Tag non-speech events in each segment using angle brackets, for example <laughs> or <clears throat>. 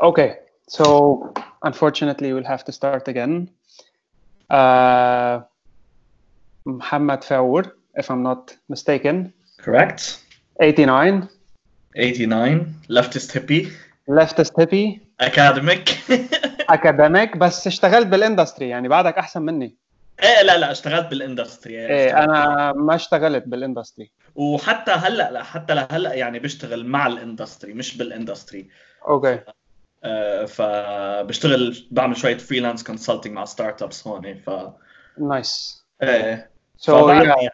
Okay, so unfortunately we'll have to start again. Uh, Muhammad Faour, if I'm not mistaken, Correct. 89, 89 leftist hippie. Leftist hippie, academic. <laughs> Academic. بس اشتغلت بال industry يعني بعدك أحسن مني. إيه لا لا اشتغلت بال industry إيه أنا ما اشتغلت بال industry. وحتى هلأ لا حتى لهلأ يعني بشتغل مع ال industry مش بال industry okay فبشتغل بعمل شوية freelance consulting مع startups هون ف nice. إيه so. يعني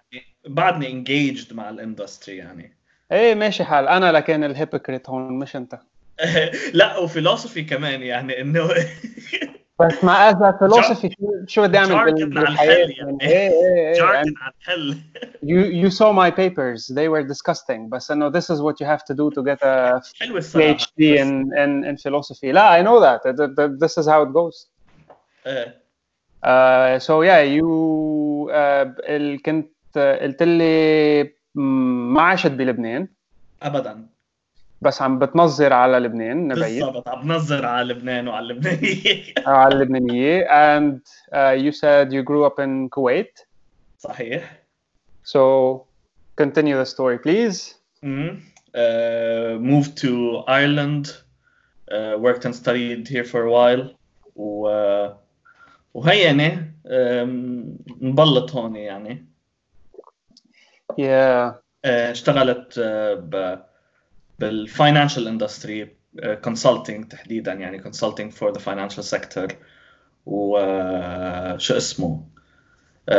بعدني engaged مع ال industry يعني إيه ماشي حال أنا لكن ال hypocrite هون مش أنت. <laughs> لا و philosophy كمان يعني انه <laughs> بس مع از فيلوسفي شو شو بدي اعمل بال- Jargon على بالحياه الحل يعني. ايه ايه ايه جاردن على الحل <laughs> you you saw my papers they were disgusting but no this is what you have to do to get a حلوه الصراحه PhD in in in philosophy لا I know that Th- th- this is how it goes ايه uh, so yeah you uh, ال- كنت uh, قلت لي م- ما عشت بلبنان ابدا بس عم بتنظر على لبنان نبعيد بالضبط عم بنظر على لبنان وعلى اللبنانيه على اللبنانية and uh, you said you grew up in Kuwait صحيح so continue the story please Mhm. Uh, moved to Ireland, uh, worked and studied here for a while و وهيني um, انبلط هون يعني yeah uh, اشتغلت uh, ب بالفاينانشال اندستري consulting تحديدا يعني consulting for the financial sector وشو اسمه uh,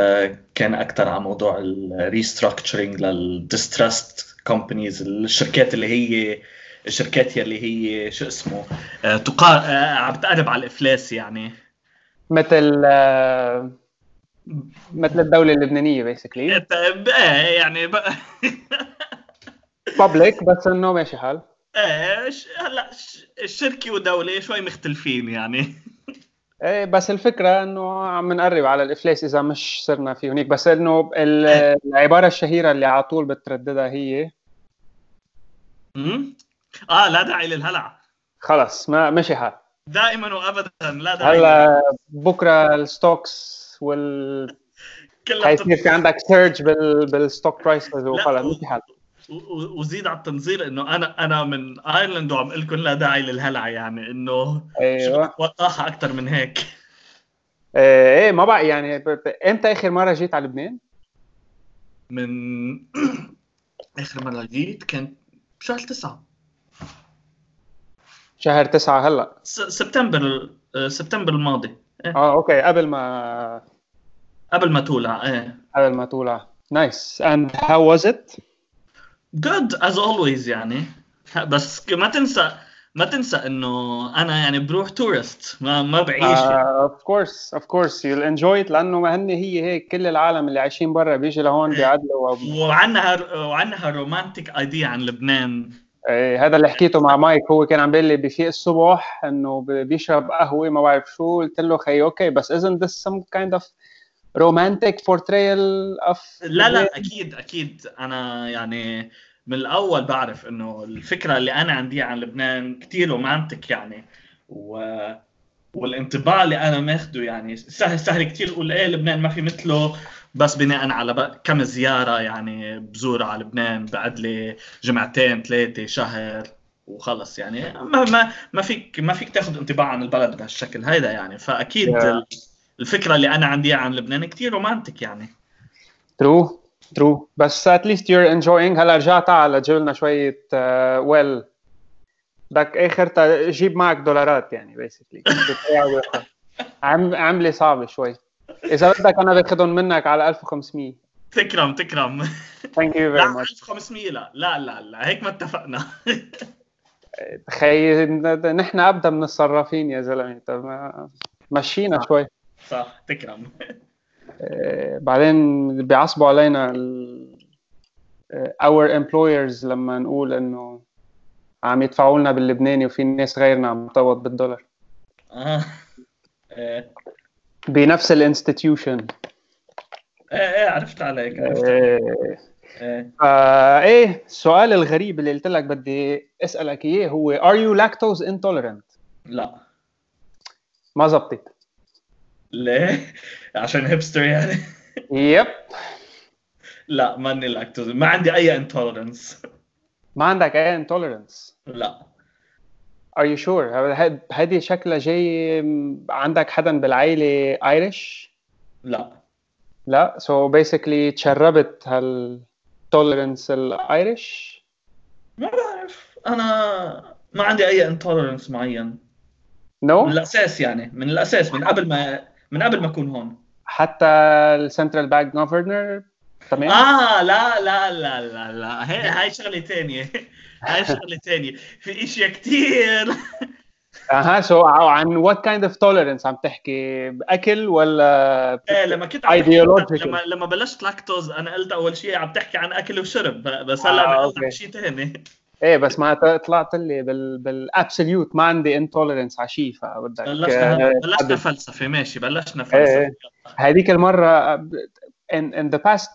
كان أكثر على موضوع ال restructuring لل distressed companies الشركات اللي هي الشركات يلي هي شو اسمه uh, تقار uh, عم تقرب على الإفلاس يعني. مثل آه، مثل الدولة اللبنانية basically. إيه يعني بقى <laughs> public بس إنه ماشي حال. إيه هلأ الشركة ودوله شوي مختلفين يعني. <laughs> إيه بس الفكرة إنه عم نقرب على الإفلاس إذا مش صرنا في هنيك بس إنه ال- العبارة الشهيرة اللي على طول بترددها هي أمم؟ آه لا داعي للهلع. خلص ما مشي حال. دائما وابدا لا داعي للهلع بكرة ال stocks وال <laughs> كلها حيصير في عندك surge بال بال stock prices وخلص مشي حال. وزيد على التنظير إنه أنا أنا من ايرلند وعم أقول لكم لا داعي للهلع يعني إنه أيوه. وقاحه أكثر من هيك؟ إيه إيه، ما بقى يعني إمتى آخر مرة جيت على لبنان؟ من <clears throat> آخر مرة جيت كان بشهر تسعة. شهر تسعة هلأ. سبتمبر آه، سبتمبر الماضي. إيه. آه okay قبل ما قبل ما تولع إيه. قبل ما تولع. nice and how was it؟ Good as always يعني. بس ما تنسى ما تنسى إنه أنا يعني بروح tourist ما ما بعيش course of course you'll enjoy it لأنه ما هن هي هيك كل العالم اللي عايشين برا بيجي لهون بيعدلوا و... وعنها وعنها romantic idea عن لبنان. إيه هذا اللي حكيته مع مايك. هو كان عم بيقول لي بفيق الصبح إنه بيشرب قهوة ما بعرف شو. قلت له خي okay بس isn't this some kind of romantic portrayal of لا لا أكيد أكيد. أنا يعني من الأول بعرف إنه الفكرة اللي أنا عندي عن لبنان كثير رومانتك يعني. و والانطباع اللي أنا ماخده يعني سهل سهل كثير أقول إيه لبنان ما في مثله. بس بناء على بق- كم زيارة يعني بزورها على لبنان بعد لي جمعتين ثلاثة شهر وخلص يعني. ما ما ما فيك ما فيك تاخذ انطباع عن البلد بهالشكل هيدا يعني. فأكيد Yeah. ال- الفكرة اللي أنا عندي عن لبنان كثير رومانتك يعني. True true. بس at least you're enjoying. هلا رجعت على جيب لنا شوية uh, well. بدك آخر جيب معك دولارات يعني basically. <laughs> عم عملة صعبة شوي. إذا بدك أنا باخذهم منك على 1500 تكرم تكرم. Thank you very لا much. 1500 لا. لا لا لا. هيك ما اتفقنا. تخيل نحن أبدا من الصرافين يا زلمة. طب ما- مشينا شوي. صح تكرم. آه، بعدين بيعصبوا علينا ال- آه، our employers لما نقول إنه عم يدفعوا لنا باللبناني وفي ناس غيرنا عم تقبض بالدولار. إيه بنفس الانستتيوشن إيه إيه، عرفت عليك عرفت عليك. إيه إيه آه، إيه السؤال الغريب اللي قلت لك بدي أسألك إياه هو are you lactose intolerant? لا. ما زبطت. ليه؟ عشان hipster يعني. yep لا ماني لاكتوز ما عندي أي انتولرنس ما عندك أي intolerance لا. are you sure هذه شكلها جاي عندك حدا بالعائله Irish لا. لا. سو so basically تشربت هال tolerance ال Irish ما بعرف. أنا ما عندي أي intolerance معين. no من الأساس يعني. من الأساس من قبل ما من قبل ما أكون هون. حتى ال central bank governor تمام؟ آه لا لا لا لا لا. هي هاي شغلة ثانية <laughs> هاي شغلة ثانية في إشياء كثير أها so عن what kind of tolerance عم تحكي؟ اكل ولا إيه لما كنت عم. لما لما بلشت لاكتوز أنا قلت أول شيء عم تحكي عن أكل وشرب. بس هلا آه،. شيء ثاني إيه بس ما طلعت لي بال بال absolute ما عندي intolerance على شيء فبدك بلشنا آه، بلشنا. فلسفة ماشي بلشنا إيه، فلسفة. إيه. هذيك المرة in, in the past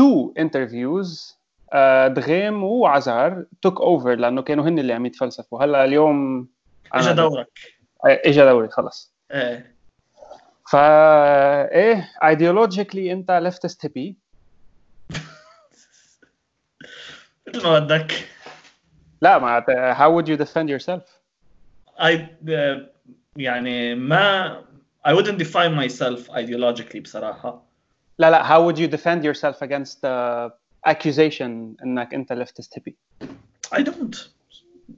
two interviews uh, دغيم وعزار took over لأنه كانوا هن اللي عم يتفلسفوا. هلأ اليوم اجى دورك. اجى دوري خلص. إيه. فا إيه ideologically أنت leftist hippie مثل ما بدك؟ لا ما how would you defend yourself I uh, يعني ما I wouldn't define myself ideologically بصراحة لا لا how would you defend yourself against the accusation انك انت leftist hippie I don't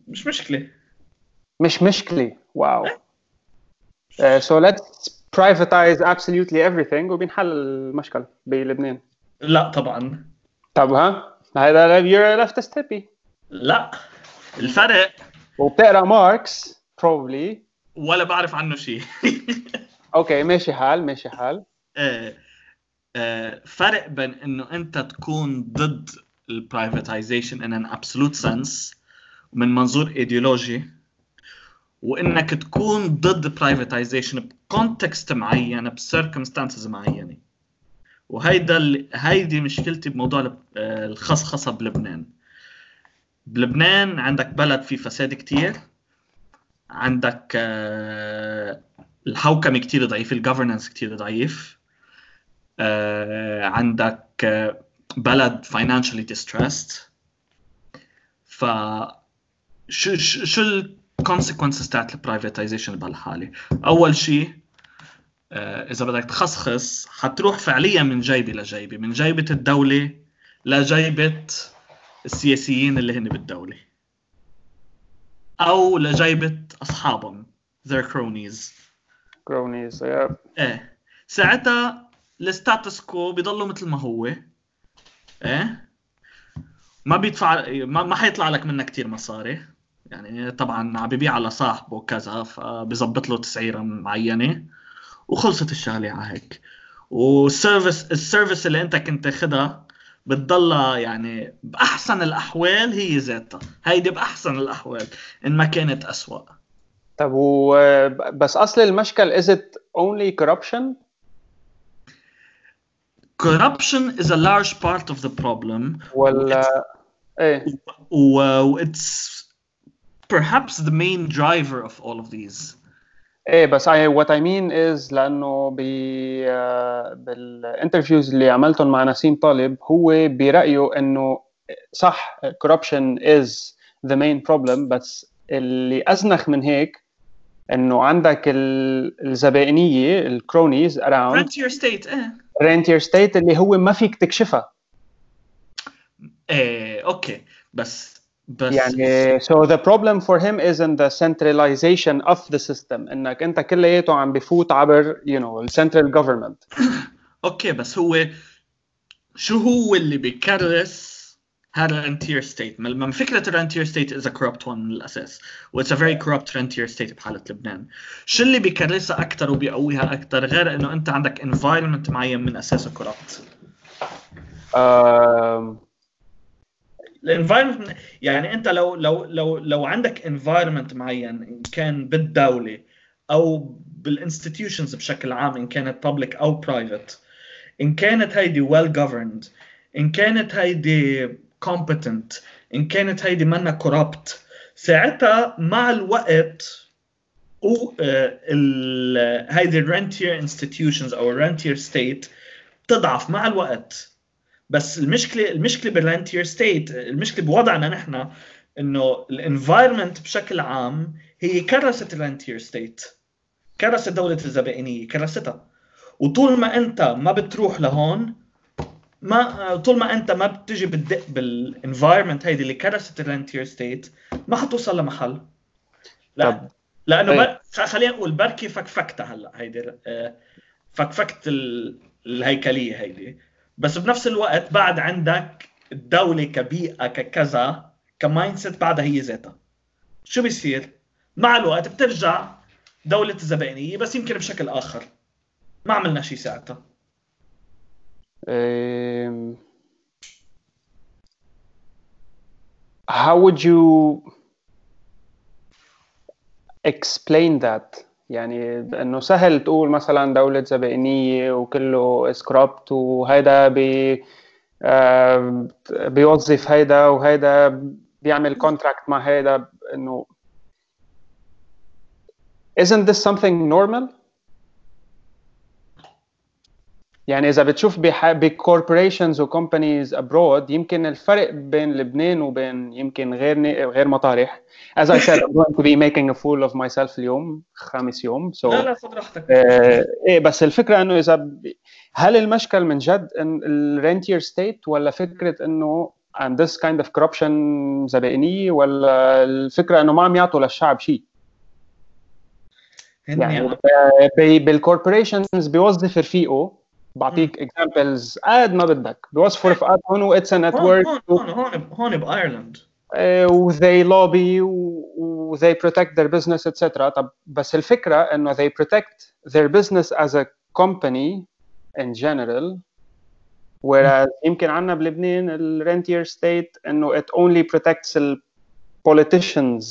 مش مشكلة مش مشكلة وا uh, so let's privatize absolutely everything وبنحل المشكلة بلبنان لا طبعا طب ها هذا you're a leftist hippie لا. الفرق وبتقرأ ماركس probably. ولا بعرف عنه شيء أوكي <laughs> ماشي حال ماشي حال. آه، فرق بين إنه أنت تكون ضد ال privatization in an absolute sense من منظور ايديولوجي وإنك تكون ضد privatization ب context معين ب circumstances معينة. وهيدا ال- هيدي مشكلتي بموضوع آه، الخصخصة بلبنان. بلبنان عندك بلد فيه فساد كتير عندك آه، الحوكمة كتير ضعيف ال governance كتير ضعيف آه، عندك آه، بلد financially distressed ف شو شو ال consequences تاعت ال privatization بهالحالة؟ أول شيء إذا بدك تخصخص حتروح فعليا من جيبه لجيبه من جيبة الدولة لجيبة السياسيين اللي هن بالدولة. أو لجيبة أصحابهم their cronies. Cronies yeah. إيه. ساعتها ال status quo بيضلوا مثل ما هو. إيه. ما بيدفع ما, ما حيطلع لك منها كتير مصاري. يعني طبعا عم ببيع على صاحبه وكذا فبيظبط له تسعيرة معينة. وخلصت الشغلة على هيك. وال service ال service اللي أنت كنت تاخذها بتضلها يعني باحسن الاحوال هي ذاتها هيدي باحسن الاحوال ان ما كانت اسوء طب و بس اصل المشكل is it only corruption corruption is a large part of the problem ولا إيه و it's perhaps the main driver of all of these إيه بس I what I mean is لأنه ب بالانترفيوز اللي عملتهم مع نسيم طالب هو برأيه إنه صح corruption is the main problem بس اللي أزنخ من هيك إنه عندك ال- الزبائنية ال cronies around rentier state إيه. rentier state اللي هو ما فيك تكشفها. إيه أوكي. بس بس يعني so the problem for him is in the centralization of the system إنك أنت كلياته عم بفوت عبر you know ال central government. <coughs> أوكي بس هو شو هو اللي بيكرس هذا ال rentier state من فكرة ال rentier state is corrupt one من الأساس و it's a very corrupt rentier state بحالة لبنان. شو اللي بيكرسها أكثر وبيقويها أكثر غير إنه أنت عندك environment معين من أساسه corrupt um, ال environment يعني أنت لو لو لو لو عندك environment معين إن كان بالدولة أو بال institutions بشكل عام إن كانت public أو private إن كانت هيدي well governed إن كانت هيدي competent إن كانت هيدي منا corrupt ساعتها مع الوقت و هيدي ال rentier institutions أو ال rentier state بتضعف مع الوقت. بس المشكلة المشكلة بال rentier state المشكلة بوضعنا نحن إنه ال environment بشكل عام هي كرست ال rentier state كرست دولة الزبائنية كرستها. وطول ما أنت ما بتروح لهون ما طول ما أنت ما بتجي بتدق بال environment هيدي اللي كرست ال rentier state ما حتوصل لمحل. لا طب لأنه طيب. خلينا نقول بركي فكفكتها هلا هيدي آه، فكفكت الهيكلية هيدي. بس بنفس الوقت بعد عندك الدولة كبيئة ككذا ك mindset بعدها هي ذاتها. شو بيصير؟ مع الوقت بترجع دولة الزبائنية بس يمكن بشكل آخر. ما عملنا شيء ساعتها. how would you explain that يعني إنه سهل تقول مثلا دولة زبائنية وكله سكرابت وهيدا بي آه بيوظف هيدا وهيدا بيعمل contract مع هيدا إنه isn't this something normal? يعني إذا بتشوف ب corporations و companies abroad يمكن الفرق بين لبنان وبين يمكن غير غير مطارح. As I said I'm going to be making a fool of myself اليوم خامس يوم so لا لا خذ راحتك. آه إيه بس الفكرة إنه إذا ب... هل المشكل من جد إن ال rentier state ولا فكرة إنه and this kind of corruption زبائنية ولا الفكرة إنه ما عم يعطوا للشعب شيء يعني بال corporations بيوظف رفيقه بعطيك اكزامبلز قد ما بدك بيوصفوا رفقاتهم واتس ا نتورك هون هون هون بايرلند و they lobby و they protect their business etc طب بس الفكره انه they protect their business as a company in general whereas يمكن عندنا بلبنان الرنتير ستيت انه it only protects the politicians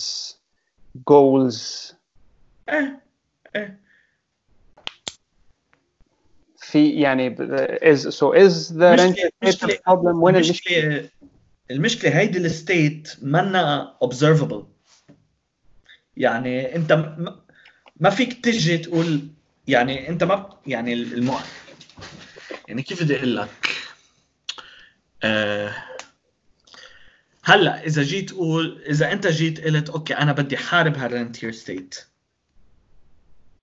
goals ايه ايه في يعني is the rentier state problem وين المشكلة المشكلة هيدي ال state منا observable. يعني انت ما فيك تجي تقول يعني انت ما يعني الم... يعني كيف بدي أقول لك؟ آه هلأ إذا جيت تقول إذا أنت جيت قلت أوكي أنا بدي حارب هال rentier state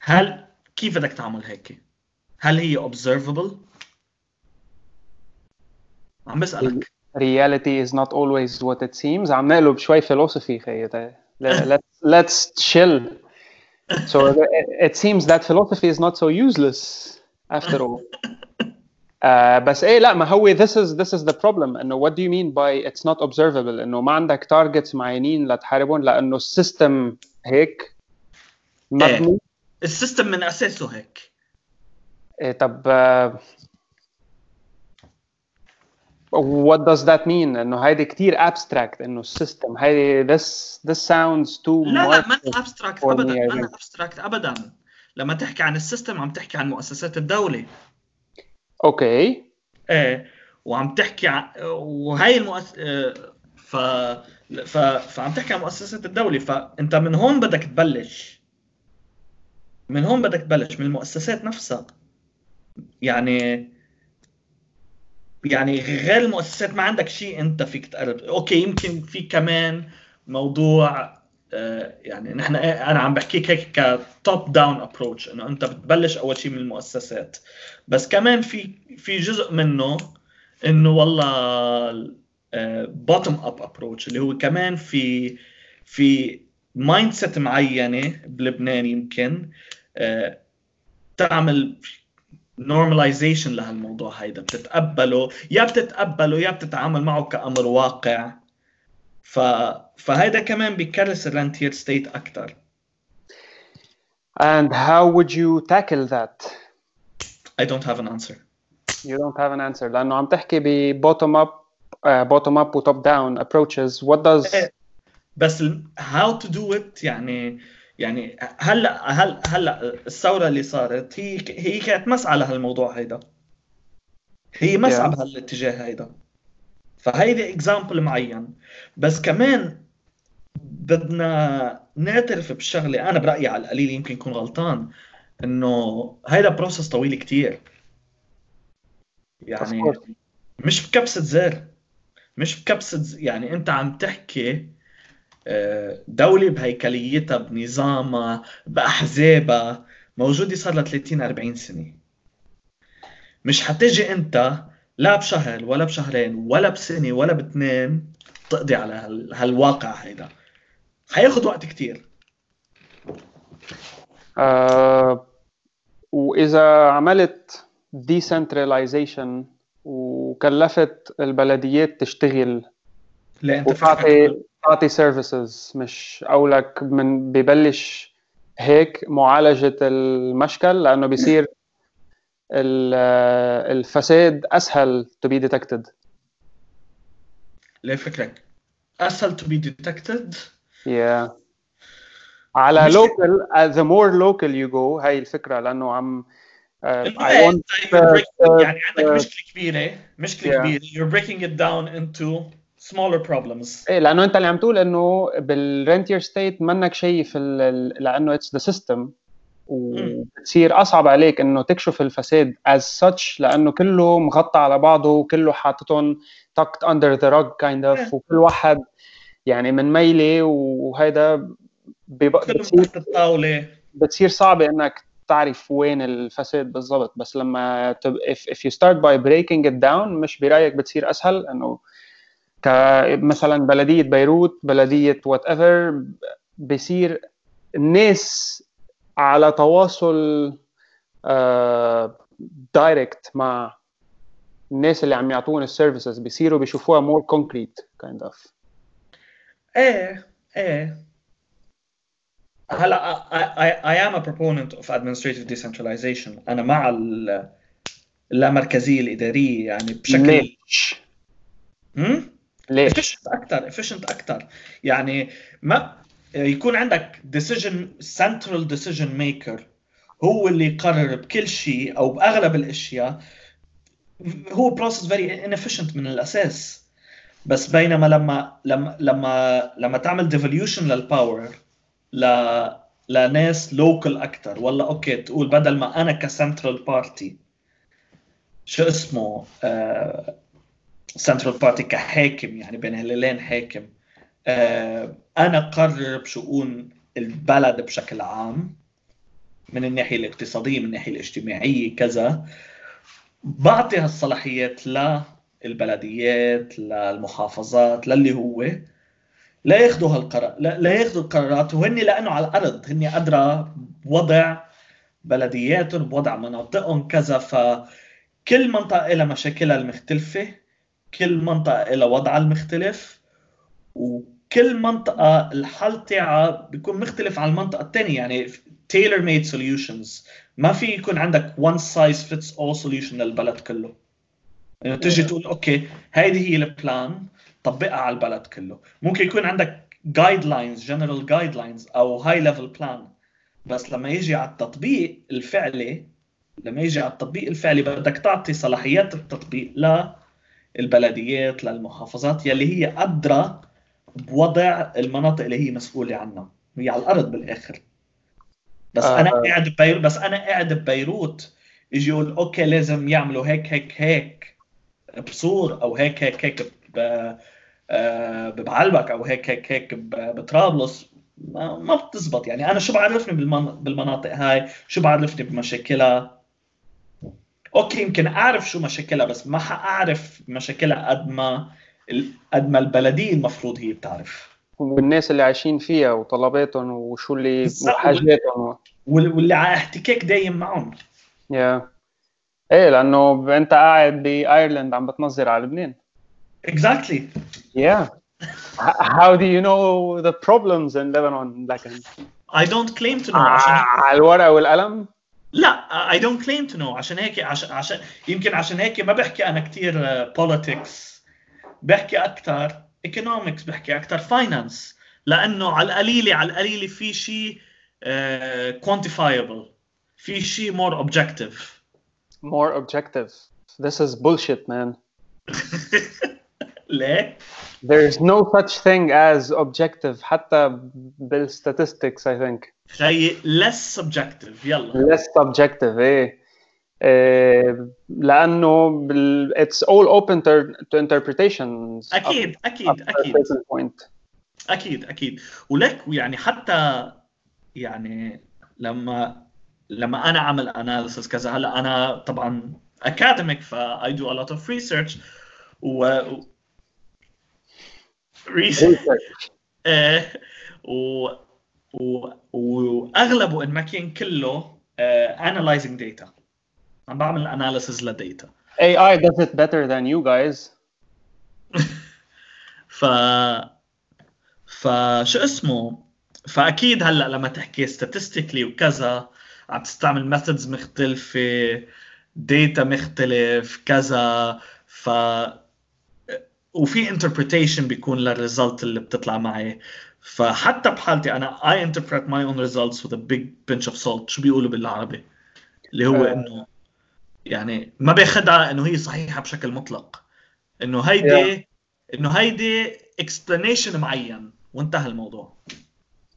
هل كيف بدك تعمل هيك؟ هل هي observable؟ عم بسألك reality is not always what it seems عم نقلب شوي philosophy خيي let's, let's chill so it seems that philosophy is not so useless after all uh, بس إيه لا ما هو this is this is the problem انه what do you mean by it's not observable انه ما عندك targets معينين لتحاربهم لأنه السيستم هيك مبني إيه. السيستم من اساسه هيك إيه طب uh, what does that mean إنه هيدي كثير abstract إنه السيستم هيدي this this sounds too لا لا ما abstract ابدا ما abstract ابدا. لما تحكي عن السيستم عم تحكي عن مؤسسات الدولة. أوكي إيه وعم تحكي عن وهي المؤس... ف... ف... فعم تحكي عن مؤسسات الدولة. فأنت من هون بدك تبلش. من هون بدك تبلش من المؤسسات نفسها. يعني يعني غير المؤسسات ما عندك شيء انت فيك تقرب. أوكي يمكن في كمان موضوع آه، يعني نحن أنا عم بحكيك هيك ك top down approach إنه أنت بتبلش أول شيء من المؤسسات. بس كمان في في جزء منه إنه والله bottom up approach اللي هو كمان في في mindset معينة بلبنان يمكن آه، تعمل normalization لهالموضوع هيدا بتتقبله يا بتتقبله يا بتتعامل معه كامر واقع ف فهيدا كمان بيكرس ال rentier state أكثر And how would you tackle that? I don't have an answer. You don't have an answer لأنه عم تحكي ب bottom up uh, bottom up و top down approaches. What does إيه، بس how to do it يعني يعني هلا هلا هلا الثورة اللي صارت هي هي كانت مسعى لهالموضوع هيدا. هي مسعى yeah. بهالاتجاه هيدا. فهيدي example معين. بس كمان بدنا نعترف بشغلة أنا برأيي على القليل يمكن يكون غلطان إنه هيدا process طويل كتير. يعني مش بكبسة زر. مش بكبسة. يعني أنت عم تحكي دولة بهيكليتها بنظامها بأحزابها موجودة صار لها 30 40 سنة. مش حتجي أنت لا بشهر ولا بشهرين ولا بسنة ولا باثنين تقضي على هالواقع هيدا. حياخد وقت كتير. آه وإذا عملت decentralization وكلفت البلديات تشتغل لا أنت وتعطي تعطي سيرفيسز مش اقولك من ببلش هيك معالجة المشكل لأنه بيصير الفساد أسهل to be detected. ليه فكرك؟ أسهل to be detected yeah. على local uh, the more local you go هاي الفكرة لأنه عم uh, I want uh, يعني عندك مشكلة كبيرة مشكلة yeah. كبيرة. You're breaking it down into smaller problems. إيه لأنه أنت اللي عم تقول إنه بال rentier state منك شايف لأنه it's the system وبتصير أصعب عليك إنه تكشف الفساد as such لأنه كله مغطى على بعضه وكله حاططهم tucked under the rug kind of yeah. وكل واحد يعني من ميلة وهيدا بتصير الطاولة. بتصير صعبه إنك تعرف وين الفساد بالضبط. بس لما تب... if, if you start by breaking it down مش برأيك بتصير أسهل انه كمثلا بلدية بيروت بلدية whatever بصير الناس على تواصل direct uh, مع الناس اللي عم يعطون ال services بيصيروا بيشوفوها more concrete kind of إيه إيه هلأ I, I am a proponent of administrative decentralization أنا مع اللامركزيه الإدارية يعني بشكل ليش؟ هم؟ ليش؟ efficient أكثر efficient أكثر يعني ما يكون عندك decision central decision maker هو اللي يقرر بكل شيء أو بأغلب الأشياء. هو process very inefficient من الأساس. بس بينما لما لما لما لما تعمل devolution لل power ل لناس local أكثر ولا أوكي تقول بدل ما أنا ك central party شو اسمه central party كحاكم يعني بين هلالين حاكم. uh, أنا قرر بشؤون البلد بشكل عام من الناحية الاقتصادية من الناحية الاجتماعية كذا. بعطي هالصلاحيات للبلديات للمحافظات للي هو لا ياخذوا هالقرار لا, لا ياخذوا القرارات. وهن لأنه على الأرض هن أدرى بوضع بلدياتهم بوضع مناطقهم كذا. فكل منطقة لها مشاكلها المختلفة. كل منطقة لها وضعها المختلف وكل منطقة الحل تاعها بيكون مختلف عن المنطقة الثانية يعني tailor made solutions. ما في يكون عندك one size fits all solution للبلد كله. انه تجي تقول أوكي هيدي هي ال plan طبقها على البلد كله. ممكن يكون عندك guidelines general guidelines أو high level plan بس لما يجي على التطبيق الفعلي لما يجي على التطبيق الفعلي بدك تعطي صلاحيات التطبيق للبلديات للمحافظات يلي هي أدرى بوضع المناطق اللي هي مسؤولة عنها. هي على الأرض بالآخر. بس آه. أنا قاعد ببيروت بس أنا قاعد ببيروت يجي يقول أوكي لازم يعملوا هيك هيك هيك بصور أو هيك هيك هيك آه، ببعلبك أو هيك هيك هيك بطرابلس. ما, ما بتزبط. يعني أنا شو بعرفني بالمناطق هاي؟ شو بعرفني بمشاكلها؟ أوكي يمكن اعرف شو مشاكلها بس ما حاعرف مشاكلها قد ما قد ما البلديه المفروض هي بتعرف والناس اللي عايشين فيها وطلباتهم وشو اللي وحاجاتهم واللي على احتكاك دايم معهم يا yeah. إيه لأنه أنت قاعد بايرلند عم بتنظر على لبنان Exactly. Yeah. How do you know the problems in Lebanon, like? I don't claim to know. على الورقة والقلم؟ لا I don't claim to know عشان هيك عشان يمكن عشان هيك ما بحكي أنا كثير politics آه، بحكي أكثر economics بحكي أكثر finance لأنه على القليلة على القليلة في شيء quantifiable آه، في شيء more objective مور اوبجكتيف This is bullshit, man. <laughs> ليه؟ There's no such thing as objective حتى بالstatistics I think. خيي less subjective يلا. Less subjective إيه. إيه لأنه بال... it's all open to, to interpretations. أكيد أكيد up أكيد point. أكيد أكيد ولك يعني حتى يعني لما لما أنا اعمل اناليسيس كذا هلا أنا طبعا academic ف I do a lot of و- research آه، و واغلبه إن ما كان كله آه، analyzing data. عم بعمل analysis لديتا. AI does it better than you guys. <laughs> ف فشو اسمه؟ فأكيد هلأ لما تحكي statistically وكذا عم تستعمل methods مختلفة data مختلف كذا. ف وفي interpretation بيكون لل result اللي بتطلع معي. فحتى بحالتي أنا I interpret my own results with a big pinch of salt. شو بيقولوا بالعربي؟ اللي هو آه. إنه يعني ما باخدها إنه هي صحيحة بشكل مطلق. إنه هيدي إنه هيدي explanation معين. وانتهى الموضوع.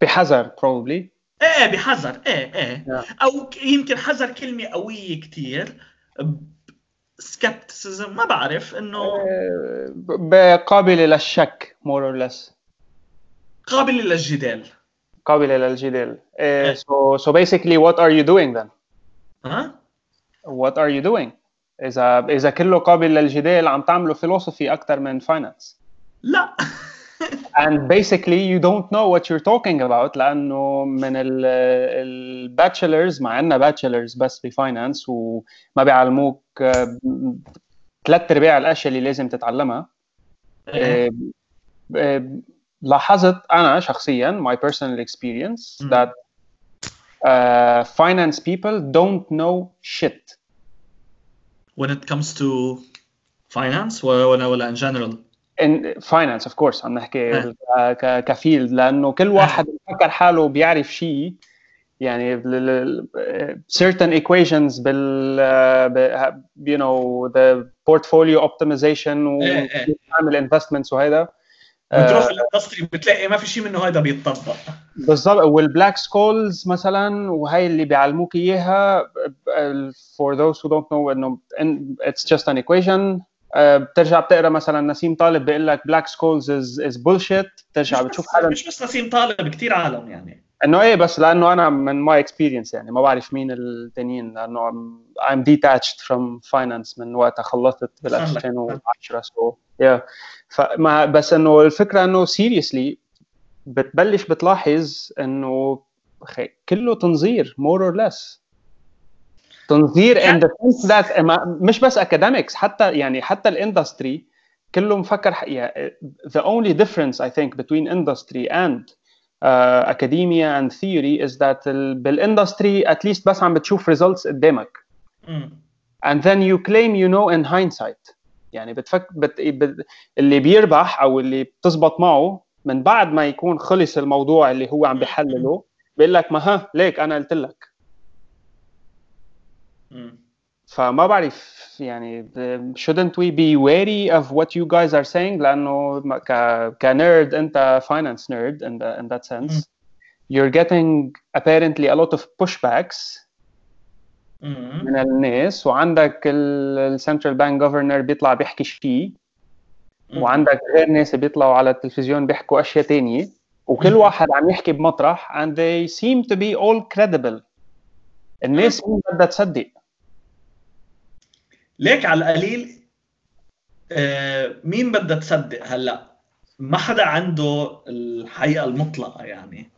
بحذر probably. إيه بحذر. إيه إيه. Yeah. أو يمكن حذر كلمة قوية كتير. سكبتسيزم ما بعرف إنه قابلة للشك more or less. قابله للجدال قابلة للجدال. so so basically what are you doing then? ها What are you doing? إذا إذا كله قابل للجدال عم تعملوا philosophy أكثر من finance. لا and basically you don't know what you're talking about لانه من الباتشلرز مع عندنا باتشلرز بس بفاينانس وما بيعلموك آه، ثلاث ارباع الاشياء اللي لازم تتعلمها إيه. آه، آه، لاحظت انا شخصيا my personal experience مم. that uh, finance people don't know shit when it comes to finance ولا ولا in general Finance of course عم نحكي ك- كفيلد لأنه كل واحد بفكر حاله بيعرف شيء يعني certain equations بال you know the portfolio optimization. وعمل investments وهيدا. بتروح ال industry بتلاقي ما في شيء منه هذا بيتطبق. بالضبط. وال Black-Scholes مثلا وهي اللي بيعلموك إياها for those who don't know إنه it's just an equation. آه، بترجع بتقرا مثلا نسيم طالب بيقول لك Black-Scholes is is bullshit بترجع بتشوف حدا مش بس نسيم طالب كثير عالم يعني. إنه إيه بس لأنه أنا من my experience يعني ما بعرف مين التانيين لأنه I'm, I'm detached from finance من وقتها خلصت بال صار لك. 2010 so yeah. فما بس إنه الفكرة إنه seriously بتبلش بتلاحظ إنه كله تنظير more or less. تنظير the sense that ما- مش بس academics حتى يعني حتى ال industry كله مفكر ح- the only difference I think between industry and uh, academia and theory is that ال- بال industry at least بس عم بتشوف results قدامك. مم. and then you claim you know in hindsight. يعني بتفك بت... بت... اللي بيربح أو اللي بتزبط معه من بعد ما يكون خلص الموضوع اللي هو عم بيحلله بيقول لك ما ها ليك أنا قلت لك. فما بعرف يعني shouldn't we be wary of what you guys are saying لأنه ك كنيرد أنت finance nerd in, the, in that sense Mm. you're getting apparently a lot of pushbacks مم. من الناس وعندك ال central bank governor بيطلع بيحكي شيء. وعندك غير ناس بيطلعوا على التلفزيون بيحكوا أشياء تانية وكل. واحد عم يحكي بمطرح and they seem to be all credible الناس مين بدها تصدق ليك على القليل آه، مين بدها تصدق هلا؟ ما حدا عنده الحقيقة المطلقة يعني.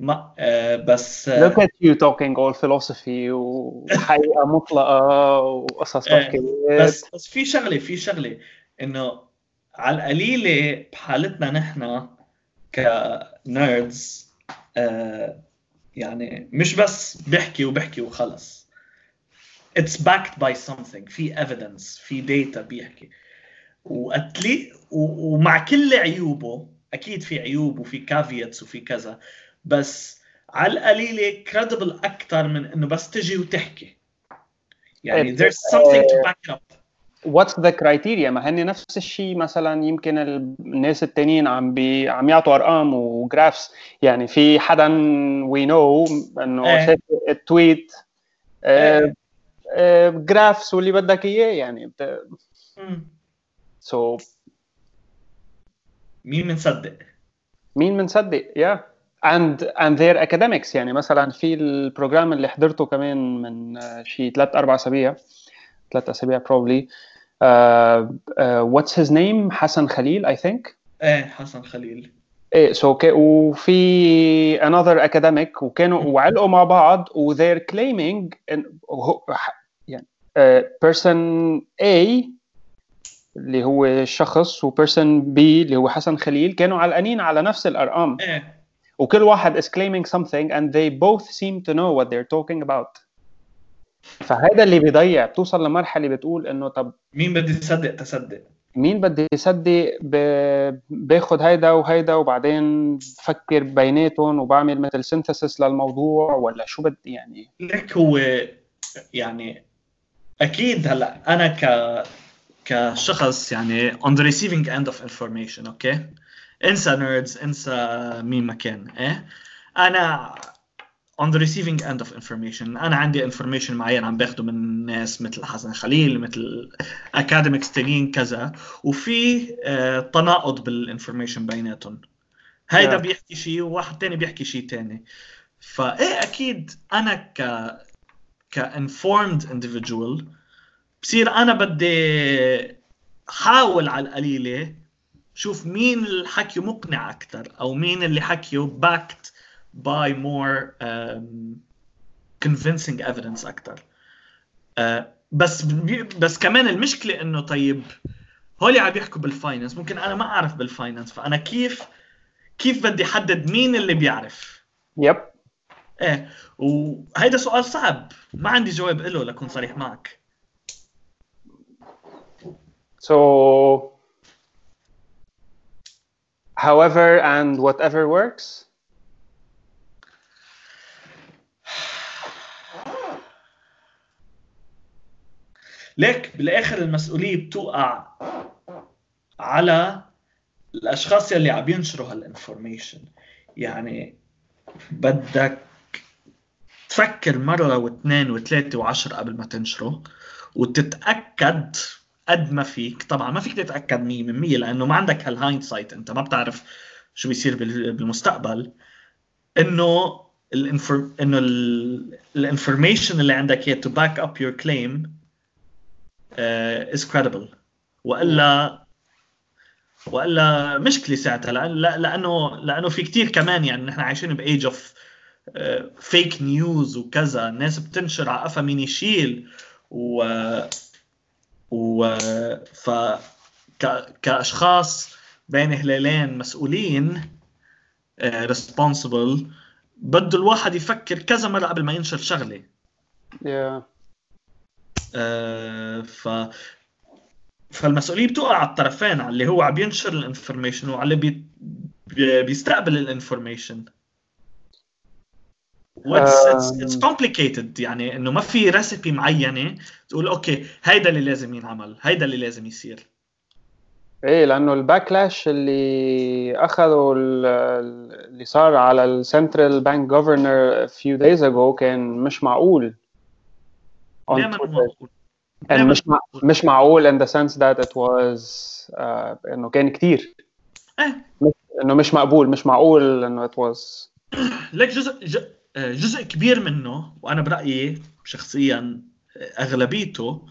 ما آه، بس آه، look at you talking all philosophy وحقيقة مطلقة وقصص حكايات بس بس في شغلة في شغلة إنه على القليلة بحالتنا نحن كنيردز آه يعني مش بس بحكي وبحكي وخلص. It's backed by something. في evidence. في data بيحكي. و at least ومع كل عيوبه أكيد في عيوب وفي caveats وفي كذا بس على القليله credible أكثر من إنه بس تجي وتحكي. يعني إيه، there's something to back it up. What's the criteria ما هن نفس الشيء مثلا يمكن الناس التانيين عم بي عم يعطوا أرقام و graphs يعني في حدا we know إنه إيه. شاف ال tweet إيه. graphs واللي بدك اياه يعني مم. so مين بنصدق؟ مين بنصدق يا and and they're academics يعني مثلا في ال program اللي حضرته كمان من شي ثلاث أربع اسابيع ثلاث اسابيع probably uh, uh, what's his name حسن خليل I think إيه حسن خليل so so, وفي another academic وكانوا وعلقوا مع بعض و they're claiming يعني uh, person A اللي هو الشخص و person B اللي هو حسن خليل كانوا علقانين على نفس الأرقام. إيه. وكل واحد is claiming something and they both seem to know what they're talking about. فهذا اللي بيضيع بتوصل لمرحلة بتقول إنه طب مين بدي يصدق تصدق؟ مين بدي يصدق. باخد هيدا وهيدا وبعدين بفكر بيناتهم وبعمل مثل سينثيسيس للموضوع ولا شو بدي يعني لك هو يعني أكيد هلأ أنا ك كشخص يعني on the receiving end of information أوكي انسى nerds انسى مين ما كان إيه أنا on the receiving end of information. أنا عندي information معين عم باخده من ناس مثل حسن خليل مثل academics تانيين كذا وفي آه، تناقض بال information بيناتهم. هيدا Yeah. بيحكي شيء وواحد تاني بيحكي شيء تاني. فايه أكيد أنا ك ك informed individual بصير أنا بدي حاول على القليلة شوف مين اللي حكيه مقنع أكثر أو مين اللي حكيه backed by more um, convincing evidence أكثر uh, بس بي- بس كمان المشكلة إنه طيب هول عم يحكوا بال finance ممكن أنا ما أعرف بال finance فأنا كيف كيف بدي أحدد مين اللي بيعرف؟ يب إيه وهيدا سؤال صعب. ما عندي جواب له لكون صريح معك. So however and whatever works ليك بالآخر المسؤولية بتوقع على الأشخاص يلي عم ينشروا هال information يعني بدك تفكر مرة واثنين وثلاثة وعشرة قبل ما تنشره وتتأكد قد ما فيك. طبعا ما فيك تتأكد 100% لأنه ما عندك هال hindsight أنت ما بتعرف شو بيصير بال- بالمستقبل. ال infor- إنه ال information اللي عندك هي to back up your claim uh, is credible. والا وإلا مشكله ساعتها لأن لا- لأنه لأنه في كتير كمان يعني نحن عايشين ب age of fake news وكذا. الناس بتنشر على قفا مين يشيل. و و ف ك... كأشخاص بين هلالين مسؤولين responsible بده الواحد يفكر كذا مرة قبل ما ينشر شغلة. Yeah. آه، ف فالمسؤوليه بتوقع على الطرفين على اللي هو عم ينشر ال information وعلى اللي بي... بي- بيستقبل ال information. It's complicated يعني إنه ما في recipe معينة تقول okay هيدا اللي لازم ينعمل هيدا اللي لازم يصير. إيه لأنه ال backlash اللي أخذه ال- اللي صار على ال central bank governor few days ago كان مش معقول. دائما. معقول and مش مع... مش معقول in the sense that it was uh, إنه كان كتير. إيه. إنه مش مقبول مش معقول إنه it was. <clears throat> لك جزء ج- آه، جزء كبير منه وأنا برأيي شخصيا آه، أغلبيته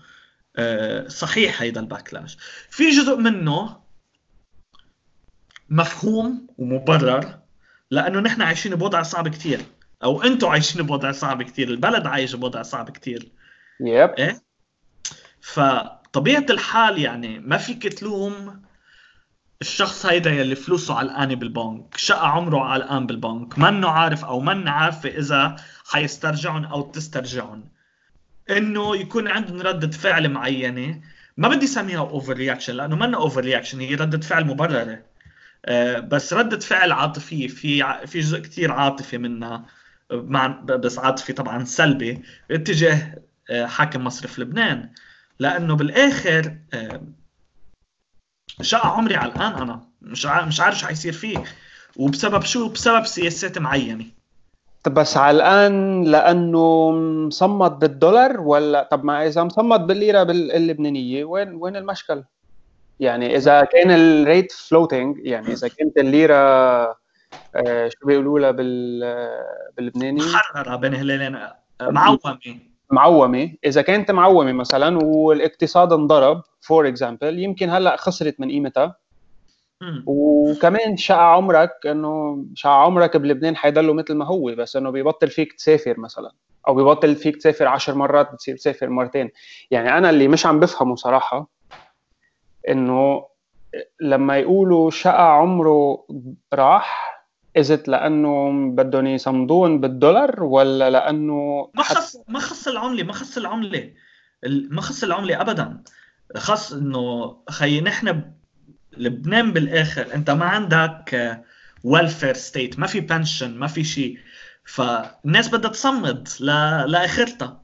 صحيح هيدا الباكلاش. في جزء منه مفهوم ومبرر لأنه نحن عايشين بوضع صعب كتير. أو أنتم عايشين بوضع صعب كتير البلد عايش بوضع صعب كتير. Yup إيه؟ فطبيعة الحال يعني ما فيك تلوم الشخص هيدا يلي فلوسه علقانه بالبنك شقى عمره علقان بالبنك منه عارف أو من عارفة إذا حيسترجعهم أو تسترجعهم إنه يكون عندهم ردة فعل معينة ما بدي أسميها overreaction لأنه منا overreaction هي ردة فعل مبررة. آه، بس ردة فعل عاطفية في في جزء كتير عاطفي منها بس عاطفي طبعا سلبي اتجاه حاكم مصرف لبنان. لأنه بالآخر آه، شقى عمري على الآن أنا. مش مش عارف شو حيصير فيه. وبسبب شو؟ بسبب سياسات معينة. طب بس على الآن لأنه مصمد بالدولار ولا؟ طب ما إذا مصمد بالليرة اللبنانيه وين وين المشكل؟ يعني إذا كان ال rate floating يعني إذا كانت الليرة آه شو بيقولوا لها باللبناني؟ محررة بين هلالين معومه معومة. إذا كانت معومة مثلا والاقتصاد انضرب for example يمكن هلأ خسرت من قيمتها. وكمان شقى عمرك إنه شقى عمرك بلبنان حيضلوا مثل ما هو بس إنه بيبطل فيك تسافر مثلا أو بيبطل فيك تسافر عشر مرات بتصير تسافر مرتين. يعني أنا اللي مش عم بفهمه صراحة إنه لما يقولوا شقى عمره راح is that لأنه بدهم يصمدون بالدولار ولا لأنه ما خص ما خص العملة ما خص العملة. ما خص العملة ابدا. خص إنه خيي نحن لبنان بالآخر أنت ما عندك welfare state ما في pension ما في شيء. فالناس بدها تصمد ل... لآخرتها.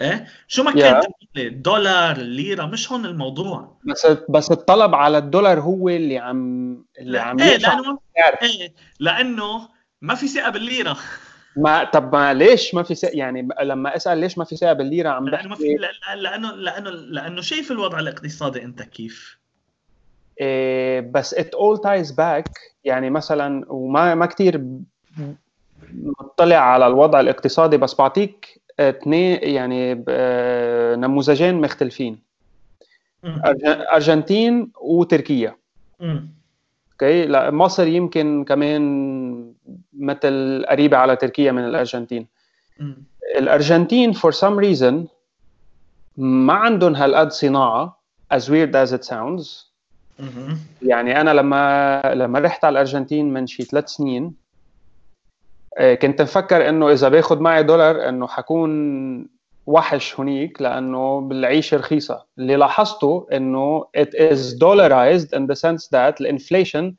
إيه؟ شو ما كانت الدولار الليره مش هون الموضوع. بس بس الطلب على الدولار هو اللي عم اللي عم إيه لأنه إيه لأنه ما في ثقة بالليرة. ما طب ما ليش ما في ثقه يعني لما أسأل ليش ما في ثقة بالليرة عم بحكي لأنه ما في لأنه لأنه لأنه شايف الوضع الاقتصادي أنت كيف. إيه بس it all ties back. يعني مثلا وما ما كثير مطلع على الوضع الاقتصادي بس بعطيك اثنين يعني آه، نموذجين مختلفين. أرجنتين وتركيا. أوكي؟ لا مصر يمكن كمان مثل قريبة على تركيا من الأرجنتين. الأرجنتين for some reason ما عندهم هالقد صناعة as weird as it sounds. يعني أنا لما لما رحت على الأرجنتين من شي ثلاث سنين كنت مفكر إنه إذا باخذ معي دولار إنه حكون وحش هنيك لأنه العيشه رخيصة. اللي لاحظته إنه it is dollarized in the sense that ال inflation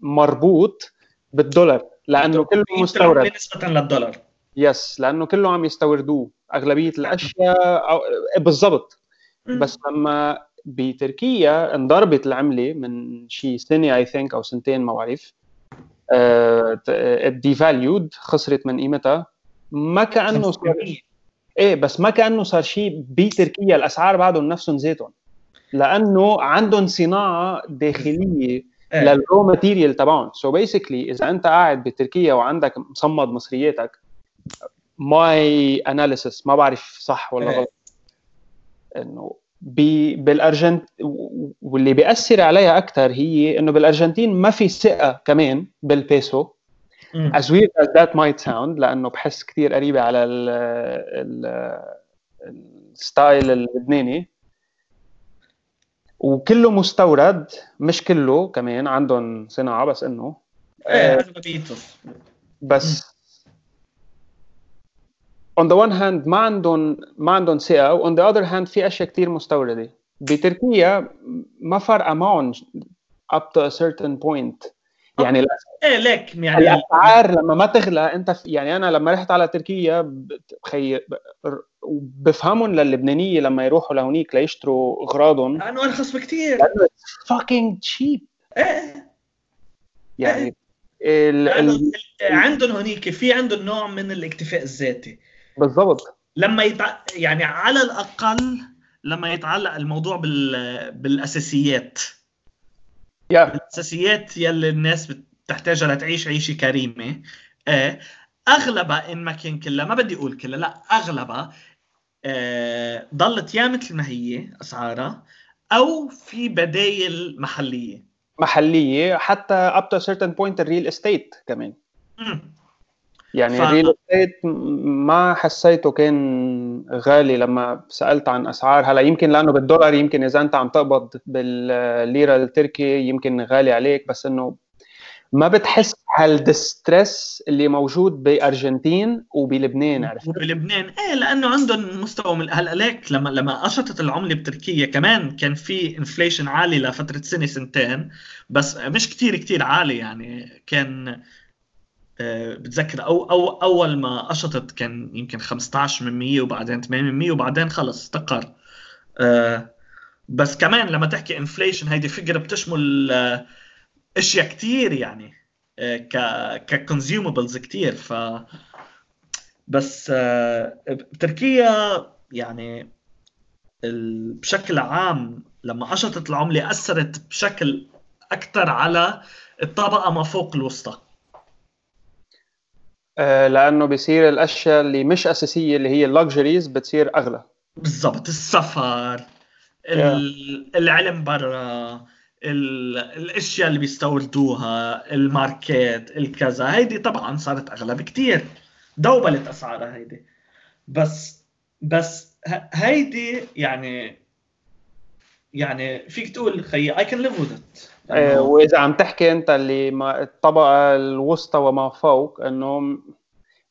مربوط بالدولار لأنه كله مستورد. نسبة للدولار. Yes لأنه كله عم يستوردوه أغلبية الأشياء بالضبط. بس لما بتركيا انضربت العملة من شي سنة I think أو سنتين ما بعرف Devalued خسرت من قيمتها. ما كأنه صار إيه بس ما كأنه صار شيء بتركيا. الأسعار بعدهم نفسهم ذاتهم لأنه عندهم صناعة داخلية إيه. لل raw material تبعهم. So so basically إذا أنت قاعد بتركيا وعندك مصمد مصرياتك my analysis ما بعرف صح ولا إيه. غلط. إنه بالأرجنت واللي بيأثر عليها أكثر هي إنه بالأرجنتين ما في ثقة كمان بالبيسو. as weird as that might sound لأنه بحس كثير قريبة على الستايل اللبناني. وكله مستورد مش كله كمان عندهم صناعة بس إنه. إيه اغلبيته بس on the one hand ما عندهم ما عندهم ثقة و on the other hand في أشياء كثير مستوردة. بتركيا ما فرقه معهم up to a certain point. يعني إيه ليك يعني الأسعار لما ما تغلى أنت يعني أنا لما رحت على تركيا خي بفهمهم للبنانية لما يروحوا لهونيك ليشتروا أغراضهم. لأنه ارخص بكثير لأنه fucking cheap. إيه يعني إيه. ال... ال... عندهم هونيك في عندهم نوع من الاكتفاء الذاتي. بالضبط. لما يتع... يعني على الأقل لما يتعلق الموضوع بال... بالأساسيات. Yeah. الأساسيات يلي الناس بتحتاجها لتعيش عيشة كريمة. آه اغلبها إن ما كان كلها ما بدي أقول كلها لا اغلبها آه ضلت يا مثل ما هي أسعارها أو في بدايل محلية. محلية حتى up to certain point ال real estate كمان. يعني ف... ال real estate ما حسيته كان غالي لما سألت عن أسعار. هلا يمكن لأنه بالدولار يمكن إذا أنت عم تقبض بالليرة التركي يمكن غالي عليك بس إنه ما بتحس هال distress اللي موجود بأرجنتين وبلبنان عرفت؟ بلبنان. إيه لأنه عندهم مستوى من هلأ ليك. لما لما قشطت العملة بتركيا كمان كان في inflation عالي لفترة سنة سنتين بس مش كتير كتير عالي يعني. كان بتذكر أو, أو أول ما قشطت كان يمكن 15% وبعدين 8% وبعدين خلص استقر آه بس كمان لما تحكي inflation هيدي فكرة بتشمل آه أشياء كثير يعني آه ك ك consumables كثير ف بس آه بتركيا يعني بشكل عام لما قشطت العملة أثرت بشكل أكثر على الطبقة ما فوق الوسطى. آه، لأنه بصير الأشياء اللي مش أساسية اللي هي ال luxuries بتصير أغلى. بالضبط السفر العلم برا الأشياء اللي بيستوردوها الماركات الكذا. هيدي طبعا صارت أغلى بكثير دوبلت أسعارها هيدي. بس بس هيدي يعني يعني فيك تقول خيي I can live with it وإذا عم تحكي أنت اللي ما الطبقة الوسطى وما فوق إنه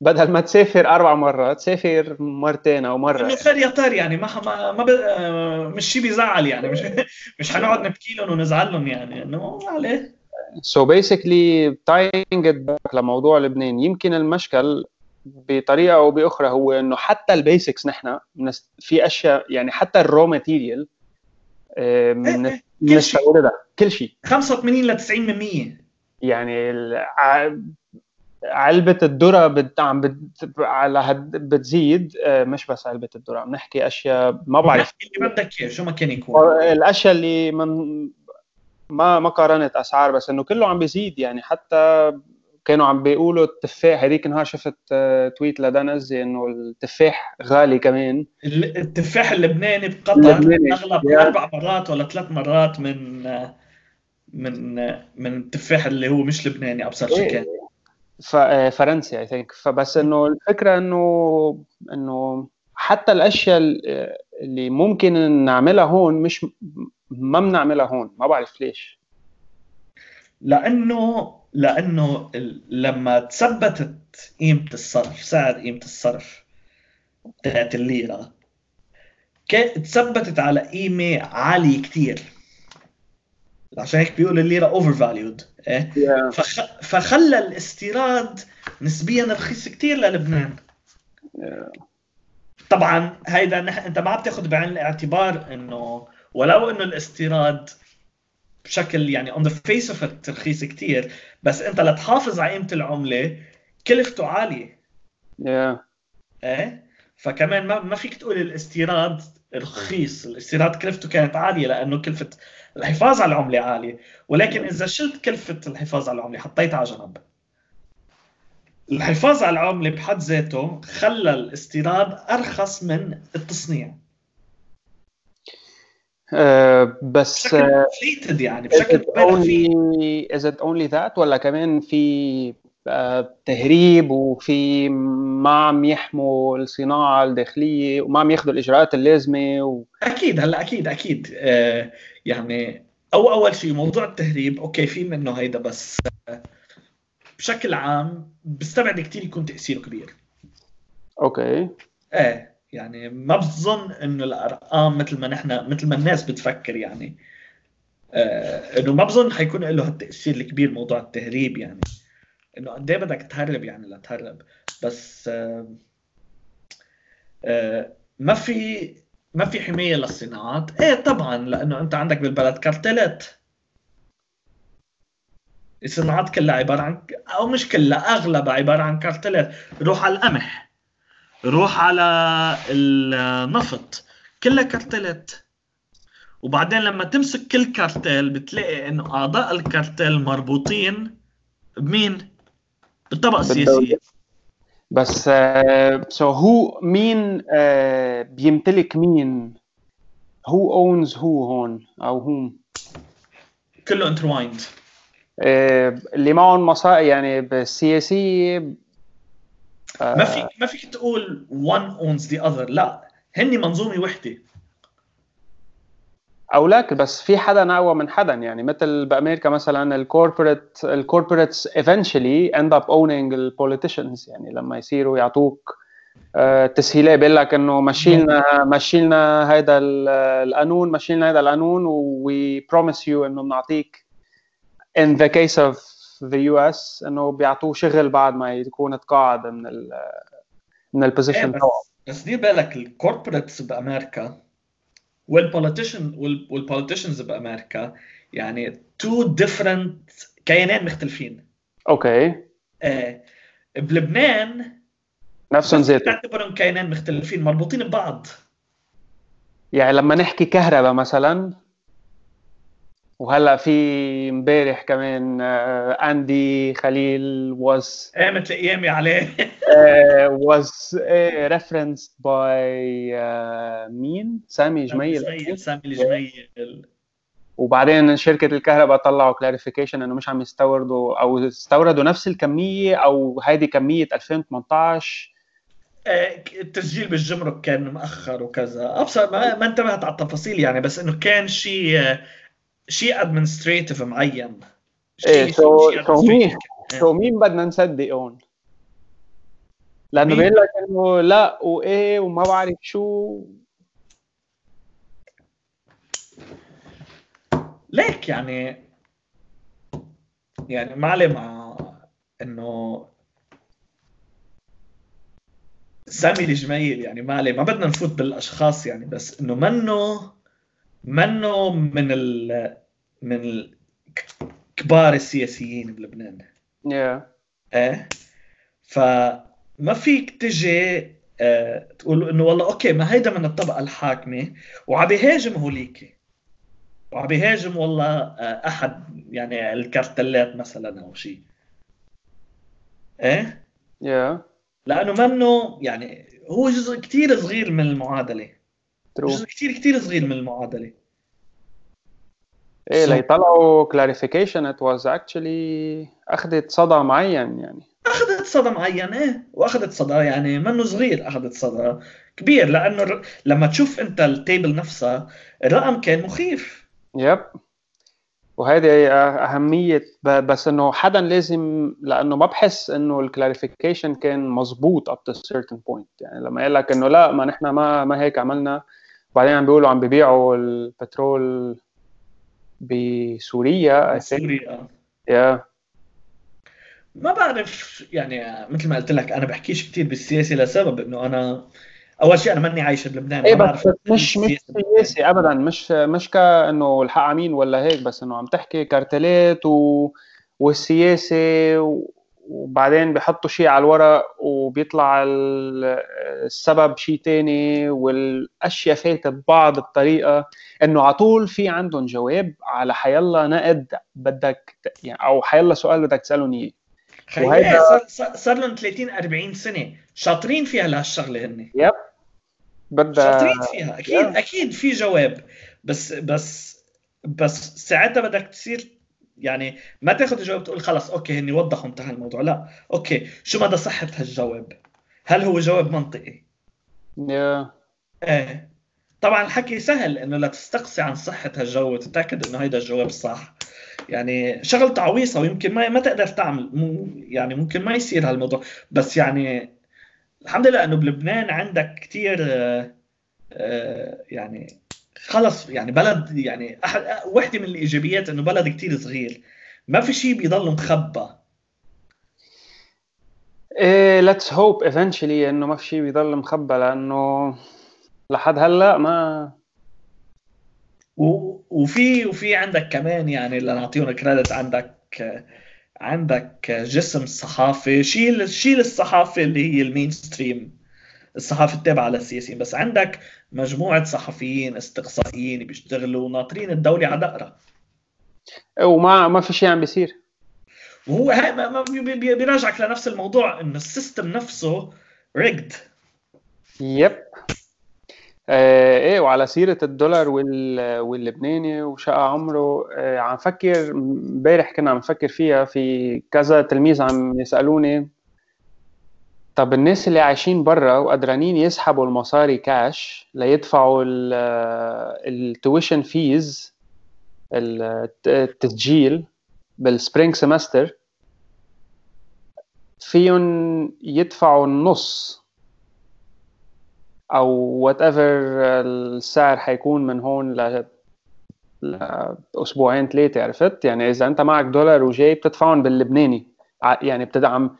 بدل ما تسافر أربع مرات سافر مرتين أو مرة. إنه خير يا طير يعني ما ما, ما ب... آه، مش شيء بيزعل يعني مش <laughs> مش حنقعد نبكي لهم ونزعل لهم يعني إنه عليه. So basically tying لموضوع لبنان يمكن المشكل بطريقة أو بأخرى هو إنه حتى ال basics نحن في أشياء يعني حتى ال raw material بنستوردها كل شيء. 85 ل 90% يعني علبة الذرة بت... عم بت... على هد... بتزيد آه، مش بس علبة الذرة عم نحكي أشياء ما بعرف. اللي بدك إياه شو ما كان يكون. الأشياء اللي من ما ما قارنت أسعار بس إنه كله عم بيزيد يعني حتى كانوا عم بيقولوا التفاح هذيك النهار شفت تويت آه، لدنز إنه التفاح غالي كمان. التفاح اللبناني بقطر أغلب أربع مرات ولا ثلاث مرات من آه، من آه، من التفاح اللي هو مش لبناني أبصر شو كان. فرنسي اي ثينك فبس إنه الفكرة إنه إنه حتى الأشياء اللي ممكن نعملها هون مش ما بنعملها هون ما بعرف ليش. لأنه لأنه لما تثبتت قيمة الصرف سعر قيمة الصرف تاعت الليرة تثبتت على قيمة عالية كثير عشان هيك بيقولوا الليرة overvalued إيه؟ فخ... فخلى الاستيراد نسبيا رخيص كثير للبنان yeah. طبعا هيدا نح... أنت ما عم تاخذ بعين الاعتبار إنه ولو إنه الاستيراد بشكل يعني on the face of رخيص كثير بس انت لتحافظ على قيمة العملة كلفته عالية. Yeah. إيه؟ فكمان ما ما فيك تقول الاستيراد رخيص الاستيراد كلفته كانت عالية لأنه كلفة الحفاظ على العملة عالية. ولكن إذا شلت كلفة الحفاظ على العملة حطيتها على جنب. الحفاظ على العملة بحد ذاته خلى الاستيراد أرخص من التصنيع. آه، بس بشكل uh, يعني بشكل only is it only that ولا كمان في uh, تهريب وفي ما عم يحموا الصناعة الداخلية وما عم ياخذوا الإجراءات اللازمة و... أكيد هلأ أكيد أكيد. يعني أو أول شيء موضوع التهريب أوكي في منه هيدا بس بشكل عام بستبعد كثير يكون تأثيره كبير. أوكي. إيه. يعني ما بظن إنه الأرقام مثل ما نحن مثل ما الناس بتفكر يعني. آه إنه ما بظن حيكون له هالتأثير الكبير موضوع التهريب يعني. إنه قد إيه بدك تهرب يعني لا تهرب بس آه آه ما في ما في حماية للصناعات. إيه طبعا لأنه أنت عندك بالبلد كارتلات. الصناعات كلها عبارة عن أو مش كلها أغلبها عبارة عن كارتلات. روح على القمح. روح على النفط. كلها كارتلات وبعدين لما تمسك كل كارتيل بتلاقي انه أعضاء الكارتيل مربوطين بمين؟ بالطبقه السياسية. بس so so هو مين uh, بيمتلك مين؟ who owns who هون أو هم كله intertwined اللي معهم مصائب يعني بالسياسية ما في ما فيك تقول one owns the other. لا هن منظومة وحدة. أو لك بس في حدا أقوى من حدا. يعني مثل بأمريكا مثلا ال corporate ال corporates eventually end up owning ال politicians يعني لما يصيروا يعطوك آه، تسهيلات بيقول لك إنه مشي لنا مشي لنا هيدا القانون مشي لنا هيدا القانون we promise you إنه بنعطيك in the case of the US إنه بيعطوه شغل بعد ما يكون تقاعد من ال من ال position تبعه. بس دير بالك ال corporates بأمريكا وال politician وال politicians بأمريكا يعني two different كيانين مختلفين. okay. آه بلبنان نفسهم ذاتهم تعتبرهم كيانين مختلفين مربوطين ببعض. يعني لما نحكي كهرباء مثلا وهلا في امبارح كمان آه، اندي خليل was مثل ايامي عليه. uh, was uh, referenced by uh, مين؟ سامي جميل سامي الجميل وبعدين شركة الكهرباء طلعوا كلاريفيكيشن إنه مش عم يستوردوا أو استوردوا نفس الكمية أو هيدي كمية 2018 التسجيل بالجمرك كان مأخر وكذا. أبصر ما, ما انتبهت على التفاصيل يعني بس إنه كان شيء شيء administrative معين. إيه so so مين so مين بدنا نصدق هون؟ لأنه بيقول لك إنه لا وإيه وما بعرف شو. ليك يعني يعني معلي مع إنه سامي الجميل يعني ما عليه ما بدنا نفوت بالأشخاص يعني بس إنه منه منه من ال من كبار السياسيين بلبنان. Yeah. إيه؟ فما فيك تجي آه تقول إنه والله أوكي ما هيدا من الطبقة الحاكمة وعم بيهاجم هوليكي وعم بيهاجم والله آه أحد يعني الكارتلات مثلا أو شيء إيه؟ Yeah. لأنه منه يعني هو جزء كثير صغير من المعادلة. True. جزء كثير كثير صغير من المعادلة. إيه ليطلعوا clarification it was actually أخذت صدى معين يعني. أخذت صدى معين إيه وأخذت صدى يعني منه صغير أخذت صدى كبير لأنه لما تشوف أنت ال table نفسها الرقم كان مخيف. yep وهذه أهمية بس إنه حدا لازم لأنه ما بحس إنه ال clarification كان مزبوط up to certain point. يعني لما قال لك إنه لا ما نحن ما ما هيك عملنا وبعدين عم بيقولوا عم ببيعوا البترول بسوريا سوريا يا ما بعرف يعني مثل ما قلت لك أنا بحكيش كثير بالسياسة لسبب إنه أنا أول شيء أنا ماني عايش بلبنان إيه بس مش مش سياسي ابدا. مش مش كانه الحق عمين ولا هيك بس إنه عم تحكي كارتلات و... والسياسة و... وبعدين بحطوا شيء على الورق وبيطلع السبب شيء تاني والأشياء فاتت ببعض بطريقه إنه على طول في عندهم جواب على حيلا نقد بدك يعني أو حيلا سؤال بدك تسألهم إياه. وهيدا صار, لهم 30 40 سنة. شاطرين فيها لهالشغله هن yep. بدها شاطرين فيها. أكيد yeah. أكيد في جواب. بس بس بس ساعتها بدك تصير يعني ما تاخذ الجواب تقول خلص okay هني وضحوا انتهى الموضوع. لا okay شو مدى صحة هالجواب؟ هل هو جواب منطقي؟ yeah. إيه. طبعا الحكي سهل إنه لا تستقصي عن صحة هالجو وتتأكد إنه هيدا الجواب الصح يعني شغلة عويصة ويمكن ما ما تقدر تعمل يعني ممكن ما يصير هالموضوع. بس يعني الحمد لله إنه بلبنان عندك كثير آه، يعني خلص يعني بلد يعني احد وحدة من الإيجابيات إنه بلد كثير صغير. ما في شيء بيضل مخبى إيه let's hope eventually إنه ما في شيء بيضل مخبى لأنه لحد هلأ ما وفي وفي عندك كمان يعني لنعطيهم credit عندك عندك جسم صحافي شيل شيل الصحافه اللي هي ال mainstream الصحافة التابعة للسياسيين بس عندك مجموعة صحفيين استقصائيين بيشتغلوا ناطرين الدولة على دقره وما ما في شيء عم بيصير. وهو ما بيراجعك لنفس الموضوع إنه ال system نفسه rigid yep. آه إيه وعلى سيرة الدولار وال... واللبناني وشقى عمره آه عم فكر امبارح كنا عم نفكر فيها في كذا تلميذ عم يسألوني طب الناس اللي عايشين برا وقدرانين يسحبوا المصاري كاش ليدفعوا ال tuition fees التسجيل بال spring semester فيهم يدفعوا النص أو whatever السعر حيكون من هون ل لاسبوعين ثلاثة عرفت؟ يعني إذا أنت معك دولار وجاي بتدفعهم باللبناني يعني بتدعم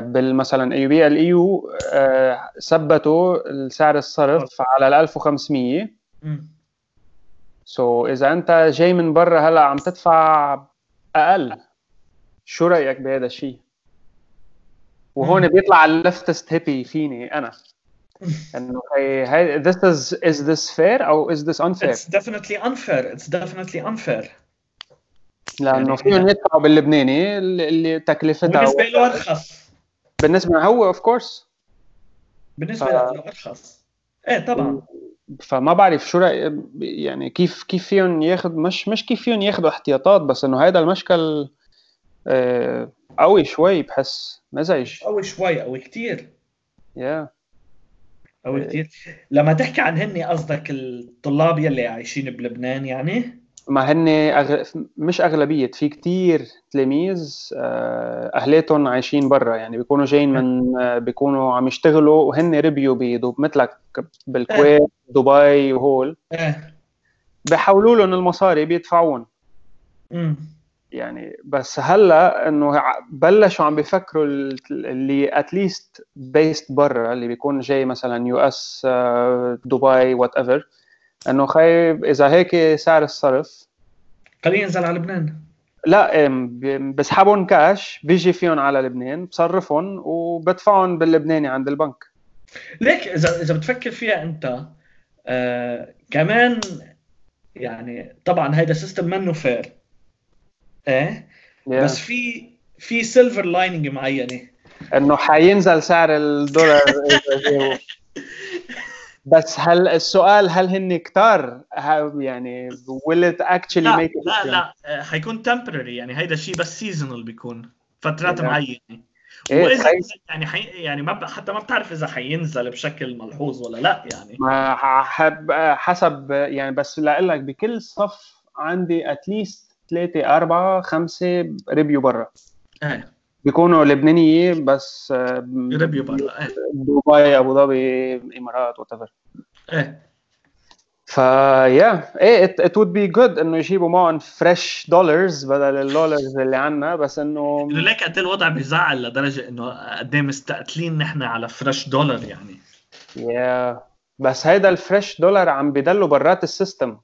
بالمثلا AUB LAU ثبتوا سعر الصرف على ال 1500 so so, إذا أنت جاي من برا هلأ عم تدفع أقل. شو رأيك بهذا الشيء؟ وهون بيطلع ال leftist hippie فيني أنا. <laughs> إنه هي هي this is is this fair أو is this unfair؟ It's definitely unfair. It's definitely unfair. لأنه يعني فيهم يدفعوا باللبناني اللي تكلفتها بالنسبة له ارخص بالنسبة هو of course بالنسبة ف... ارخص إيه طبعا. فما بعرف شو رأي يعني كيف كيف فيهم ياخذ مش مش كيف فيهم ياخذوا احتياطات بس إنه هذا المشكل آه، قوي شوي بحس مزعج. قوي شوي قوي كثير يا قوي آه. كثير لما تحكي عن هني قصدك الطلاب يلي عايشين بلبنان يعني؟ ما هن أغ... مش أغلبية في كتير تلاميذ آه، أهلاتهم عايشين برا يعني بيكونوا جايين من بيكونوا عم يشتغلوا وهن ربيوا بدو مثلك بالكويت دبي وهول. إيه. بحولوا لهم المصاري بيدفعون. يعني بس هلأ إنه بلشوا عم بيفكروا اللي at least based برا اللي بيكون جاي مثلا US دبي whatever إنه خايب إذا هيك سعر الصرف. خليه ينزل على لبنان. لا بسحبهم كاش بيجي فيهم على لبنان بصرفهم وبدفعهم باللبناني عند البنك. ليك إذا إذا بتفكر فيها أنت آه كمان يعني طبعا هيدا system منه fair إيه؟ Yeah. بس في في silver lining معينة. إنه حينزل سعر الدولار <laughs> بس هل السؤال هل هن كتار؟ يعني will it actually لا make it لا لا. آه، حيكون temporary يعني هيدا الشيء بس seasonal بيكون فترات yeah. معينة. إيه وإذا يعني حي... يعني ما حتى ما بتعرف إذا حينزل بشكل ملحوظ ولا لا يعني. ما حب... حسب يعني بس لأقول لك بكل صف عندي at least ثلاثة أربعة خمسة ريبيو برا. إيه. بيكونوا لبنانيين بس ريبيو برا إيه. دبي أبو ظبي إمارات whatever إيه فيا إيه it would be good إنه يجيبوا معهم fresh dollars بدل ال dollars اللي عندنا بس إنه ليك قد إيه الوضع بيزعل لدرجة إنه قد إيه مستقتلين نحن على fresh دولار يعني. yeah بس هيدا ال fresh دولار عم بيضلوا برات ال system.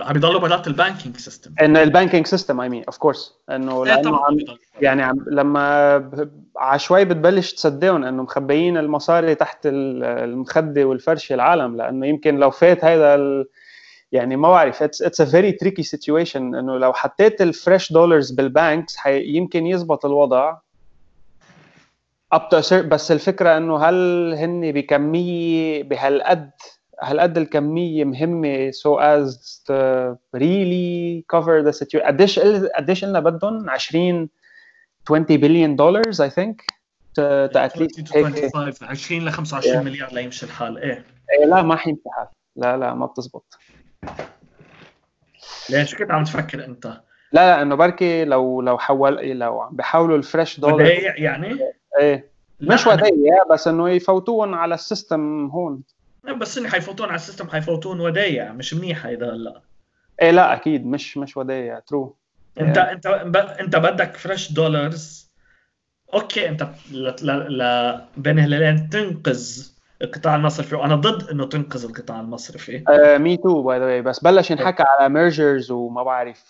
عم يضلوا برات البانكينج سيستم انه ال banking system I mean of course إنه إيه لأنه عم يعني عم لما عشوائي بتبلش تصدقهم إنه مخبيين المصاري تحت المخدة والفرشة العالم لأنه يمكن لو فات هذا ال... يعني ما بعرف it's it's a very tricky situation إنه لو حطيت ال fresh dollars بال banks. يمكن يزبط الوضع اب بس الفكرة إنه هل هن بكمية بهالقد هالقد الكمية مهمة؟ So as to really cover the situation قديش قديش قلنا بدهم 20 20 بليون دولار at least 25 20 ل 25 yeah. مليار ليمشي الحال. إيه. إيه لا ما حيمشي الحال. لا لا ما بتزبط. ليش كنت عم تفكر أنت؟ لا لا إنه بركي لو لو حول لو عم بحولوا ال fresh دولار ودايع يعني؟ إيه. مش ودايع بس إنه يفوتوهم على ال system هون. بس إني حيفوتون على ال system حيفوتون ودايع مش منيح هيدا لا إيه لا أكيد مش مش ودايع true أنت yeah. أنت أنت بدك فريش دولارز أوكي أنت ل... ل... ل... بين هلالين تنقذ القطاع المصرفي وأنا ضد إنه تنقذ القطاع المصرفي. me too by the way بس بلش ينحكى على mergers وما بعرف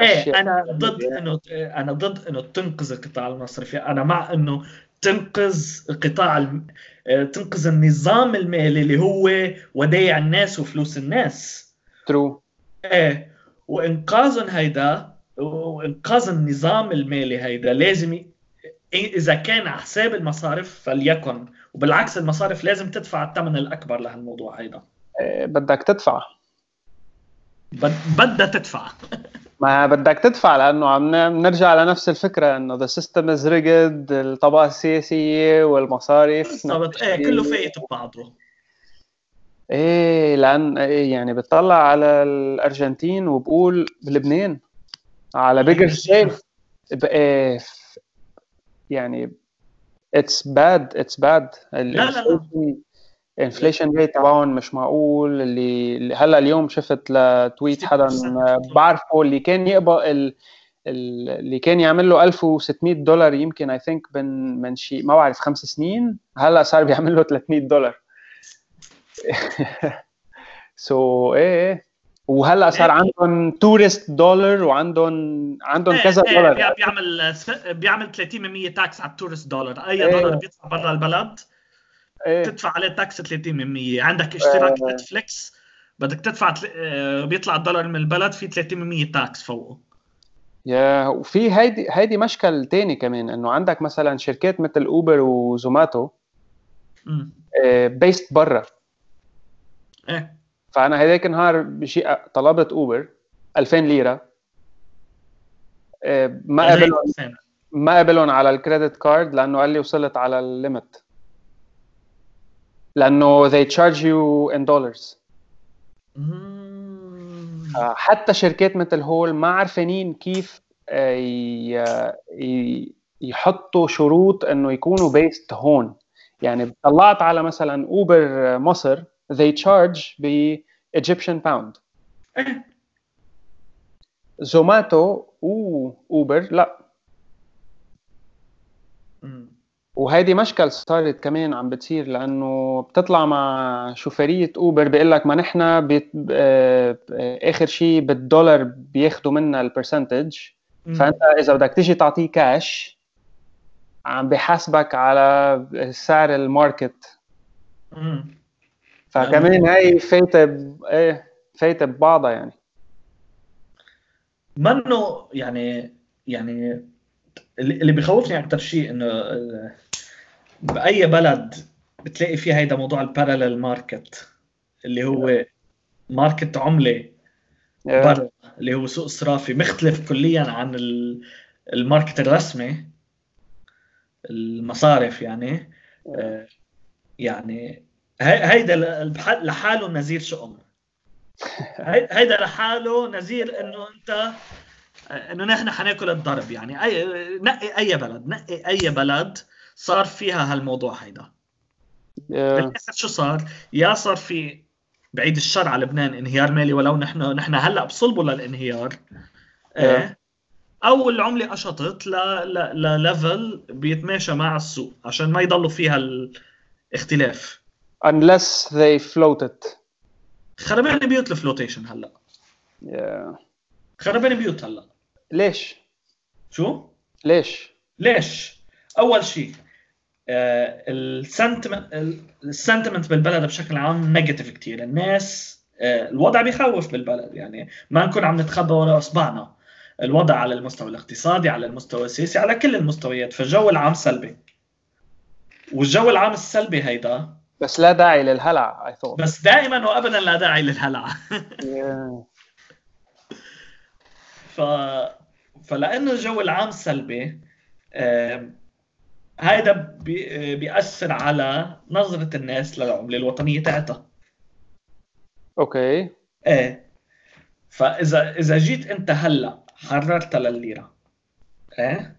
إيه أنا ضد إنه أنا ضد إنه تنقذ القطاع المصرفي. أنا مع إنه تنقذ القطاع الم... آه، تنقذ النظام المالي اللي هو ودايع الناس وفلوس الناس. true إيه وانقاذهم هيدا وإنقاذ النظام المالي هيدا لازم. إذا كان على حساب المصارف فليكن وبالعكس المصارف لازم تدفع الثمن الأكبر لهالموضوع هيدا. إيه بدك تدفع. بد... بدها تدفع. <laughs> ما بدك تدفع لأنه عم نرجع لنفس الفكرة إنه the system is rigged الطبقة السياسية والمصارف بالضبط. إيه كله فايت ببعضه. إيه لأن إيه يعني بتطلع على الأرجنتين وبقول بلبنان. على bigger scale إيه يعني it's bad it's bad لا لا لا. ال inflation rate تبعهم مش معقول. اللي هلأ اليوم شفت ل tweet حدا بعرفه اللي كان يقبض اللي كان يعمل له 1600 دولار يمكن I think من من شيء ما بعرف خمس سنين. هلأ صار بيعمل له 300 دولار. so <laughs> so, إيه إيه. وهلأ صار إيه. عندهم tourist دولار وعندهم عندهم إيه، كذا إيه، دولار. بيع- بيعمل بيعمل 30% tax على ال tourist دولار أي إيه. دولار بيطلع برا البلد. إيه. تدفع عليه tax 30% عندك اشتراك آه. نتفليكس بدك تدفع تل- آه، بيطلع الدولار من البلد في 30% tax فوقه. yeah وفي هيدي هيدي مشكل تاني كمان إنه عندك مثلا شركات مثل اوبر وزوماتو. based برا. إيه. فأنا هذاك النهار بشي طلبت اوبر 2000 ليرة. آه، ما قبلهم. ما قبلهم على ال credit card لأنه قال لي وصلت على ال limit لأنه they charge you in dollars. آه، حتى شركات مثل هول ما عارفين كيف آه، يحطوا شروط إنه يكونوا based هون يعني طلعت على مثلا Uber مصر they charge ب Egyptian pound Zomato و Uber لا. وهيدي مشكل صارت كمان عم بتصير لأنه بتطلع مع شوفيرية Uber بيقول لك ما نحن paid... آه، آه، آخر شيء بالدولار بياخذوا منا ال percentage. فأنت إذا بدك تيجي تعطيه كاش عم بحاسبك على سعر ال market مم. فكمان هي فايتة ب... إيه فايتة ببعضها يعني منه يعني يعني اللي بخوفني أكثر شيء إنه بأي بلد بتلاقي فيه هيدا موضوع ال parallel market اللي هو market عملة. برا اللي هو سوق صرافي مختلف كليا عن ال- ال market الرسمي المصارف يعني. آه، يعني هي- هيدا لحاله نذير شؤم. هي- هيدا لحاله نذير إنه أنت إنه نحن حناكل الضرب يعني. اي نقي أي بلد نقي أي بلد صار فيها هالموضوع هيدا. بالآخر شو صار؟ يا صار في بعيد الشر على لبنان انهيار مالي ولو نحن نحن هلأ بصلبه للانهيار إيه أو العمله قشطت ل ل لل level بيتماشى مع السوق عشان ما يضلوا فيها الاختلاف unless they float it خربان بيوت ال flotation هلأ Yeah. خربان بيوت هلأ ليش شو؟ ليش ليش؟ أول شيء ال sentiment ال sentiment بالبلد بشكل عام negative كثير الناس آه، الوضع بيخوف بالبلد. يعني ما نكون عم نتخبى ورا أصبعنا. الوضع على المستوى الاقتصادي على المستوى السياسي على كل المستويات. فالجو العام سلبي. والجو العام السلبي هيدا. بس لا داعي للهلع I thought. بس دائما وابدا لا داعي للهلع. Yeah. <laughs> <laughs> ف فلأنه الجو العام سلبي هيدا بي... بيأثر على نظرة الناس للعملة الوطنية تاعتها. okay. إيه. فإذا إذا جيت أنت هلأ حررتها للليره إيه؟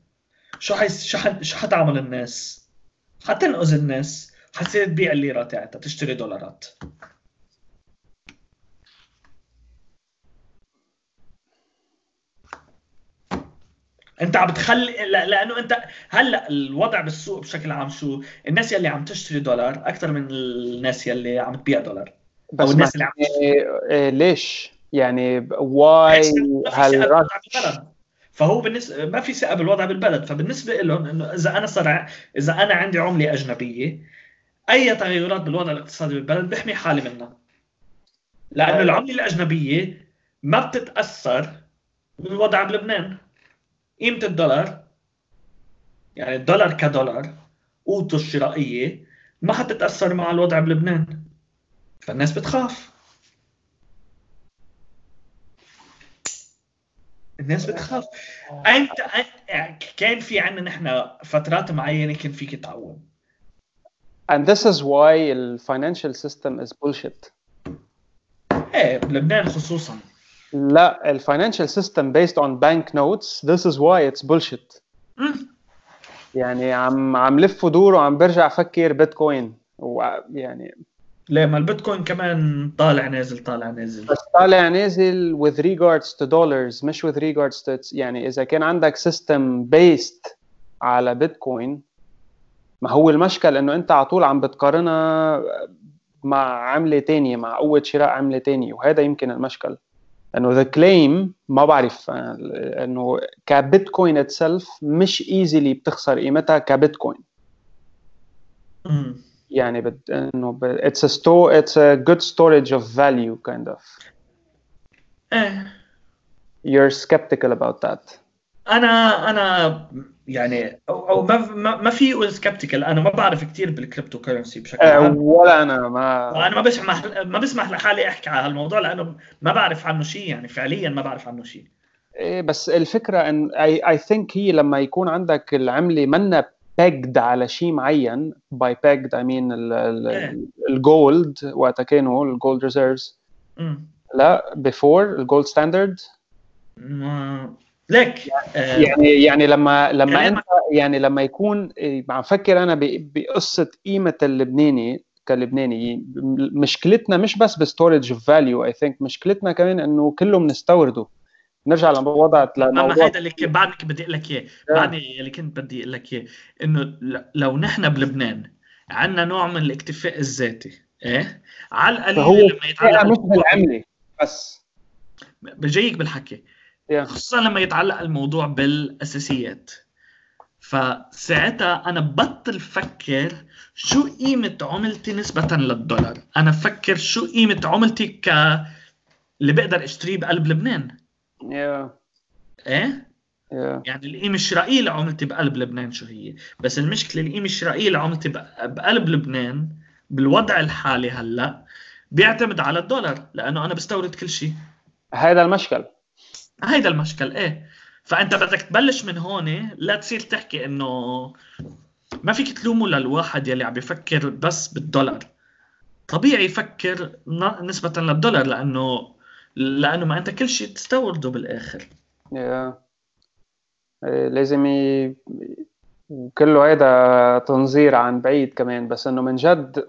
شو حيس شو ح... شو حتعمل الناس؟ حتنقذ الناس؟ حتصير تبيع الليرة تاعتها تشتري دولارات. انت عم بتخلي لا- لأنه انت هلأ الوضع بالسوق بشكل عام شو؟ الناس يلي عم تشتري دولار أكثر من الناس يلي عم تبيع دولار. بس الناس ما- اللي عم إيه، إيه، ليش؟ يعني واي هالرش بالبلد. فهو بالنسبة ما في ثقة بالوضع بالبلد. فبالنسبة لهم إنه إذا أنا صار إذا أنا عندي عملة أجنبية أي تغيرات بالوضع الاقتصادي بالبلد بحمي حالي منها. لأنه أيوة. العملة الأجنبية ما بتتأثر بالوضع بلبنان. قيمه الدولار؟ يعني الدولار كدولار قوته الشرائية ما حتتاثر مع الوضع بلبنان. فالناس بتخاف. الناس بتخاف. انت أنت- كان في عندنا نحن فترات معينة كان فيك تعوم and this is why the financial system is bullshit. إيه بلبنان خصوصا. لا ال financial system based on bank notes this is why it's bullshit. مم. يعني عم عم لف ودور وعم برجع أفكر بيتكوين. ويعني ليه؟ ما البيتكوين كمان طالع نازل طالع نازل. بس طالع نازل with regards to dollars مش with regards to يعني إذا كان عندك system based على بيتكوين ما هو المشكل إنه أنت على طول عم بتقارنها مع عملة تانية مع قوة شراء عملة تانية وهذا يمكن المشكل. إنه the claim ما بعرف إنه ك Bitcoin itself مش easily بتخسر قيمتها كبيتكوين. يعني بد... إنه it's sto it's a good storage of value kind of إيه. You're skeptical about that. أنا أنا يعني أو, أو ما ما في أقول skeptical أنا ما بعرف كثير بال cryptocurrency بشكل عام. ولا أنا ما أنا ما بسمح ما بسمح لحالي أحكي على هالموضوع لأنه ما بعرف عنه شيء يعني فعليا ما بعرف عنه شيء إيه بس الفكرة إن I think هي لما يكون عندك العملة منا pegged على شيء معين by pegged I mean ال gold وقتها كانوا ال gold reserves لا before ال gold standard like آه يعني يعني لما لما أنت يعني لما يكون إيه، عم فكر أنا بقصة قيمة اللبناني كلبناني مشكلتنا مش بس ب storage value I think مشكلتنا كمان إنه كله بنستورده نرجع لوضع ما هذا اللي بعد بدي أقول لك إياه بعد اللي كنت بدي أقول لك إياه إنه لو نحن بلبنان عندنا نوع من الاكتفاء الذاتي إيه؟ على القليل لما يتعلق مش بالعملة بس. بجيك بالحكي. خصوصا لما يتعلق الموضوع بالأساسيات. فساعتها أنا بطل فكر شو قيمة عملتي نسبة للدولار. أنا بفكر شو قيمة عملتي ك اللي بقدر أشتريه بقلب لبنان. Yeah. إيه؟ Yeah. يعني القيمة الشرائية لعملتي بقلب لبنان شو هي؟ بس المشكلة القيمة الشرائية لعملتي بقلب لبنان بالوضع الحالي هلأ بيعتمد على الدولار لأنه أنا بستورد كل شيء. هذا المشكل. هيدا المشكل إيه. فأنت بدك تبلش من هون لا تصير تحكي إنه ما فيك تلومه للواحد يلي عم بيفكر بس بالدولار. طبيعي يفكر نسبة للدولار لأنه لأنه ما أنت كل شيء تستورده بالآخر. Yeah. لازم ي... كله هيدا تنظير عن بعيد كمان بس إنه من جد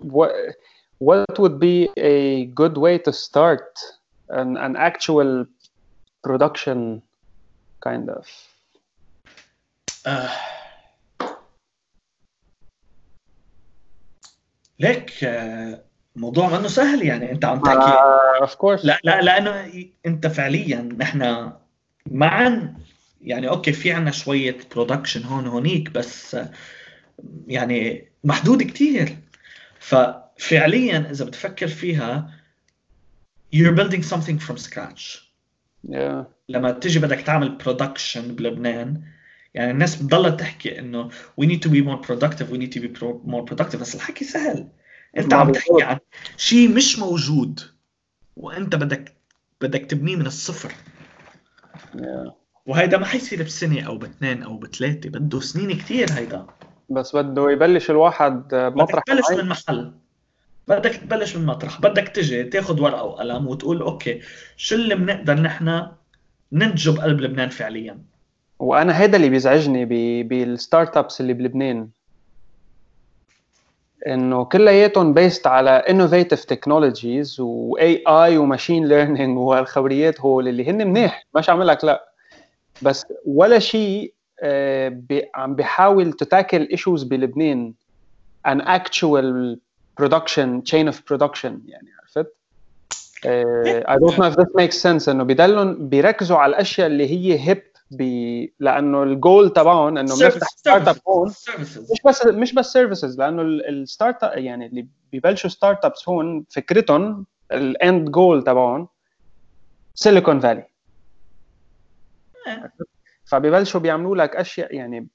what would be a good way to start an, an actual production kind of. uh, ليك uh, موضوع منه سهل يعني انت عم تحكي. of uh, course لا لا لأنه انت فعليا نحن معا. يعني okay في عنا شوية production هون هونيك بس يعني محدود كتير. ففعليا إذا بتفكر فيها you're building something from scratch. Yeah. لما تيجي بدك تعمل برودكشن بلبنان يعني الناس بتضلها تحكي إنه we need to be more productive we need to be more productive. بس الحكي سهل. أنت عم تحكي عن شيء مش موجود وأنت بدك بدك تبنيه من الصفر. Yeah. وهيدا ما حيصير بسنة أو باثنين أو بثلاثة بده سنين كثير هيدا. بس بده يبلش الواحد بمطرح بدك تبلش من محل. بدك تبلش من مطرح بدك تجي تاخذ ورقة وقلم وتقول okay شو اللي بنقدر نحن ننتجه بقلب لبنان فعليا؟ وأنا هذا اللي بيزعجني بال startups اللي بلبنان. إنه كلياتهم based على innovative technologies و AI و machine learning والخبريات هول اللي هن منيح مش عم لك لا. بس ولا شيء آه، عم بيحاول ت tackle issues بلبنان an actual production chain of production يعني عرفت؟ I don't know if this makes sense إنه بضلهم بيركزوا على الأشياء اللي هي hype بي لأنه الجول تبعهم إنه بنفتح startup هون. مش بس مش بس services لأنه ال startup يعني اللي ببلشوا startups هون فكرتهم ال end goal تبعهم Silicon Valley فببلشوا بيعملوا لك أشياء يعني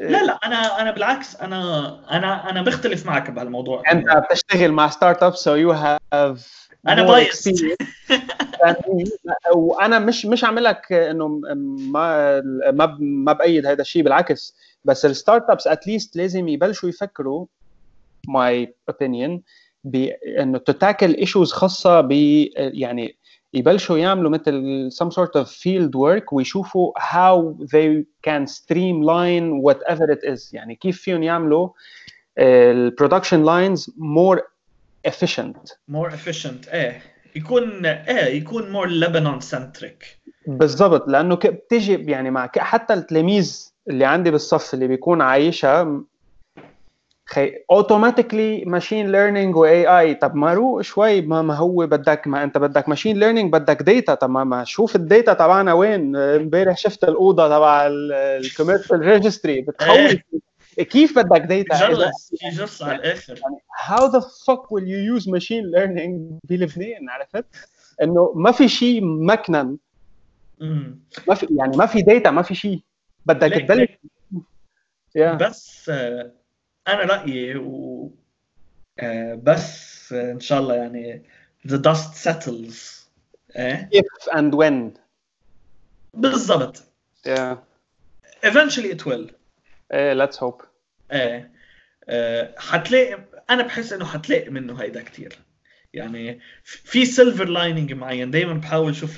لا لا أنا أنا بالعكس أنا أنا أنا بختلف معك بهالموضوع. أنت بتشتغل مع startup so you have أنا biased <laughs> وأنا مش مش عامل لك إنه ما ما ما بأيد هذا الشيء بالعكس. بس ال startups at least لازم يبلشوا يفكروا my opinion بإنه tackle issues خاصة ب يعني يبلشوا يعملوا مثل some sort of field work ويشوفوا how they can streamline whatever it is. يعني كيف فيهم يعملوا ال production lines more efficient. More efficient. إيه. يكون إيه يكون more Lebanon centric. بالضبط. لأنه بتيجي يعني مع حتى التلاميذ اللي عندي بالصف اللي بيكون عايشها خي automatically machine learning و AI طب ما روق شوي ما, ما هو بدك ما انت بدك machine learning بدك data طب ما, ما شوف ال data تبعنا وين. امبارح شفت الاوضه تبع ال commercial registry بتخوف. كيف بدك data جلس جلس على الآخر. how the fuck will you use machine learning بلبنان؟ عرفت؟ إنه ما في شيء مكنن. ما في يعني ما في data ما في شيء بدك تبلش. بس أنا رأيي و آه، بس إن شاء الله يعني the dust settles إيه؟ If and when. بالضبط. Yeah. Eventually it will. إيه let's hope. إيه. آه، حتلاقي أنا بحس إنه حتلاقي منه هيدا كثير يعني في silver lining معين دائما بحاول أشوف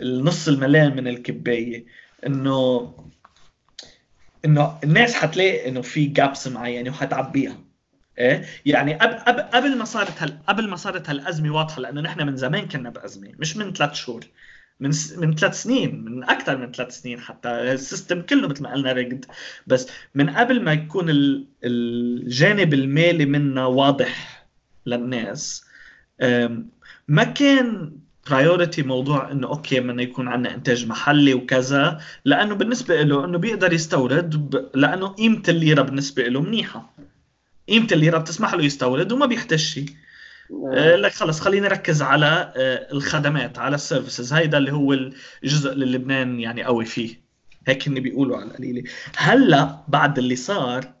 النص الملان من الكباية. إنه إنه الناس حتلاقي إنه في gaps معينة وحتعبيها. إيه؟ يعني قبل قبل ما صارت هال قبل ما صارت هالأزمة واضحة لأنه نحن من زمان كنا بأزمة مش من ثلاث شهور من س... من ثلاث سنين من أكثر من ثلاث سنين حتى ال system كله مثل ما قلنا rigged بس من قبل ما يكون الجانب المالي منا واضح للناس ما كان priority موضوع إنه okay بدنا يكون عندنا إنتاج محلي وكذا لأنه بالنسبة له إنه بيقدر يستورد ب... لأنه قيمة الليرة بالنسبة له منيحة. قيمة الليرة بتسمح له يستورد وما بيحتاج شيء آه لك خلص خلينا نركز على آه الخدمات على ال services هيدا اللي هو الجزء اللي لبنان يعني قوي فيه. هيك هن بيقولوا على القليلة. هلأ بعد اللي صار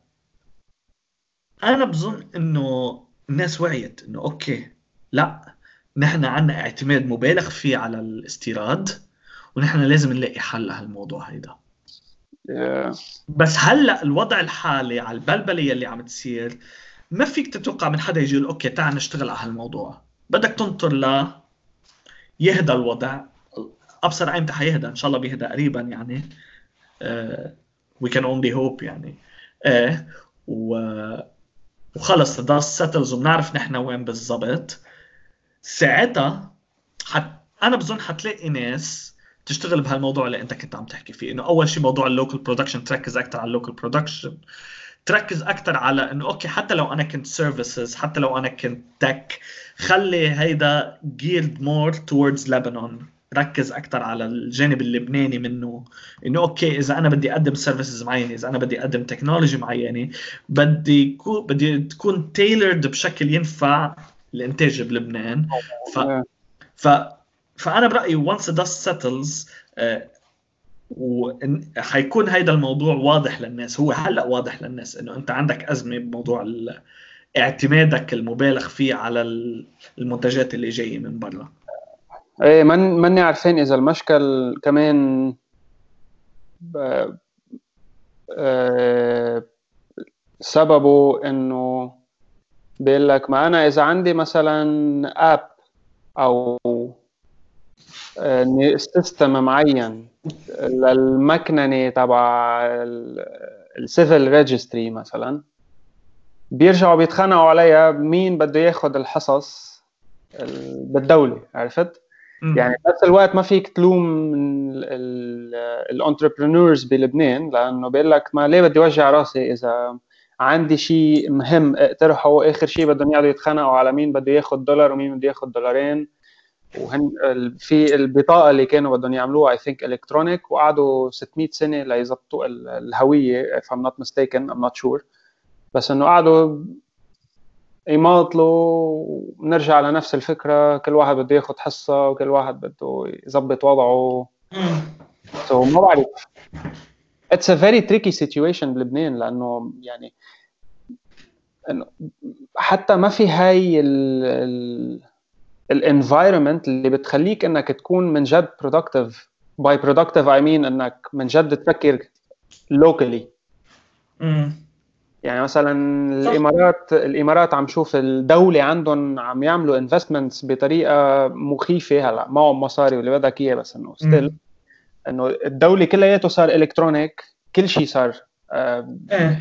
أنا بظن إنه الناس وعيت إنه okay لأ نحن عندنا اعتماد مبالغ فيه على الاستيراد ونحن لازم نلاقي حل لهالموضوع هيدا. Yeah. بس هلأ الوضع الحالي على البلبلة اللي عم تصير ما فيك تتوقع من حدا يجي يقول okay تعال نشتغل على هالموضوع. بدك تنطر ل يهدى الوضع. أبصر أيمتى حيهدى؟ إن شاء الله بيهدى قريبا يعني. we can only hope يعني. إيه و وخلص the settles وبنعرف نحن وين بالضبط. ساعتها حت... أنا بظن حتلاقي ناس تشتغل بهالموضوع اللي أنت كنت عم تحكي فيه إنه أول شيء موضوع ال local production تركز أكثر على ال local production تركز أكثر على إنه okay حتى لو أنا كنت services حتى لو أنا كنت tech خلي هيدا geared more towards لبنان ركز أكثر على الجانب اللبناني منه إنه okay إذا أنا بدي أقدم services معينة إذا أنا بدي أقدم technology معينة بدي كو بدي تكون tailored بشكل ينفع الإنتاج بلبنان. ف... ف... فأنا برأيي once the dust settles آه، وحيكون هيدا الموضوع واضح للناس. هو هلأ واضح للناس إنه أنت عندك أزمة بموضوع اعتمادك المبالغ فيه على المنتجات اللي جاية من برا. إيه من ماني عارفين إذا المشكل كمان ب... أه... سببه إنه بيقول لك ما أنا إذا عندي مثلا app أو system معين للمكننه تبع ال civil registry مثلا بيرجعوا بيتخانقوا عليها مين بده ياخذ الحصص بالدولة عرفت؟ يعني بنفس الوقت ما فيك تلوم ال entrepreneurs بلبنان لأنه بيقول لك ما ليه بدي وجع رأسي إذا عندي شيء مهم اقترحه آخر شيء بدهم يقعدوا يتخانقوا على مين بده ياخذ دولار ومين بده ياخذ دولارين. وهن في البطاقة اللي كانوا بدهم يعملوها I think electronic وقعدوا 600 سنة ليظبطوا الهوية if I'm not mistaken I'm not sure. بس إنه قعدوا يماطلوا ونرجع لنفس الفكرة كل واحد بده ياخذ حصة وكل واحد بده يظبط وضعه. so ما بعرف. it's a very tricky situation بلبنان لأنه يعني إنه حتى ما في هاي ال environment اللي بتخليك إنك تكون من جد productive by productive I mean إنك من جد تفكر locally يعني مثلا الإمارات الإمارات عم شوف الدولة عندهم عم يعملوا investments بطريقة مخيفة هلأ. معهم مصاري واللي بدك إياه بس إنه still إنه الدولة كلياته صار electronic كل شيء صار إيه.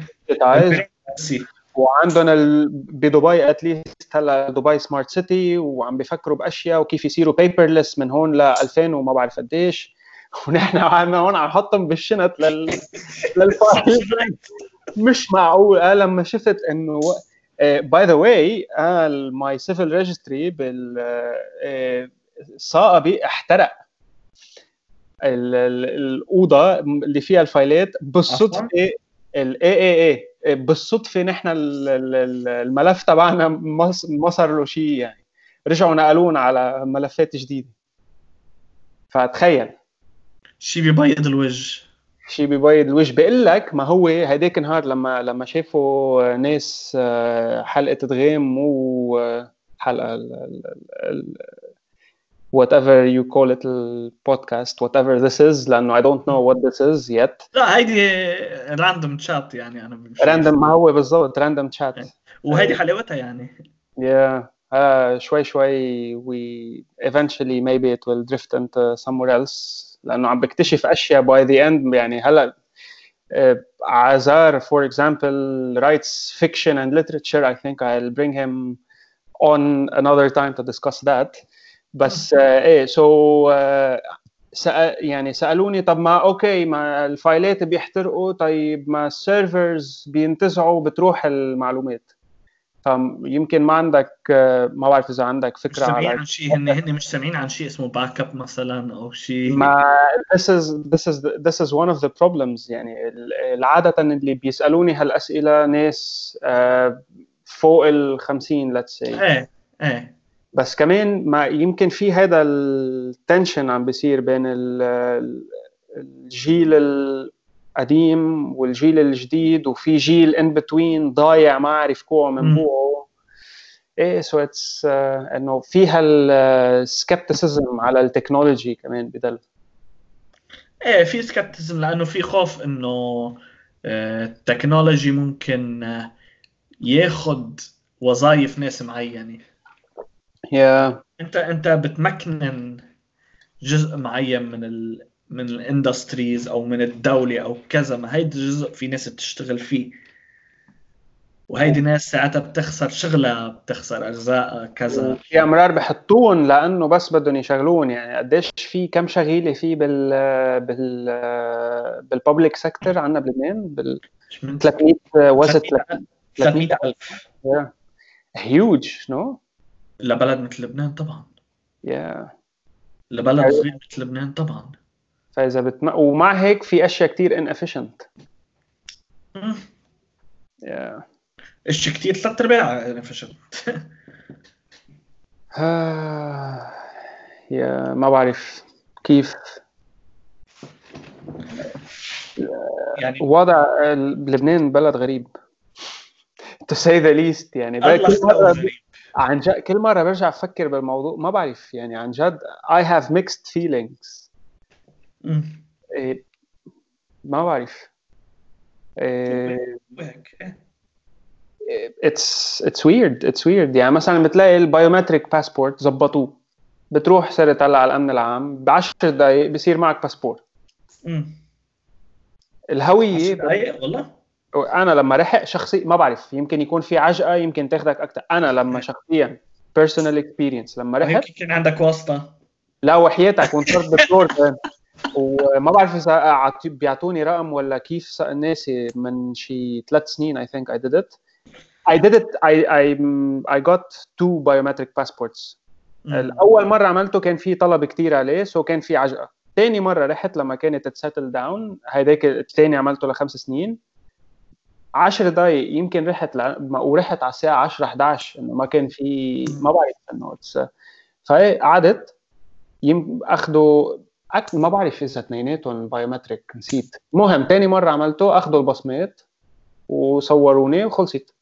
وعندهم ال... بدبي at least هلا دبي smart city وعم بيفكروا بأشياء وكيف يصيروا paperless من هون ل 2000 وما بعرف قديش. <laughs> ونحن عم هون عم نحطهم بالشنط لل لل file. مش معقول. أنا لما شفت إنه by the way my civil registry بال صائبي احترق. الأوضة اللي فيها ال file ات بالصدفة الاي اي اي بالصدفة نحن الملف تبعنا ما صار له شيء يعني. رجعوا نقلونا على ملفات جديدة. فتخيل. شيء بيبيض الوجه. شيء بيبيض الوجه. بقول لك ما هو هيداك النهار لما لما شافوا ناس آه، حلقة دغام مو آه، حلقة whatever you call it البودكاست whatever this is لانه I don't know what this is yet لا هيدي راندوم تشات يعني انا راندوم ما هو بالضبط راندوم تشات وهيدي حلاوتها يعني yeah uh, شوي شوي we eventually maybe it will drift into somewhere else لانه عم بكتشف اشياء by the end يعني هلا uh, Azar for example writes fiction and literature I think I'll bring him on another time to discuss that بس إيه so سأل يعني سألوني طب ما okay ما ال file ات بيحترقوا طيب ما ال servers بينتزعوا بتروح المعلومات. فيمكن ما عندك ما بعرف إذا عندك فكرة مش سامعين عن شيء هن هن مش سامعين عن شيء اسمه backup مثلا أو شيء. ما this is this is this is one of the problems يعني عادة اللي بيسألوني هالأسئلة ناس فوق ال 50 let's say. إيه إيه. بس كمان ما يمكن في هذا ال tension عم بيصير بين الجيل القديم والجيل الجديد وفي جيل in between ضايع ما عارف كوعه من بوعه. إيه so it's إنه فيها ال skepticism على ال technology كمان بدل. إيه في skepticism لأنه في خوف إنه ال technology ممكن آه، ياخذ وظائف ناس معينة. Yeah. انت انت بتمكن جزء معين من ال من ال industries أو من الدولة أو كذا ما هيدا جزء في ناس بتشتغل فيه. وهيدي ناس ساعتها بتخسر شغلها بتخسر ارزاقها كذا. في امرار بحطون لأنه بس بدهم يشغلون يعني قديش في كم شغيلة في بال بال بال public sector عندنا بلبنان؟ بال 300 وزت 300000 huge no لبلد مثل لبنان طبعا. yeah yeah. لبلد. صغير مثل لبنان طبعا. فإذا بتم... ومع هيك في أشياء كثير inefficient يا اشياء كثير ثلاث أرباع ان افيشنت يا ما بعرف كيف. يعني وضع لبنان بلد غريب. To say the least يعني. عن جد كل مرة برجع أفكر بالموضوع ما بعرف يعني عن جد I have mixed feelings. إيه ما بعرف. إيه it's it's weird it's weird يعني مثلا بتلاقي ال biometric passport زبطوه. بتروح صرت هلأ على الأمن العام ب 10 دقائق بصير معك باسبور الهوية 10 دقائق والله؟ أنا لما رحت شخصي ما بعرف يمكن يكون في عجقة يمكن تاخذك أكثر أنا لما شخصيا personal experience لما رحت يمكن عندك واسطة. لا وحياتك وانت دكتور وما بعرف إذا بيعطوني رقم ولا كيف ناسي من شي ثلاث سنين I think I did it I did it I I I got two biometric passports. الأول مرة عملته كان في طلب كثير عليه so كان في عجقة. ثاني مرة رحت لما كانت ت settle down هيداك الثاني عملته لخمس سنين. 10 دقائق يمكن رحت ل... ورحت على الساعة 10 11 إنه ما كان في ما بعرف إنه فهي قعدت يم... اخذوا أك... ما بعرف إذا اثنيناتهم ال biometric نسيت. المهم ثاني مرة عملته اخذوا البصمات وصوروني وخلصت.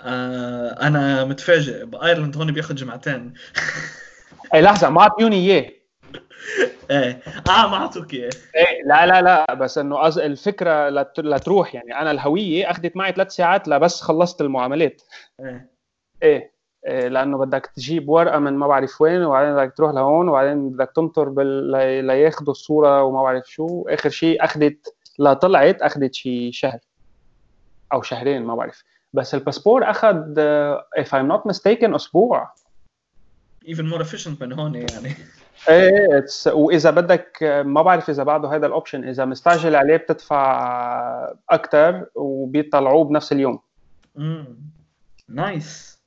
آه أنا متفاجئ ب Ireland هون بياخذ جمعتين. اي لحظة ما اعطيوني إياه. <laughs> إيه. آه ما اعطوك اياه إيه لا لا لا بس إنه as... الفكرة لتروح يعني أنا الهوية أخذت معي ثلاث ساعات لبس خلصت المعاملات. إيه. إيه, إيه لأنه بدك تجيب ورقة من ما بعرف وين وبعدين بدك تروح لهون وبعدين بدك تنطر بال... لياخذوا الصورة وما بعرف شو. آخر شيء أخذت لا طلعت أخذت شي شهر أو شهرين ما بعرف. بس الباسبور أخذ if I'm not mistaken أسبوع. Even more efficient من هون يعني. إيه it's وإذا بدك ما بعرف إذا بعده هذا ال option إذا مستعجل عليه بتدفع أكثر وبيطلعوه بنفس اليوم. امم nice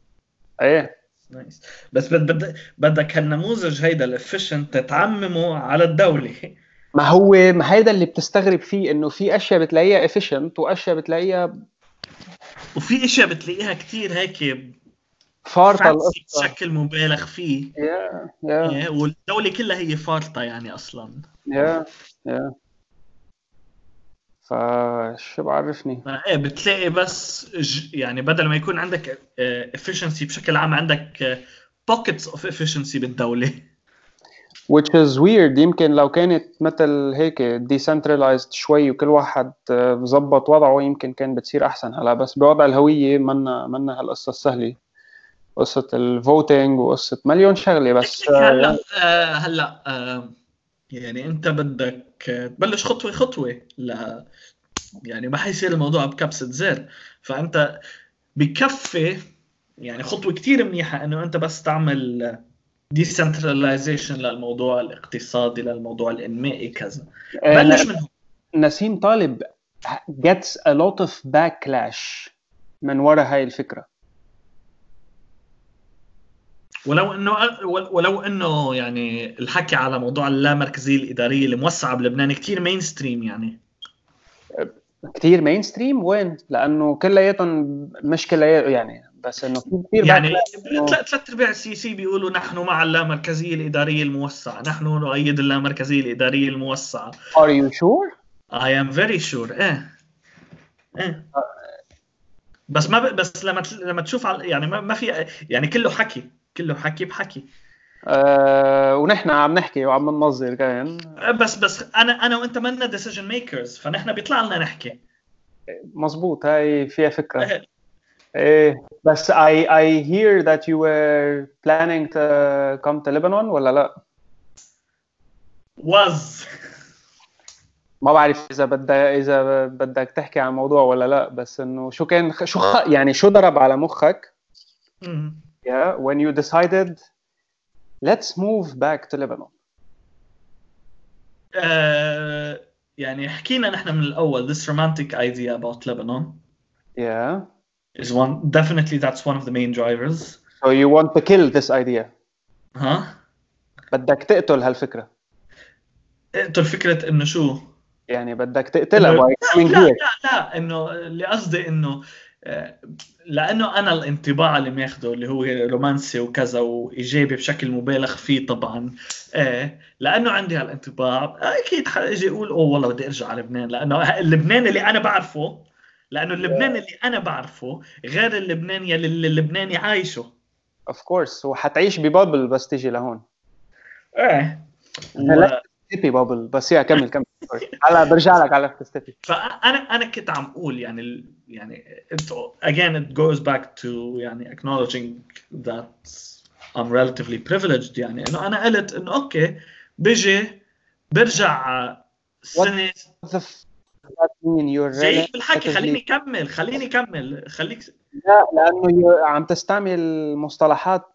إيه. nice بس بد بد بدك هالنموذج هيدا ال efficient تعممه على الدولة. ما هو ما هيدا اللي بتستغرب فيه إنه في أشياء بتلاقيها efficient وأشياء بتلاقيها وفي أشياء بتلاقيها كتير هيك فارطة القصة. بشكل مبالغ فيه. yeah yeah. والدولة كلها هي فارطة يعني أصلا. yeah yeah. فشو بعرفني؟ ما إيه بتلاقي بس ج- يعني بدل ما يكون عندك efficiency بشكل عام عندك آه، pockets of efficiency بالدولة. Which is weird. يمكن لو كانت مثل هيك decentralized شوي وكل واحد آه، بظبط وضعه يمكن كان بتصير أحسن هلا. بس بوضع الهوية منا منا هالقصة السهله قصة الفوتينج وقصة مليون شغلة بس آه، هلا آه، هلأ آه، يعني أنت بدك آه، تبلش خطوة خطوة لا يعني ما حيصير الموضوع بكبسة زر. فأنت بكفي يعني خطوة كتير منيحة إنه أنت بس تعمل ديسنتراليزيشن للموضوع الاقتصادي للموضوع الإنمائي كذا. آه، بلش من هون نسيم طالب gets a lot of backlash من وراء هاي الفكرة. ولو إنه ولو إنه يعني الحكي على موضوع اللامركزية الإدارية الموسعه بلبنان كتير mainstream يعني. كثير mainstream وين؟ لأنه كلياتهم مش كلياتهم يعني بس إنه في كثير يعني ثلاث أرباع السياسيين بيقولوا نحن مع اللامركزية الإدارية الموسعة، نحن نؤيد اللامركزية الإدارية الموسعة. Are you sure؟ I am very sure. إيه. إيه. بس ما ب... بس لما ت... لما تشوف على... يعني ما... ما في يعني كله حكي. كله حكي بحكي آه ونحن عم نحكي وعم ننظر كمان بس بس أنا أنا وأنت منا decision makers فنحن بيطلع لنا نحكي مزبوط هاي فيها فكرة إيه. إيه بس I I hear that you were planning to come to Lebanon ولا لا؟ was ما بعرف إذا بدك إذا بدك تحكي عن الموضوع ولا لا بس إنه شو كان شو خ... يعني شو ضرب على مخك. yeah when you decided let's move back to Lebanon آه... يعني حكينا نحن من الاول this romantic idea about Lebanon yeah is one definitely that's one of the main drivers so you want to kill this idea ها بدك تقتل هالفكرة اقتل فكره انه شو يعني بدك تقتلها إنه- by coming لا here لا لا انه اللي قصدي انه آه، لأنه أنا الانطباع اللي ماخده اللي هو رومانسي وكذا وإيجابي بشكل مبالغ فيه طبعا آه لأنه عندي هالانطباع. أكيد حاجي أقول أوه والله بدي أرجع على لبنان. لأنه اللبنان اللي أنا بعرفه لأنه اللبنان اللي أنا بعرفه غير اللبنان يلي اللبناني عايشه. Of course وحتعيش ب bubble بس تيجي لهون. إيه. ستيبي bubble بس يا كمل كمل. هلا برجع لك على ستيبي فانا أنا كنت عم أقول يعني يعني it, again it goes back to يعني acknowledging that I'm relatively privileged يعني. إنه أنا قلت إنه okay بيجي برجع سنة. really بالحكي خليني كمل خليني كمل خليك لا لأنه عم تستعمل مصطلحات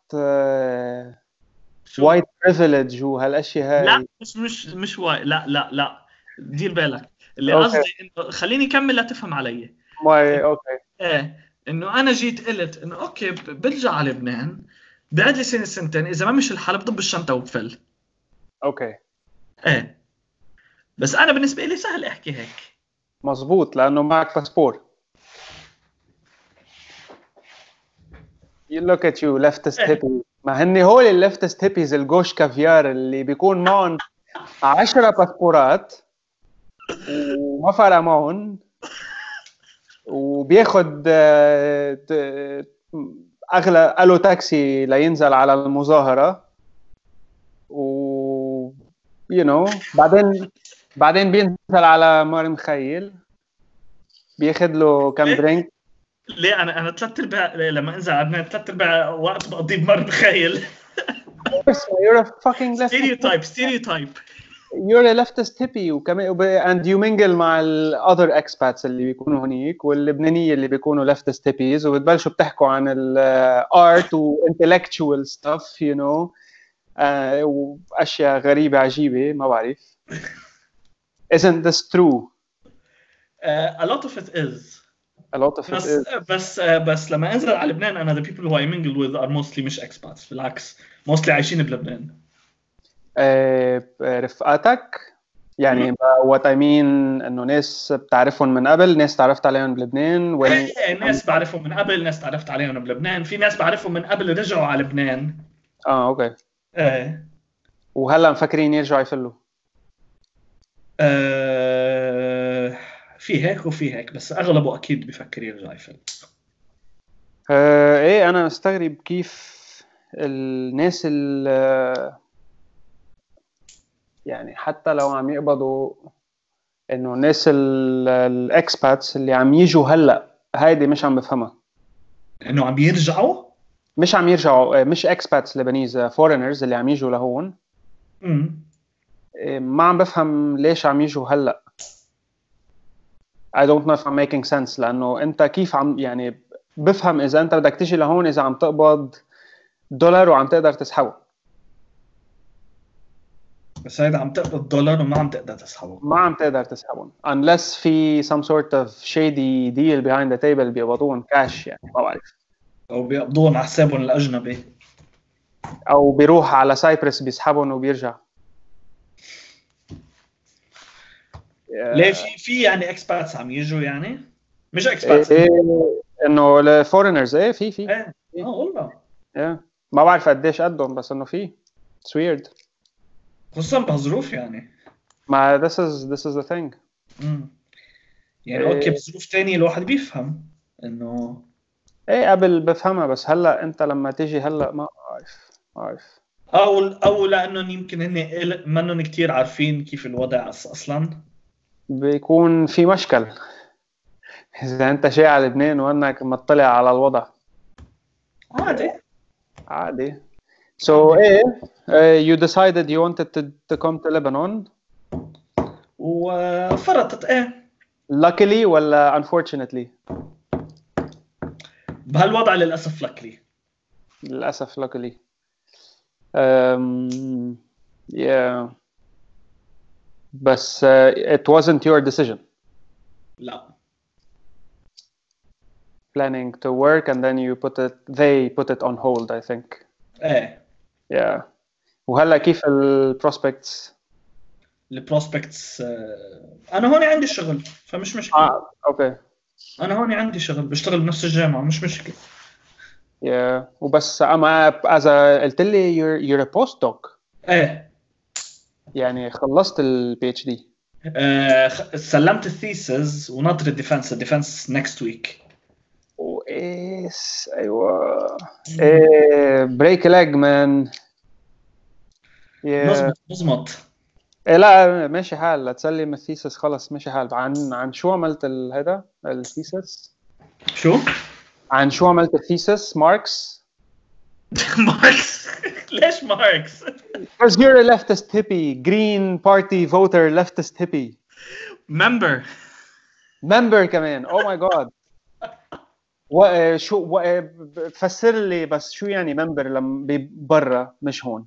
white privilege وهالأشياء هاي. لا مش مش مش واي لا لا لا. دير بالك. اللي. قصدي إنه خليني كمل لتفهم علي. ما okay. إيه إنه أنا جيت قلت إنه okay برجع على لبنان. بقعد لي سنه سنتين إذا ما مش الحال بضب الشنطة وبفل. okay. إيه. بس أنا بالنسبة لي سهل أحكي هيك. مزبوط لأنه معك باسبور. You look at you leftist إيه. hippie ما هن هول ال leftist hippies ال gauche caviar اللي بيكون معهم 10 باسبورات وما معهم. وبياخد آه، أغلى ألو تاكسي لينزل على المظاهرة. و you know بعدين بعدين بينزل على مار مخيل. بياخد له كم؟ drink ليه؟ أنا أنا ثلاث أرباع لما أنزل لبنان ثلاث أرباع وقت بقضيه بمار مخيل you're a fucking <laughs> stereotype stereotype you're a leftist hippie وكمان and you mingle مع ال other expats اللي بيكونوا هنيك واللبنانية اللي بيكونوا leftist hippies وبتبلشوا بتحكوا عن ال art و intellectual stuff you know آه، واشياء غريبة عجيبة ما بعرف isn't this true Uh, a lot of it is a lot of it بس is بس uh, بس لما انزل على لبنان أنا the people who I mingle with are mostly مش expats بالعكس mostly عايشين بلبنان آه، رفقاتك. يعني what I mean إنه ناس بتعرفهم من قبل ناس تعرفت عليهم بلبنان ولا إيه ناس بعرفهم من قبل ناس تعرفت عليهم بلبنان في ناس بعرفهم من قبل رجعوا على لبنان. آه okay. إيه. وهلأ مفكرين يرجعوا يفلوا؟ آه، في هيك وفي هيك بس أغلبه أكيد بفكر يرجع يفل. آه إيه أنا مستغرب كيف الناس ال يعني حتى لو عم يقبضوا إنه الناس ال expats اللي عم يجوا هلأ هيدي مش عم بفهمها. إنه عم يرجعوا؟ مش عم يرجعوا آه، مش expats Lebanese foreigners اللي عم يجوا لهون. امم آه، ما عم بفهم ليش عم يجوا هلأ. I don't know if I'm making sense لأنه أنت كيف عم يعني بفهم إذا أنت بدك تيجي لهون إذا عم تقبض دولار وعم تقدر تسحبه. بس هيدا عم تقبض دولار وما عم تقدر تسحبه. ما عم تقدر تسحبهم unless في some sort of shady deal behind the table بيقبضوهم كاش يعني ما بعرف. أو بيقبضوهم على حسابهم الأجنبي. أو بيروح على Cyprus بيسحبهم وبيرجع. ليه في في يعني expats عم يجوا يعني؟ مش expats إيه إنه ال foreigners إيه في في. إيه. آه والله. Yeah. ما بعرف قديش قدهم بس إنه في. It's weird. خصوصا بهالظروف يعني. ما this is this is the thing. امم يعني إيه. أوكي بظروف تانية الواحد بيفهم إنه إيه قبل بفهمها بس هلأ أنت لما تيجي هلأ ما بعرف ما بعرف أو أو لأنهم يمكن هن منهم كثير عارفين كيف الوضع أصلا. بيكون في مشكل. إذا أنت جاي على لبنان وأنك مطلع على الوضع. عادي. عادي. so ايه uh, you decided you wanted to, to come to Lebanon وفرطت ايه luckily ولا unfortunately بهالوضع للاسف لكلي للأسف luckily um, yeah بس uh, it wasn't your decision لا planning to work and then you put it they put it on hold I think ايه yeah. وهلا كيف البروسبكتس البروسبكتس أنا هون عندي شغل فمش مشكلة. آه okay أنا هون عندي شغل بشتغل بنفس الجامعة مش مشكلة. Yeah. وبس اما as a قلت لي you're you're a postdoc. إيه. يعني خلصت ال PhD آه، سلمت ال thesis وناطر ال defense ال defense next week nice أيوه. إيه break a leg man مزبط مزبط إيه لا ماشي حال. لا تسلم ال thesis خلص ماشي حال. عن عن شو عملت هذا ال thesis؟ شو؟ عن شو عملت ال thesis؟ ماركس ماركس <laughs> ليش ماركس؟ because you're a leftist hippie. Green party voter leftist hippie. member member كمان. Oh my god. و شو و فسر لي بس شو يعني member لما برا مش هون.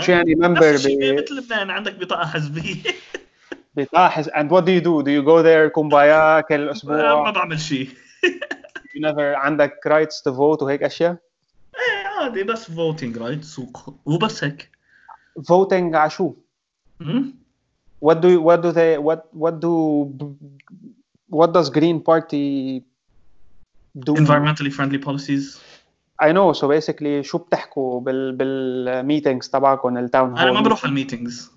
شو يعني الشيء ب- مثل لبنان عندك بطاقة حزبية. <laughs> بتلاحظ and what do you do? Do you go there kumbaya كل ما أسبوع بعمل شيء. <laughs> You never عندك rights to vote وهيك أشياء؟ إيه عادي بس voting rights وبس هيك. voting على شو؟ what do what do they what what do what does green party do environmentally friendly policies I know so basically شو بتحكوا بال بالميتينجز تبعكم التاون أنا ما هول بروح على الميتينجز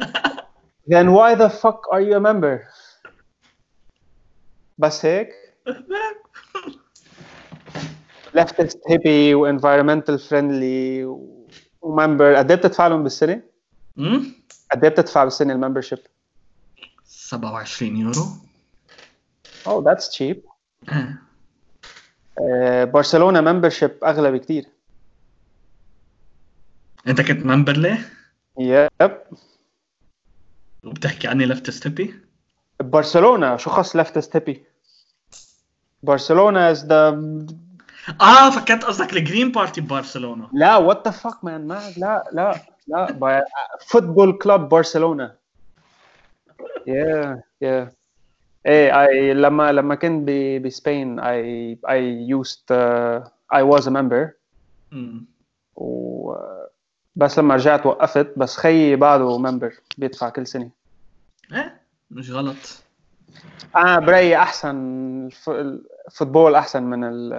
<laughs> then why the fuck are you a member بس هيك <laughs> leftist hippie و environmental friendly و- و member قد إيه بتدفع لهم بالسنة؟ مم؟ قد إيه بتدفع بالسنة ال membership؟ 27 يورو Oh that's cheap إيه. آه، برشلونة membership أغلى بكتير. أنت كنت member ليه؟ yep وبتحكي عني leftist hippie برشلونة شو خص leftist hippie برشلونة is the آه فكرت قصدك ال green party ببرشلونه لا what the fuck man ما لا لا لا football club برشلونة. yeah yeah إيه اي لما لما كنت ب Spain I I used I was a member مم. و بس لما رجعت وقفت بس خيي بعده member بيدفع كل سنة. إيه؟ مش غلط. أنا برايي أحسن ال f- ال football أحسن من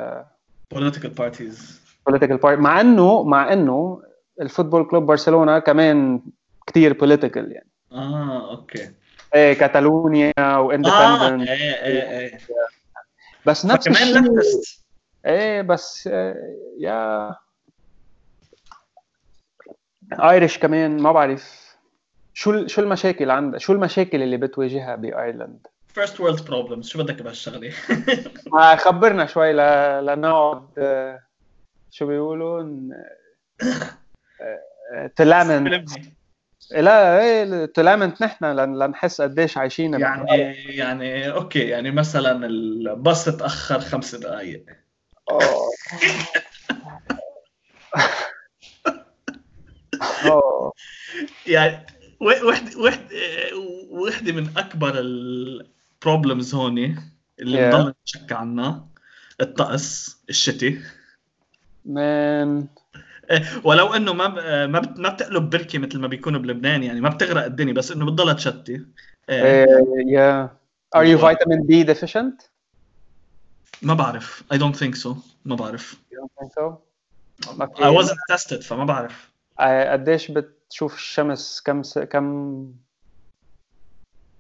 political parties. ال political party مع إنه مع إنه ال football club برشلونه كمان كتير political يعني. آه أوكي. إيه كاتالونيا و independent إيه إيه إيه. بس نفس كمان الشيء. leftist إيه بس آه، yeah ايرش كمان ما بعرف. شو شو المشاكل عندها شو المشاكل اللي بتواجهها بايرلند فيرست وورلد بروبلمز شو بدك بهالشغلة؟ <laughs> آه، خبرنا شوي ل... لنقعد آه، شو بيقولوا آه، آه، تلامنت لا إيه تلامنت نحن لن... لنحس قديش عايشين يعني يعني أوكي يعني مثلا الباص تأخر خمس دقائق. <laughs> أوه. يعني وحده وحده وحدة من أكبر البروبلمز هون اللي Yeah. بنضل نشك عنها الطقس الشتي مان إيه، ولو إنه ما ما ما بتقلب بركة مثل ما بيكونوا بلبنان يعني ما بتغرق الدنيا بس إنه بتضلها تشتي. إيه، إيه، يا. Are you vitamin D deficient? ما بعرف. I don't think so. ما بعرف. You don't think so? I wasn't tested فما بعرف. قديش بتشوف الشمس؟ كم س... كم؟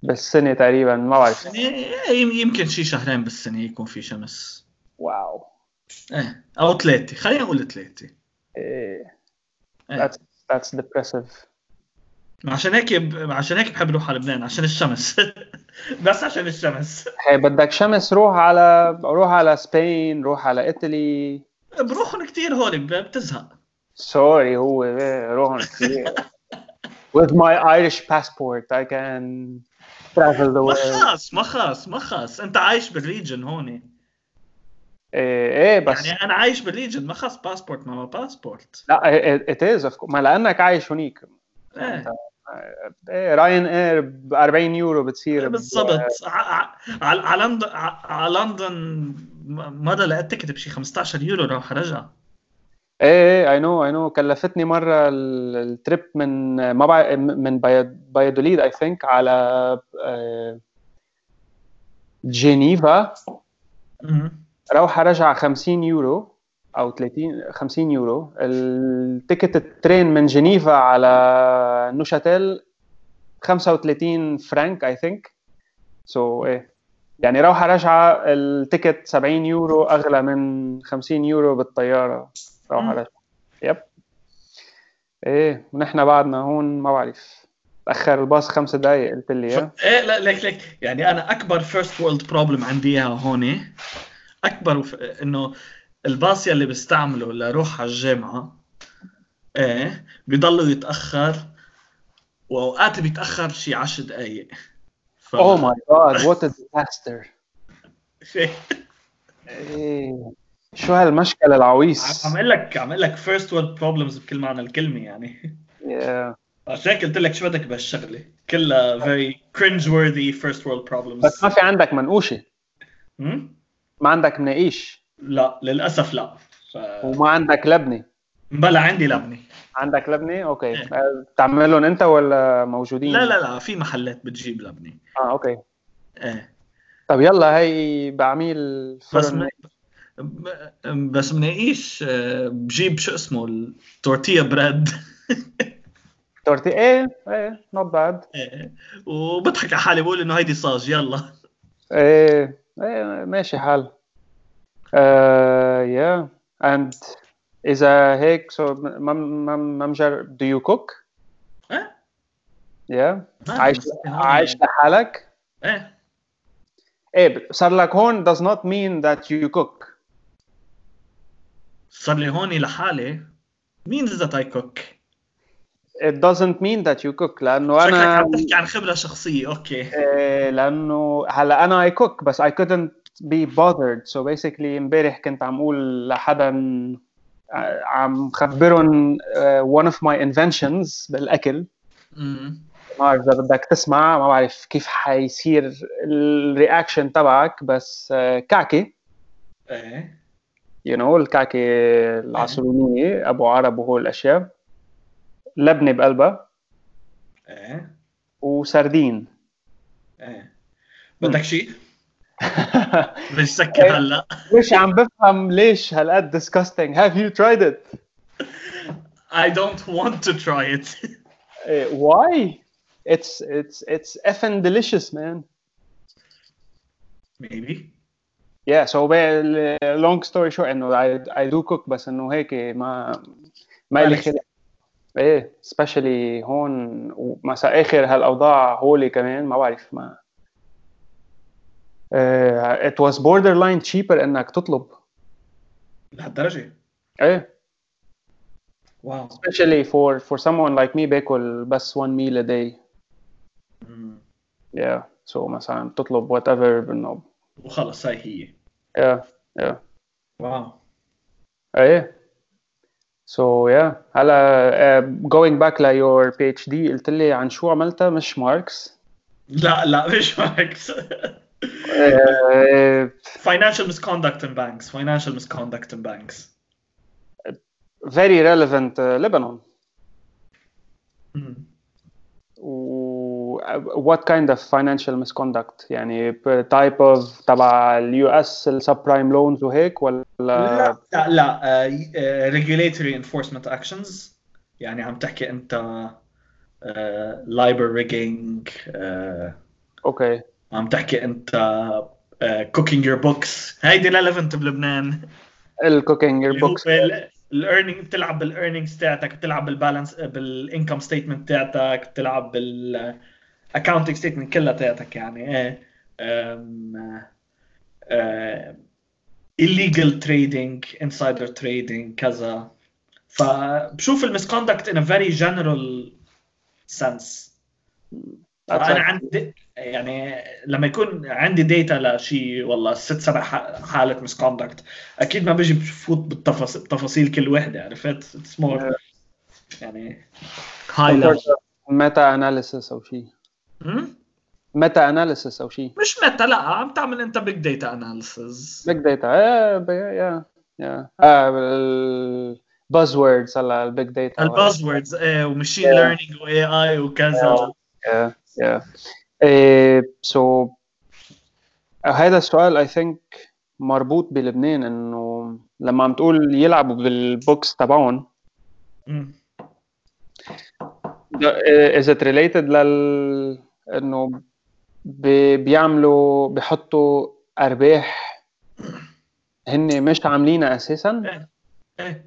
بالسنة تقريبا ما بعرف. يعني يم- يمكن شي شهرين بالسنة يكون في شمس. واو إيه أو ثلاثة. خلينا نقول ثلاثة. إيه. إيه. That's that's depressive. عشان هيك. عشان هيك بحب أروح على لبنان عشان الشمس. <laughs> بس عشان الشمس. هي بدك شمس روح على روح على Spain روح على ايطالي بروحهم كثير هول بتزهق. sorry هو إيه، روحهم كثير <laughs> With my Irish passport I can travel the ما world. خاص ما خاص ما خاص. انت عايش بال region هون. إيه إيه بس يعني أنا عايش بال region ما خاص باسبورت ما باسبورت لا it is of course. ما لأنك عايش هنيك. إيه. إيه راين اير ب 40 يورو بتصير ب- بالضبط على على لندن على لندن م- مدى لقيت تكت بشي 15 يورو راح رجع إيه اي نو اي نو كلفتني مرة ال- التريب من ما بع... من بايد- بايدوليد اي ثينك على آه، جنيفا مهم. روحة رجعة 50 يورو أو 30 50 يورو. ال ticket ال train من جنيفا على نوشاتيل 35 فرانك I think so إيه. يعني روحة رجعة ال ticket 70 يورو أغلى من 50 يورو بالطيارة. روحة مم. رجعة yep. إيه. ونحن بعدنا هون ما بعرف. تأخر الباص خمس دقائق قلت لي إيه. لا ليك ليك. يعني أنا أكبر first world problem عندي إياها هون أكبر وف... إنه الباص يلي بستعمله لاروح على الجامعة إيه بضله يتأخر وأوقات بيتأخر شي 10 دقائق ف... oh my God what a disaster شو هالمشكل العويص؟ عم أقول لك عم أقول لك first world problems بكل معنى الكلمة يعني. Yeah. عشان قلت لك شو بدك بهالشغلة. كلها very cringe worthy first world problems. بس ما في عندك منقوشة. هم؟ ما عندك مناقيش. لا للأسف لا. ف... وما عندك لبنه بلا عندي لبنه عندك لبنه أوكي. إيه. آه، بتعملهم أنت ولا موجودين؟ لا لا لا في محلات بتجيب لبنه آه أوكي. إيه. طب يلا هي بعميل بس فرن. م... ب- بس مناقيش آه، بجيب شو اسمه ال tortilla bread tortilla إيه إيه not bad إيه. وبضحك على حالي بقول إنه هيدي صاج يلا. إيه. إيه ماشي حال. آه yeah and إذا هيك so ما ما ما مجرب do you cook؟ إيه. yeah ما عايش عايش لحالك؟ إيه. إيه صار لك هون does not mean that you cook. صار لي هون لحالي. Means that I cook. It doesn't mean that you cook. لأنه شكلك أنا عم تحكي عن خبرة شخصية. أوكي. إيه، لأنه هلأ أنا I cook بس I couldn't be bothered. So basically امبارح كنت عم أقول لحدا ع- عم خبرهم uh, one of my inventions بالأكل. ما بعرف إذا بدك تسمع ما بعرف كيف حيصير ال reaction تبعك بس uh, كعكة. إيه. You know الكعكة العسلونيه أبو عرب وهول الأشياء. لبنه بقلبها إيه وسردين إيه بدك شيء؟ بدي سكر هلا مش عم بفهم ليش هالقد disgusting have you tried it I don't want to try it Eh, why it's it's it's effing delicious man maybe yeah so long story short انه I, I do cook بس انه هيك ما ما لي. خلق إيه especially هون ومسا آخر هالأوضاع هولي كمان ما بعرف ما. it was borderline cheaper إنك تطلب. لهالدرجه إيه. واو. especially for for someone like me باكل بس 1 meal a day يا سو مثلا تطلب وات ايفر وخلص هي هي. يا yeah. واو. إيه. so yeah هلا uh, going back ل your PhD قلت لي عن شو عملتها مش ماركس لا لا مش ماركس <laughs> uh, financial misconduct in banks financial misconduct in banks very relevant uh, Lebanon مم. و What kind of financial misconduct? يعني type of تبع ال US ال subprime loans وهيك ولا لا لا لا آه، regulatory enforcement actions. يعني عم تحكي أنت آه، LIBOR rigging آه، أوكي عم تحكي أنت آه، cooking your books. هيدي relevant بلبنان. ال cooking اللي هو books ال earning بتلعب بال earnings تاعتك بتلعب بال balance بال income statement تاعتك بتلعب بال accounting statement كلها تاعتك يعني إيه. أم، آه، illegal trading insider trading كذا. فبشوف ال misconduct in a very general sense. فانا عندي يعني لما يكون عندي data لشيء والله ست سبع ح- حالة misconduct. أكيد ما بيجي بفوت بالتفاصيل تفاصيل كل وحدة عرفت؟ it's more يعني هاي meta analysis أو شيء. meta analysis أو شيء مش meta لا عم تعمل انت big data analysis big data yeah yeah yeah buzz words هلا ال big data ال buzz words إيه و machine. learning و AI وكذا yeah yeah so هذا السؤال I think مربوط بلبنان انه لما عم تقول يلعبوا بال books تبعهم. is it related لل إنه بي- بيعملوا بيحطوا أرباح هن مش عاملينها أساسا. إيه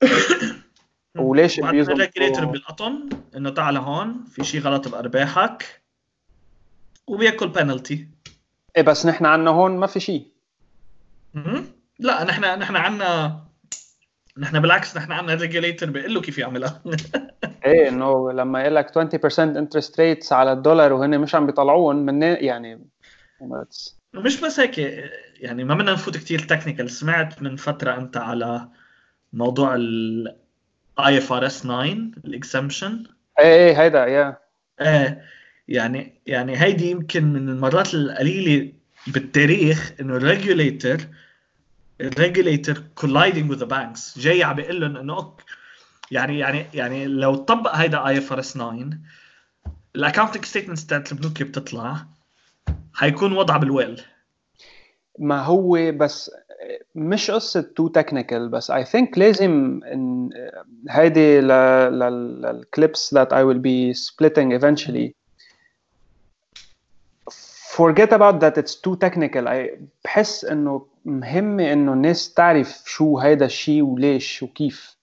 <coughs> وليش بعدين بيظبطوا- ال regulator بالقطن إنه تعال هون في شيء غلط بأرباحك وبياكل بنالتي إيه بس نحن عنا هون ما في شيء. لا نحن نحن عنا نحن بالعكس نحن عنا regulator بيقول له كيف يعملها. <laughs> إيه إنه لما يقول لك 20% interest rates على الدولار وهن مش عم بيطلعوهم من يعني مش بس هيك يعني ما بدنا نفوت كتير technical سمعت من فترة أنت على موضوع ال IFRS 9 ال exemption إيه إيه هيدا yeah إيه يعني يعني هيدي يمكن من المرات القليلة بالتاريخ إنه ال regulator ال regulator colluding with the banks. جاي عم بيقول لهم إنه يعني يعني يعني لو طبق هيدا IFRS 9 ال accounting statements تاعت البنوك بتطلع حيكون وضع بالويل. ما هو بس مش قصة too technical بس I think لازم إن هيدي لل clips that I will be splitting eventually. Forget about that it's too technical. I بحس إنه مهم إنه الناس تعرف شو هيدا الشيء وليش وكيف.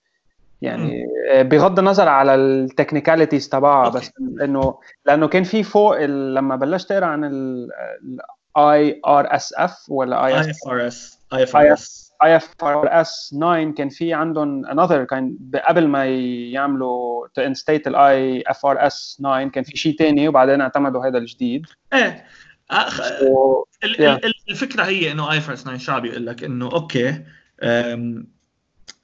يعني بغض النظر على ال technicalities تبعها. بس إنه لأنه كان في فوق لما بلشت أقرأ عن الاي ار اس اف ولا اي اف ار اس اي اف ار اس اي اف ار اس 9 كان في عندهم another كان قبل ما يعملوا instate ال IFRS 9 كان في شيء ثاني وبعدين اعتمدوا هذا الجديد. إيه. أخ... و... ال-. ال- الفكرة هي إنه IFRS 9 شو عم بيقول لك إنه أوكي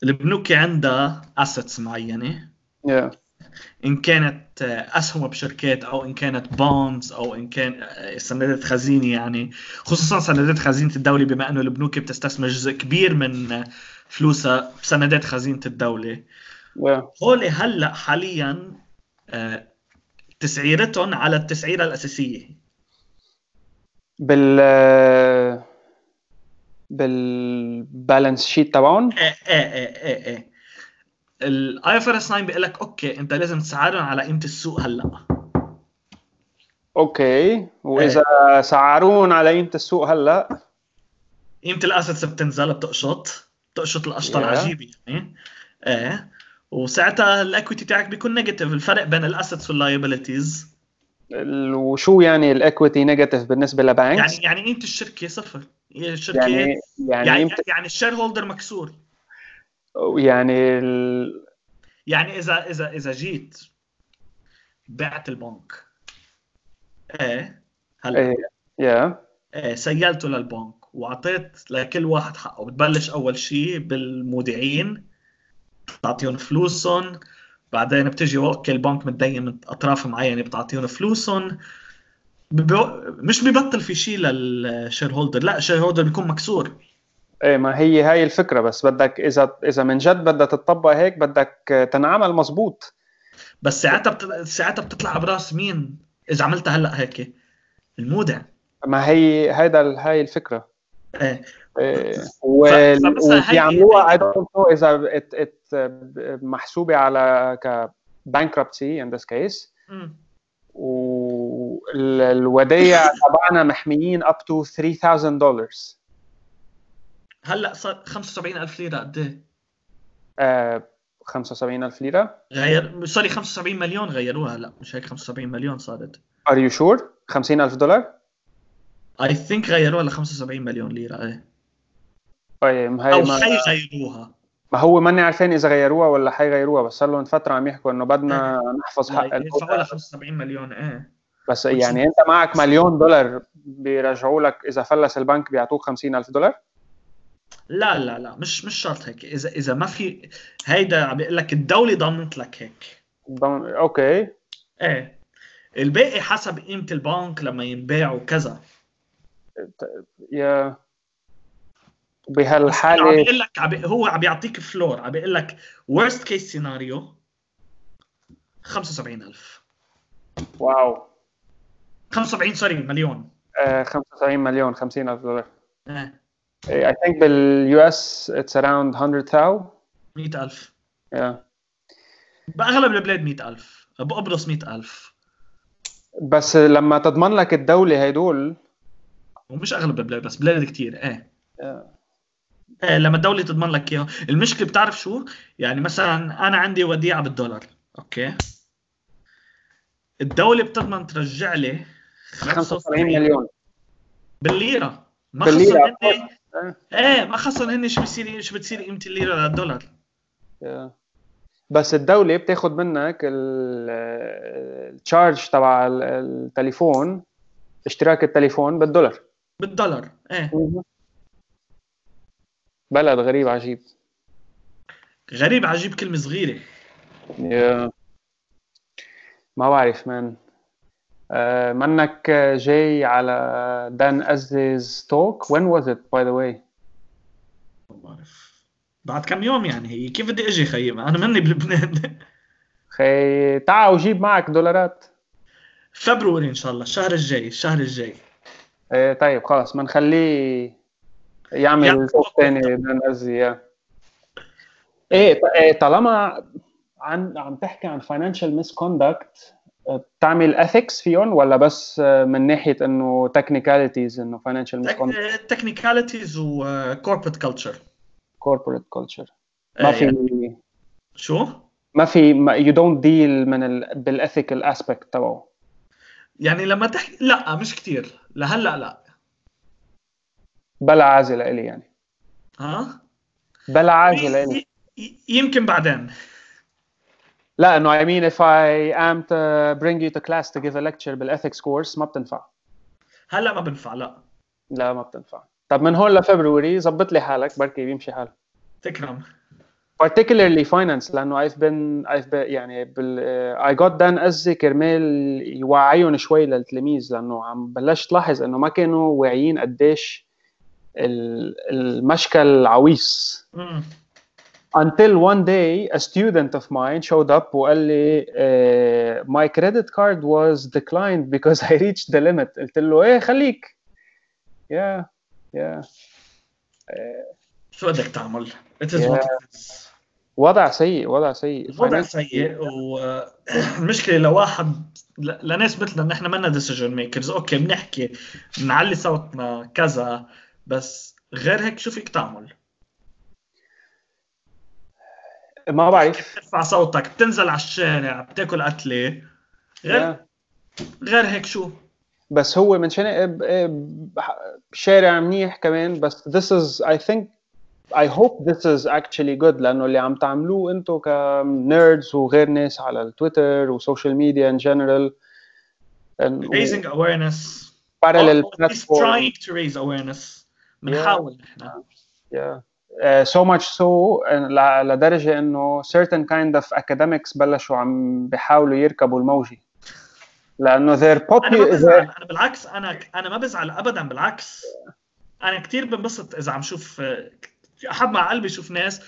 البنوك عندها assets معينة yeah. إن كانت آه، أسهم بشركات أو إن كانت bonds أو إن كان آه، سندات خزينة يعني خصوصا سندات خزينة الدولة بما إنه البنوك بتستثمر جزء كبير من آه، فلوسها بسندات خزينة الدولة yeah. هول هلأ حاليا تسعيرتهم على التسعيرة الأساسية بال بال balance sheet تبعهم؟ إيه إيه إيه إيه إيه. ال IFRS 9 بيقول لك أوكي أنت لازم تسعرهم على قيمة السوق هلأ. أوكي. وإذا سعرون على قيمة السوق هلأ؟ قيمة ال assets بتنزل بتقشط بتقشط القشطه Yeah. العجيبه يعني. إيه. وساعتها ال equity تاعك بيكون negative الفرق بين ال assets وال liabilities ال- وشو يعني ال equity negative بالنسبة ل banks؟ يعني يعني قيمة الشركة صفر. هي الشركة يعني يعني يعني يعني, يعني ال shareholder مكسور. يعني ال... يعني اذا اذا إذا جيت بعت البنك. إيه؟ هلا. إيه yeah. إيه سيلته للبنك وأعطيت لكل واحد حقه. بتبلش أول شيء بالمودعين بتعطيهم فلوسهم. بعدين بتجي أوكي البنك متدين من أطراف معينة بتعطيهم فلوسهم. مش ببطل في شيء لل shareholder لا ال shareholder بيكون مكسور. إيه ما هي هاي الفكرة بس بدك إذا إذا من جد بدها تطبق هيك بدك تنعمل مزبوط بس ساعتها بت... ساعتها بتطلع براس مين؟ إذا عملتها هلأ هيك المودع. ما هي هيدا ال- هاي الفكرة. إيه. إيه، وبيعملوها I don't know إذا ات ات محسوبة على ك bankruptcy in this والودايع تبعنا محميين up to 3000 دولار هلأ صار 75000 ليرة قد إيه؟ آه 75000 ليرة. غير sorry 75 مليون غيروها هلأ مش هيك 75 مليون صارت. Are you sure 50000 دولار؟ I think غيروها ل 75 مليون ليرة إيه. طيب هاي أو ما, حيغيروها ما هو ماني عارفين إذا غيروها ولا حيغيروها بس صار لهم فترة عم يحكوا إنه بدنا نحفظ حق يدفعوا. لها 75 مليون إيه. بس يعني أنت معك مليون دولار بيرجعوا لك إذا فلس البنك بيعطوك 50000 دولار؟ لا لا لا مش مش شرط هيك. إذا إذا ما في هيدا عم بيقول لك الدولة ضمنت لك هيك. ضم... okay. إيه. الباقي حسب قيمة البنك لما ينباع وكذا. يا عم بهالحاله بيقول لك عم هو عم بيعطيك floor عم بيقول لك worst case scenario 75000 واو. 75 سوري مليون. آه 75 مليون 50000 دولار. إيه I think بال US it's around 100,000 100000 yeah. بأغلب البلاد 100000 بقبرص 100000 بس لما تضمن لك الدولة هيدول. ومش أغلب البلاد بس بلاد كتير. إيه. آه، إيه لما الدولة تضمن لك اياه المشكلة بتعرف شو؟ يعني مثلا أنا عندي وديعة بالدولار okay؟ الدولة بتضمن ترجع لي 75 مليون. بالليرة. ما بالليرة. خصهم هن آه. إيه. ما خصهم هن شو بصير شو بتصير قيمة الليرة للدولار. بس الدولة بتاخد منك التشارج تبع ال- التليفون اشتراك التليفون بالدولار. بالدولار. إيه. بلد غريب عجيب. غريب عجيب كلمة صغيرة. yeah. ما بعرف مان. آه، منك جاي على دان أزيز توك. When was it by the way? ما بعرف. بعد كم يوم يعني؟ هي كيف بدي أجي خيي؟ أنا مني بلبنان. خي تعا وجيب معك دولارات. فبروري إن شاء الله الشهر الجاي الشهر الجاي. إيه طيب خلص بنخليه يعمل توك توك تاني دان أزي يا. إيه إيه، طالما عن عم تحكي عن financial misconduct بتعمل ethics فيهم ولا بس آه، من ناحية إنه technicalities إنه financial misconduct تكنيكاليتيز وكوربريت كلتشر corporate culture. ما في شو؟ ما في you don't deal من ال بالethical aspect تبعه. يعني لما تحكي لا مش كتير. لهلأ لا. بلا عازة لإلي يعني. ها؟ بلا عاجله ي- ي- يمكن بعدين. لا إنه I mean if I am to bring you to class to give a lecture بالethics course ما بتنفع. هلا ما بنفع لا. لا ما بتنفع. طب من هون لفبروري زبط لي حالك بركي بيمشي حاله تكرم. Particularly finance لأنه I've been I've been يعني بال I got done أزي كرمال يوعيهم شوي للتلاميذ لأنه عم بلشت لاحظ إنه ما كانوا واعيين قديش المشكل العويص. until one day a student of mine showed up وقال لي uh, my credit card was declined because I reached the limit. قلت له إيه خليك. Yeah yeah. شو بدك تعمل؟ It is Yeah. what it is. وضع سيء وضع سيء. Finance- سيء والمشكلة <clears throat> لواحد لناس مثلنا نحن منا decision makers okay بنحكي بنعلي صوتنا كذا. بس غير هيك شو فيك تعمل؟ ما بعرف. بترفع صوتك؟ بتنزل على الشارع بتاكل قتلة. غير Yeah. غير هيك شو؟ بس هو من شان ب- ب- شارع منيح كمان بس this is I think I hope this is actually good لأنه اللي عم تعملوه أنتم ك nerds وغير ناس على التويتر و social media in general. And raising awareness. Parallel least platform trying to raise awareness. بنحاول نحن. yeah Uh, so much so uh, ل- لدرجة إنه certain kind of academics بلشوا عم بيحاولوا يركبوا الموجة. لأنه they're أنا ما popular بزعل. أنا بالعكس أنا أنا ما بزعل ابدا بالعكس. أنا كثير بنبسط إذا عم شوف احب مع قلبي شوف ناس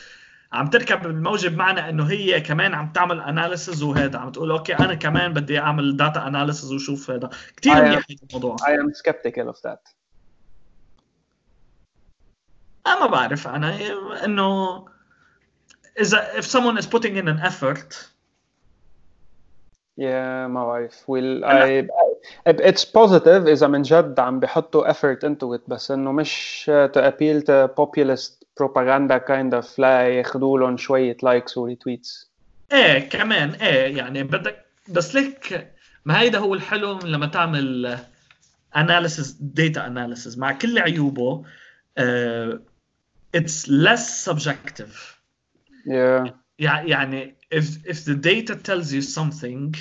عم تركب الموجة بمعنى إنه هي كمان عم تعمل analysis وهذا عم تقول okay أنا كمان بدي أعمل data analysis وشوف هذا كثير منيح الموضوع. I am skeptical of that. ما بعرف أنا إنه إذا if someone is putting in an effort Yeah ما بعرف will I, it's positive إذا من جد عم بيحطوا effort into it بس إنه مش to appeal to populist propaganda kind of لا ياخذوا لهم شوية likes و retweets إيه كمان إيه يعني بدك بس ليك ما هيدا هو الحلو لما تعمل analysis data analysis مع كل عيوبه uh, it's less subjective yeah يع- يعني if if the data tells you something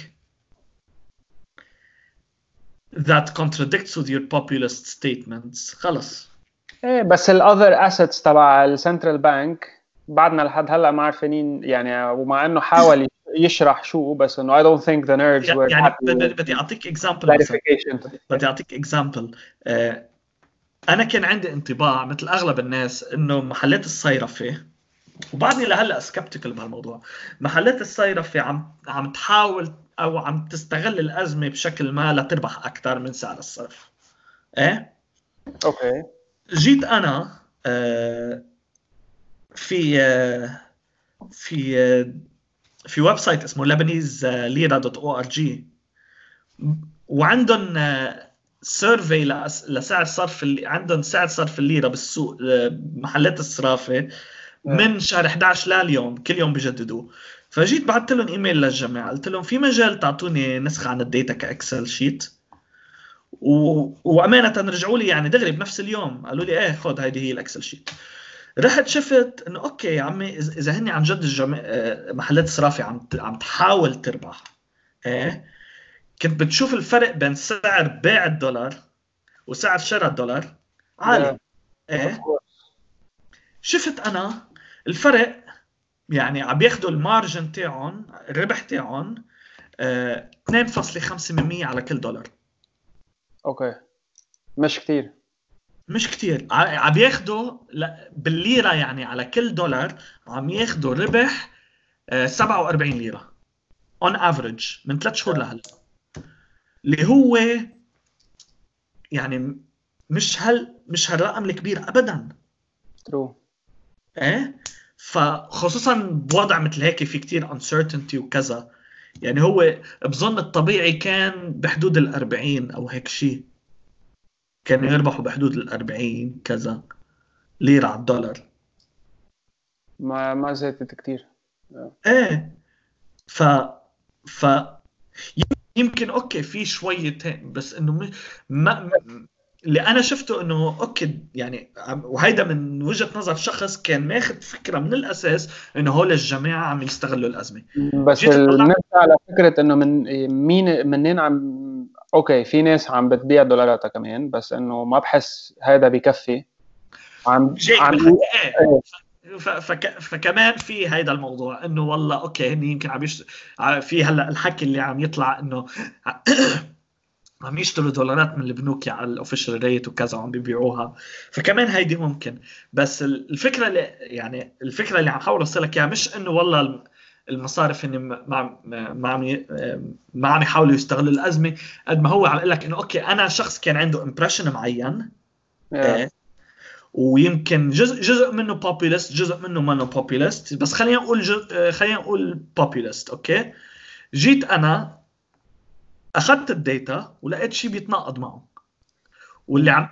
that contradicts with your populist statements خلص ايه بس ال other assets تبع السنترال بانك بعدنا لحد هلا ما عارفين يعني ومع انه حاول <laughs> يشرح شو بس انه I don't think the nerds were يعني happy بدي with بدي اعطيك اكزامبل clarification بدي اعطيك اكزامبل أنا كان عندي انطباع مثل أغلب الناس إنه محلات الصيرفة وبعدني لهلأ سكبتيكال بهالموضوع. محلات الصيرفة عم عم تحاول أو عم تستغل الأزمة بشكل ما لتربح أكثر من سعر الصرف. إيه؟ okay. جيت أنا آه، في آه، في آه، في website اسمه Lebanese lira dot org وعندهم survey لسعر صرف اللي عندهم سعر صرف الليرة بالسوق آه، محلات الصرافة من شهر 11 لليوم كل يوم بجددوه فجيت بعثت لهم إيميل للجماعة قلت لهم في مجال تعطوني نسخة عن ال data ك Excel sheet؟ و... وأمانة رجعوا لي يعني دغري بنفس اليوم قالوا لي إيه خذ هيدي هي ال Excel sheet. رحت شفت إنه okay يا عمي إذا هن عن جد الجم... آه، محلات الصرافة عم عم تحاول تربح إيه؟ كنت بتشوف الفرق بين سعر بيع الدولار وسعر شراء الدولار؟ عالي. إيه. شفت أنا الفرق يعني عم ياخذوا ال margin تاعهم الربح تاعهم آه، 2.5% على كل دولار. okay. مش كتير. مش كتير. ع- عم ياخذوا بالليرة يعني على كل دولار عم ياخذوا ربح آه، 47 ليرة. on average من ثلاث شهور لهلا. اللي هو يعني مش هال مش هالرقم الكبير ابدا. true إيه؟ فخصوصا بوضع مثل هيك في كتير uncertainty وكذا. يعني هو بظن الطبيعي كان بحدود ال 40 أو هيك شيء. كانوا يربحوا بحدود ال 40 كذا ليرة على الدولار. ما ما زادت كتير. إيه. ف ف يمكن okay في شوية بس إنه ما اللي أنا شفته إنه okay يعني وهيدا من وجهة نظر شخص كان ماخذ فكرة من الأساس إنه هول الجماعة عم يستغلوا الأزمة. بس نرجع على فكرة إنه من مين منين عم okay في ناس عم بتبيع دولاراتها كمان بس إنه ما بحس هذا بكفي. عم عم إيه. فك... فكمان في هيدا الموضوع إنه والله okay هن يمكن عم يشت... في هلأ الحكي اللي عم يطلع إنه <clears throat> عم يشتروا دولارات من البنوك على ال official rate وكذا وعم بيبيعوها. فكمان هيدي ممكن. بس الفكرة اللي يعني الفكرة اللي عم حاول أوصلك إياها مش إنه والله المصارف هن ما ما عم ما عم يحاولوا يستغلوا الأزمة. قد ما هو عم يقول لك إنه okay أنا شخص كان عنده impression معين yeah. ويمكن جزء جزء منه populist جزء منه منه populist بس خلينا نقول جزء خلينا نقول populist okay؟ جيت أنا أخذت ال data ولقيت شيء بيتناقض معه. واللي عم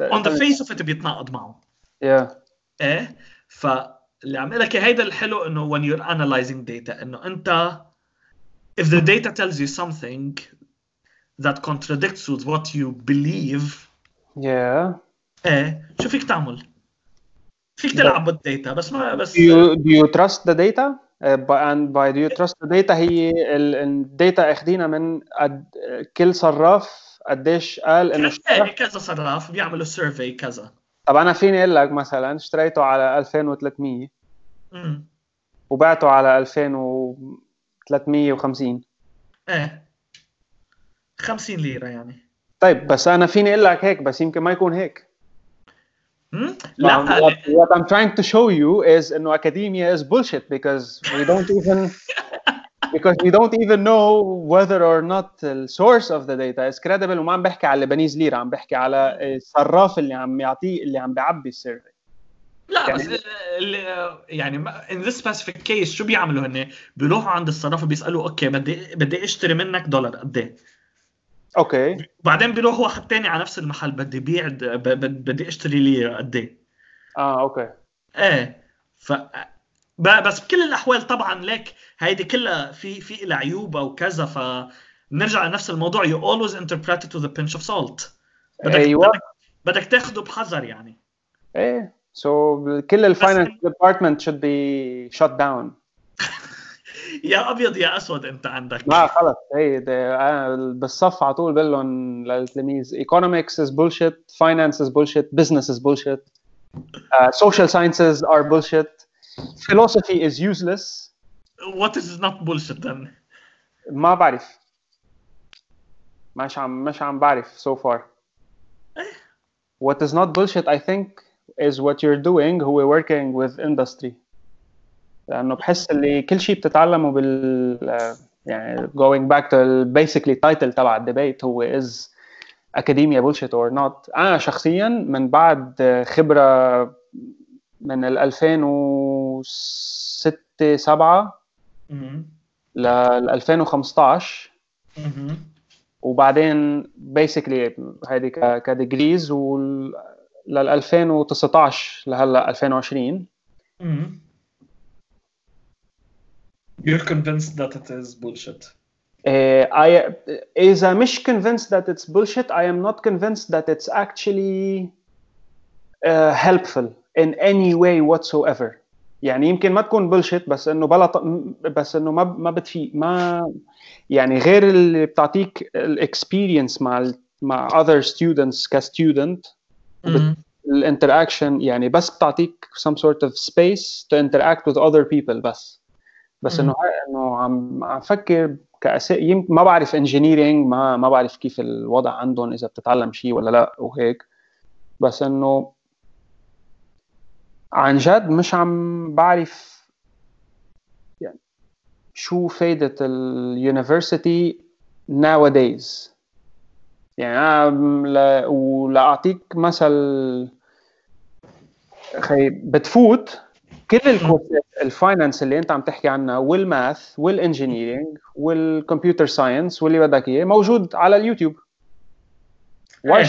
on the face of it بيتناقض معه. Yeah. إيه؟ فاللي عم قلك هيدا الحلو إنه when you're analyzing data إنه انت if the data tells you something that contradicts with what you believe yeah. إيه شو فيك تعمل؟ فيك تلعب بال data بس ما بس do you, do you trust the data? uh, and by do you trust the data هي ال data أخذينها من كل صراف قديش قال إنه اشترى كذا صراف بيعملوا survey كذا. طب أنا فيني أقول لك مثلا اشتريته على 2300 امم وبعته على 2350 إيه. 50 ليرة يعني. طيب بس أنا فيني أقول لك هيك بس يمكن ما يكون هيك. لا what, what I'm trying to show you is إنه academia is bullshit because we don't even <laughs> because we don't even know whether or not the source of the data is credible. وما عم بحكي على Lebanese ليرة عم بحكي على الصراف اللي عم يعطيه اللي عم بيعبي ال survey. لا يعني بس يعني in this specific case شو بيعملوا هن بيروحوا عند الصراف بيسألوا okay بدي بدي أشتري منك دولار قد إيه؟ okay. وبعدين بيروح واحد تاني على نفس المحل بدي بيع بدي أشتري لي قد إيه. آه okay. إيه ف بس بكل الأحوال طبعا ليك هيدي كلها في في لها عيوب أو كذا ف نرجع لنفس الموضوع. You always interpret it with a pinch of salt. بدك أيوه. بدك, بدك تاخده بحذر يعني. إيه so so, كل ال finance department should be shut down. <laughs> يا ابيض يا اسود انت عندك ما خلص هي بالصف على طول بقول لهم للتلاميذ economics is bullshit finance is bullshit business is bullshit uh, social sciences are bullshit philosophy is useless what is not bullshit then ما بعرف مش عم مش عم بعرف so far what is not bullshit I think is what you're doing هو working with industry لأنه بحس اللي كل شيء بتتعلمه بال يعني going back to basically title تبع الديبيت هو is academia bullshit or not. أنا شخصيا من بعد خبرة من ال 2006 7 لل 2015 وبعدين بيسكلي هذه كديجريز ولل 2019 لهلأ 2020 You're convinced that it is bullshit. Uh, I is I'm مش convinced that it's bullshit. I am not convinced that it's actually uh, helpful in any way whatsoever. يعني يمكن ما تكون بلشت بس انه بلا بس انه ما ما بتفيق ما يعني غير اللي بتعطيك الاكسبيرينس مع مع other students كستودنت الانتراكشن يعني بس بتعطيك some sort of space to interact with other people بس بس إنه إنه عم عم فكر كأساس يمكن ما بعرف engineering ما ما بعرف كيف الوضع عندهم إذا بتتعلم شيء ولا لا وهيك بس إنه عن جد مش عم بعرف يعني شو فايدة ال university nowadays. يعني أنا ولأعطيك مثل خي بتفوت كل الكورسات ال finance اللي انت عم تحكي عنها وال math وال engineering وال computer science واللي بدك إياه موجود على ال YouTube. why,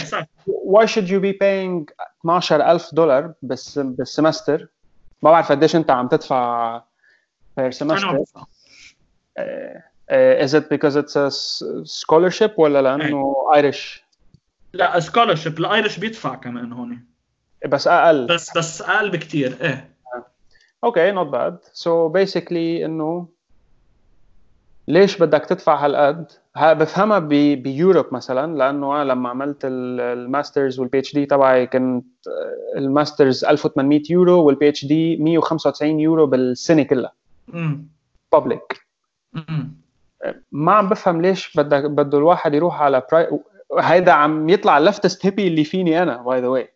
why should you be paying 12000 دولار بس بال semester ما بعرف قديش انت عم تدفع per semester. uh, is it because it's a scholarship ولا لأنه ايرش لا scholarship الايرش بيدفع كمان هون. بس أقل. بس بس أقل بكثير إيه. okay not bad so basically إنه ليش بدك تدفع هالقد؟ بفهمها ب Europe مثلا لأنه أنا لما عملت ال masters وال PhD تبعي كنت ال masters 1800 يورو وال PhD 195 يورو بالسنة كلها. public ما عم بفهم ليش بدك بده الواحد يروح على pri... هيدا عم يطلع ال leftist hippie اللي فيني أنا by the way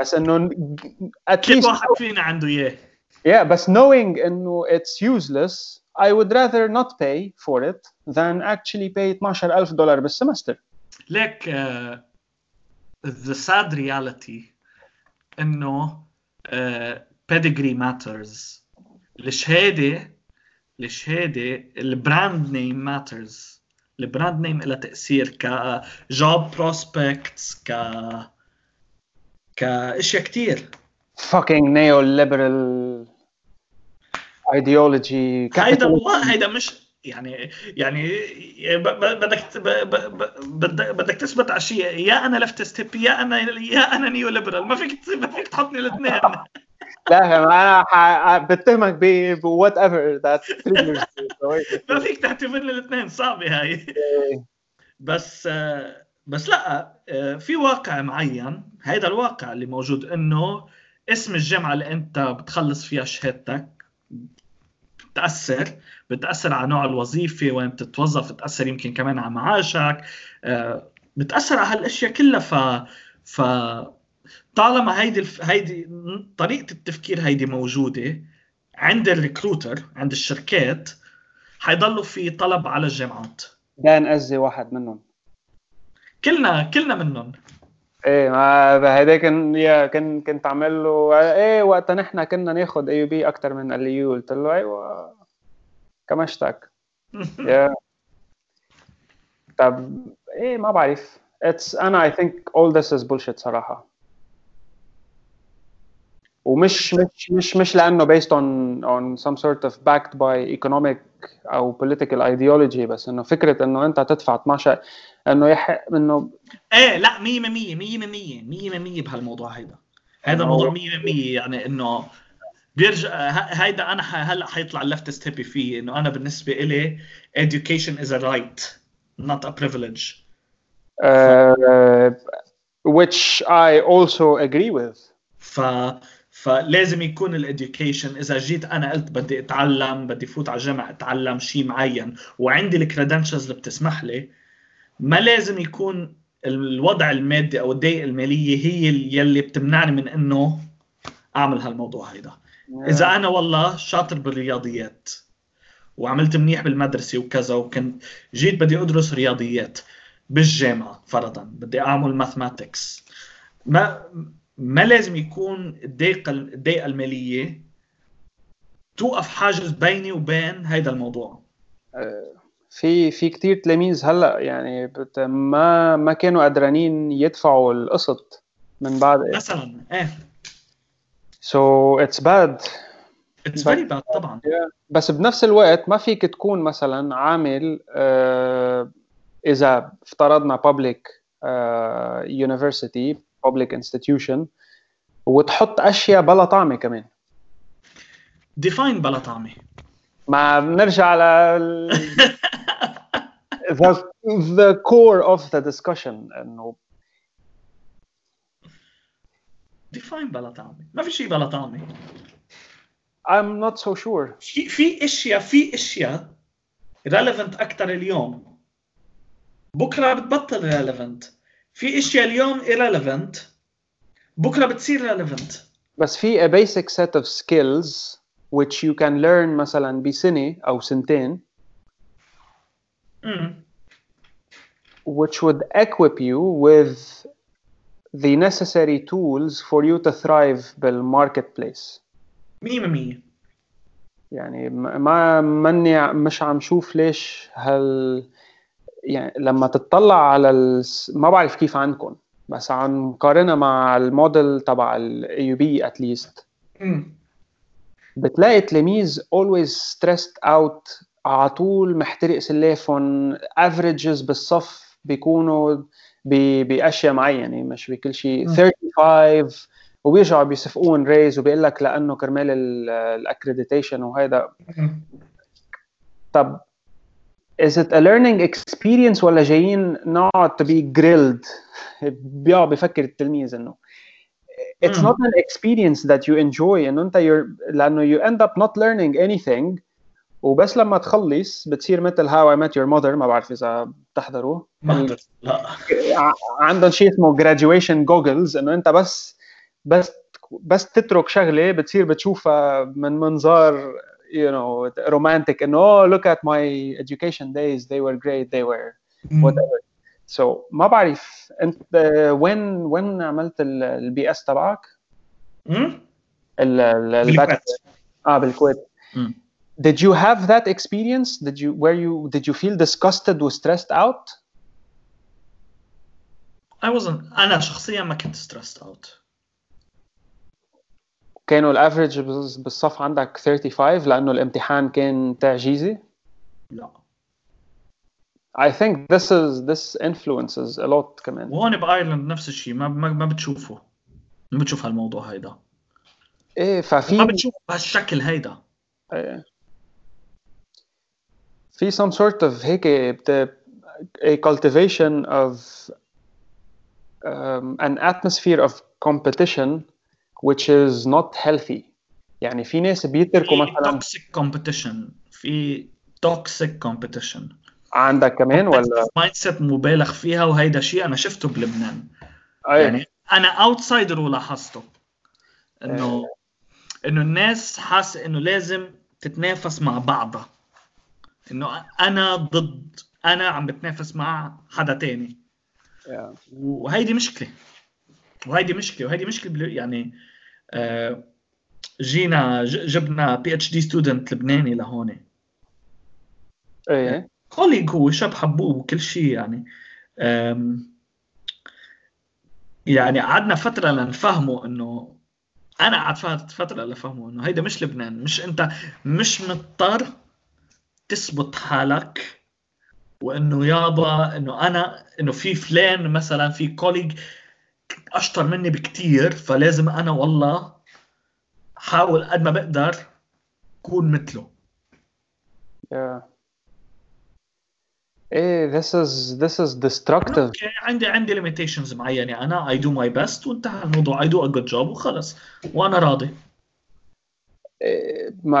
بس إنه كل واحد فينا عنده إياه؟ Yeah بس knowing إنه it's useless I would rather not pay for it than actually pay 12000 دولار بال semester ليك uh, the sad reality إنه uh, pedigree matters. الشهادة الشهادة ال brand name matters ال brand name لها تأثير ك job prospects ك كأشياء كثير fucking neoliberal ideology. هيدا والله هيدا مش يعني يعني بدك بدك بدك تثبت على شيء. يا أنا leftist hip يا أنا يا أنا neoliberal ما فيك ما فيك تحطني الاثنين. <laughs> لا أنا بتهمك ب whatever that ما فيك تعتبرني الاثنين. صعبة هاي. إيه. بس بس لا في واقع معين. هيدا الواقع اللي موجود إنه اسم الجامعة اللي أنت بتخلص فيها شهادتك بتأثر بتأثر على نوع الوظيفة وين بتتوظف بتأثر يمكن كمان على معاشك بتأثر على هالأشياء كلها. ف ف طالما هيدي الف... هيدي طريقة التفكير هيدي موجودة عند ال recruiter عند الشركات حيضلوا في طلب على الجامعات. دان أزي واحد منهم. كلنا كلنا منهم. إيه ما هيدا كان يا كان كنت عامل له إيه وقتها نحن كنا ناخذ اي بي أكثر من ال U. قلت له أيوه كمشتك <laughs> يا. طب إيه ما بعرف. it's أنا I think all this is bullshit صراحة. ومش مش مش مش لأنه based on on some sort of backed by economic أو political ideology بس إنه فكرة إنه أنت تدفع 12 انه يحق إنه إيه لا 100% 100% 100% 100% بهالموضوع هيدا. هذا الموضوع 100% يعني إنه بيرجع هيدا أنا هلأ حيطلع ال leftist hippie فيه إنه أنا بالنسبة إلي education is a right not a privilege. uh, which I also agree with. ف فلازم يكون ال education إذا جيت أنا قلت بدي أتعلم بدي فوت على جامعه أتعلم شيء معين وعندي ال credentials اللي بتسمح لي ما لازم يكون الوضع المادي أو الضيقه المالية هي يلي بتمنعني من إنه أعمل هالموضوع هيدا. إذا أنا والله شاطر بالرياضيات وعملت منيح بالمدرسة وكذا وكنت جيت بدي أدرس رياضيات بالجامعة فرضا بدي أعمل ماثماتكس ما ما لازم يكون الضيقه الضيقة المالية توقف حاجز بيني وبين هذا الموضوع. أه، في في كثير تلاميذ هلأ يعني ما ما كانوا قدرانين يدفعوا القسط من بعد مثلا إيه. so it's bad it's very bad طبعا. بس بنفس الوقت ما فيك تكون مثلا عامل آه إذا افترضنا public university public institution وتحط أشياء بلا طعمة كمان. Define بلا طعمة. ما بنرجع ل <laughs> the, the core of the discussion انه define بلا طعمه ما في شيء بلا طعمه I'm not so sure في في اشياء في اشياء relevant اكثر اليوم بكره بتبطل relevant في اشياء اليوم irrelevant بكره بتصير relevant بس في a basic set of skills which you can learn مثلا بسنه او سنتين mm. which would equip you with the necessary tools for you to thrive بال marketplace 100% يعني ما ماني مش عم شوف ليش هال يعني لما تطلع على ال... ما بعرف كيف عندكم بس عم قارنها مع الموديل تبع ال AUB at least بتلاقي تلاميذ always stressed out على طول محترق سلافهم averages بالصف بيكونوا بأشياء معينة مش بكل شيء. 35 وبيرجعوا بيصفقون raise وبيقول لك لأنه كرمال ال accreditation وهذا طب is it a learning experience ولا جايين نقعد to be grilled بيقعد بفكر التلميذ إنه it's not an experience that you enjoy إنه أنت you're لأنه you end up not learning anything وبس لما تخلص بتصير مثل How I Met Your Mother ما بعرف إذا بتحضروا. ما لا. عندهم شيء اسمه graduation goggles إنه أنت بس بس بس تترك شغلة بتصير بتشوفها من منظار you know romantic إنه oh look at my education days they were great they were whatever. So ما بعرف أنت وين وين عملت البي اس تبعك؟ بالكويت. آه بالكويت. Did you have that experience? Did you where you did you feel disgusted or stressed out? I wasn't أنا شخصيا ما كنت stressed out. كانوا الأفريج بالصف عندك 35 لأنه الامتحان كان تعجيزي؟ لا. I think this is this influences a lot كمان. وهون بآيرلند نفس الشيء ما ما, ما بتشوفه. ما بتشوف هالموضوع هيدا. إيه ففي ما بتشوف بهالشكل هيدا. إيه. في some sort of هيك a cultivation of um, an atmosphere of competition which is not healthy. يعني في ناس بيتركوا مثلا toxic competition في toxic competition. عندك كمان ولا؟ mindset مبالغ فيها وهيدا شيء أنا شفته بلبنان. أيه. يعني أنا outsider ولاحظته انه أيه. إنه الناس حاسه إنه لازم تتنافس مع بعضها. إنه أنا ضد أنا عم بتنافس مع حدا تاني. Yeah. وهيدي مشكلة. وهيدي مشكلة. وهيدي مشكلة يعني آه جينا جبنا PhD student لبناني لهون. إيه. colleague هو شاب حبوب وكل شيء يعني. يعني قعدنا فترة لنفهمه إنه أنا قعدت فترة لفهمه إنه هيدا مش لبنان مش أنت مش مضطر تثبت حالك وإنه يابا إنه أنا إنه في فلان مثلا في كوليج أشطر مني بكتير فلازم أنا والله حاول قد ما بقدر كون مثله. Yeah. إيه this is this is destructive. عندي عندي limitations معينة. أنا I do my best وانتهى الموضوع. I do a good job وخلص. وأنا راضي.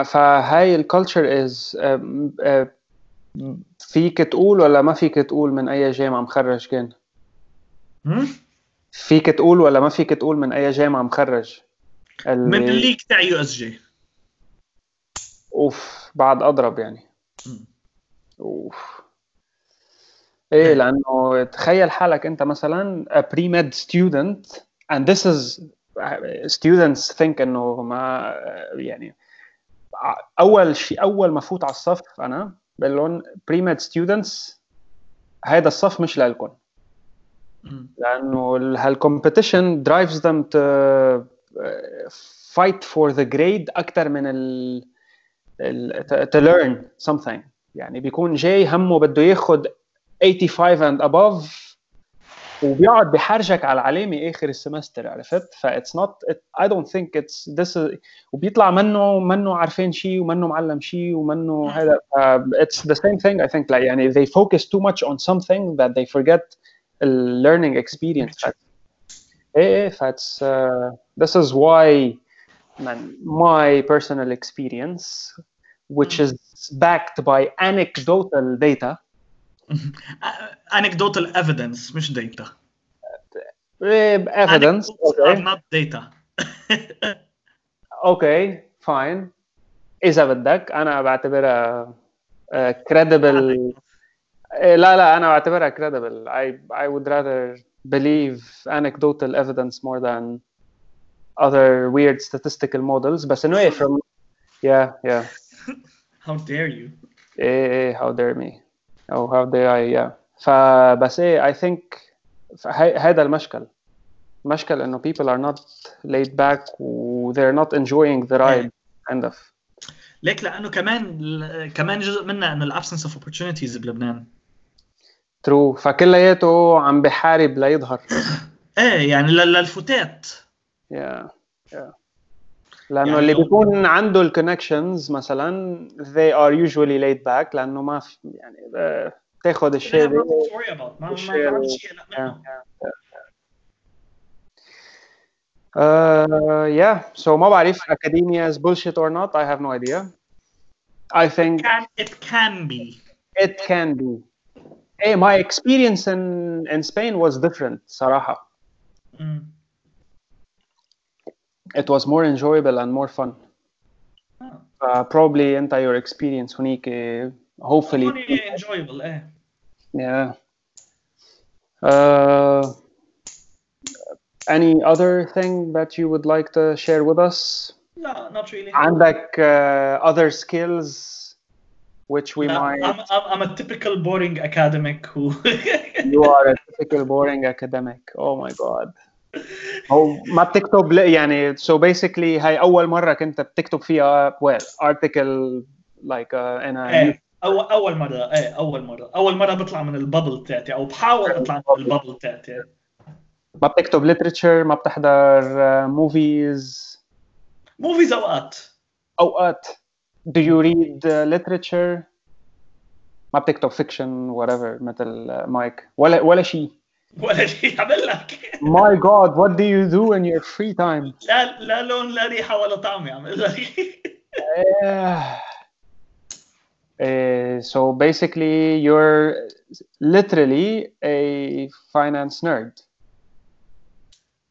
فهاي ال culture is فيك تقول ولا ما فيك تقول من أي جامعة مخرج كان؟ فيك تقول ولا ما فيك تقول من أي جامعة مخرج؟ اللي... من الليك تاع USJ. أوف بعد أضرب يعني. أوف. إيه لأنه تخيل حالك أنت مثلا a pre-med student and this is students think إنه ما يعني أول شيء أول ما فوت على الصف أنا بقول لهم pre-med students هذا الصف مش لكم لأنه هال competition drives them to fight for the grade أكثر من ال, ال to learn something. يعني بيكون جاي همه بده ياخذ 85 and above وبيقعد بحرجك على العلامة آخر السمستر عرفت؟ ف it's not I don't think it's this وبيطلع منه منه عارفين شيء ومنه معلم شيء ومنه هذا it's the same thing I think يعني they focus too much on something that they forget the learning experience. إيه إيه ف that's this is why man, my personal experience which is backed by anecdotal data <laughs> anecdotal evidence مش data evidence okay. not data <laughs> اوكي فاين اذا بدك انا بعتبرها credible لا لا انا بعتبرها credible I I would rather believe anecdotal evidence more than other weird statistical models بس anyway from <laughs> yeah yeah how dare you eh how dare me أو dare I yeah. فبس إيه I think هذا المشكل. المشكل إنه people are not laid back و they're not enjoying the ride. kind of. ليك لأنه كمان كمان جزء منها إنه الابسنس اوف opportunities بلبنان. ترو فكلياته عم بحارب ليظهر. إيه يعني لل- للفتات يا يا لانه يعني اللي لو- بيكون عنده الكونكشنز مثلا they are usually laid back لانه ما في يعني آه، تاخذ الشيء ما ده worry about ما ما الشيء- ما عندي شيء لا منه. Uh, yeah, so ما بعرف academia is bullshit or not. I have no idea. I think Can it can be it can be. Hey, my experience in in Spain was different. صراحة, مم. it was more enjoyable and more fun. آه. Uh, probably أنت your experience هنيك uh, hopefully Only enjoyable ايه yeah. Uh, any other thing that you would like to share with us? لا not really عندك uh, other skills which we لا, might I'm, I'm, I'm a typical boring academic who <laughs> you are a typical boring academic oh my god هو ما بتكتب يعني so basically هاي أول مرة كنت بتكتب فيها well article like uh, in a إيه أول أول مرة إيه أول مرة. أول مرة بطلع من البابل تاعتي أو بحاول أطلع من البابل تاعتي. ما بتكتب literature ما بتحضر uh, movies. موفيز أوقات. أوقات. Do you read uh, literature ما بتكتب fiction whatever مثل uh, مايك ولا ولا شيء. ولا شيء عمل لك. My god what do you do in your free time لا لا لون لا ريحة ولا طعم يعمل لك. Uh, <laughs> so basically, you're literally a finance nerd.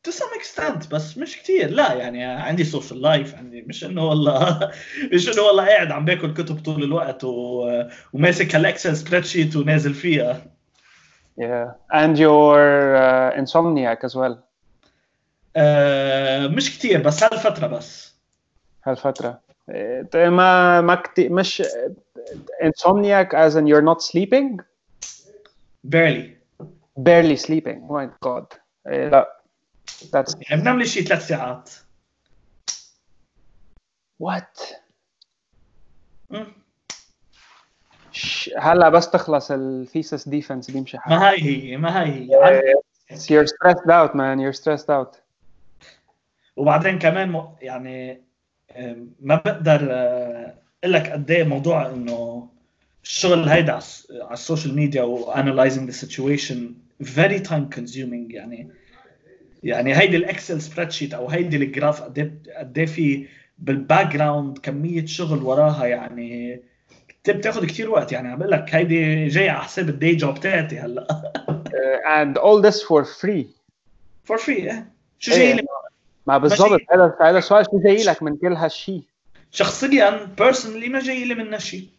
to some extent بس مش كتير. لا يعني عندي social life عندي مش إنه والله <laughs> مش إنه والله قاعد عم باكل كتب طول الوقت و... وماسك هال Excel spreadsheet ونازل فيها. Yeah, and you're uh, insomniac as well. آه مش كتير بس هالفترة بس هالفترة. إيه، ما ما كتير مش insomniac as in you're not sleeping, barely barely sleeping. Oh my god. إيه، لا. That's يعني بنام لي شي ثلاث ساعات what? مم. هلا بس تخلص ال thesis defense بيمشي حالك. ما هاي هي ما هاي هي You're stressed out man, you're stressed out. وبعدين كمان. يعني ما بقدر أقول لك قد إيه موضوع إنه الشغل هيدا على الس- على السوشيال ميديا و analyzing the situation very time consuming يعني يعني هيدي ال Excel spreadsheet أو هيدي ال graph قد إيه قد إيه في بال background كمية شغل وراها يعني بتاخذ كثير وقت يعني عم بقول لك هيدي جاي على حساب ال day job تاعتي هلا <laughs> and all this for free. for free إيه شو إيه. جاي لي ما بالضبط. هذا هذا السؤال شو جاي لك من كل هالشيء شخصيا personally ما جاي لي منها شيء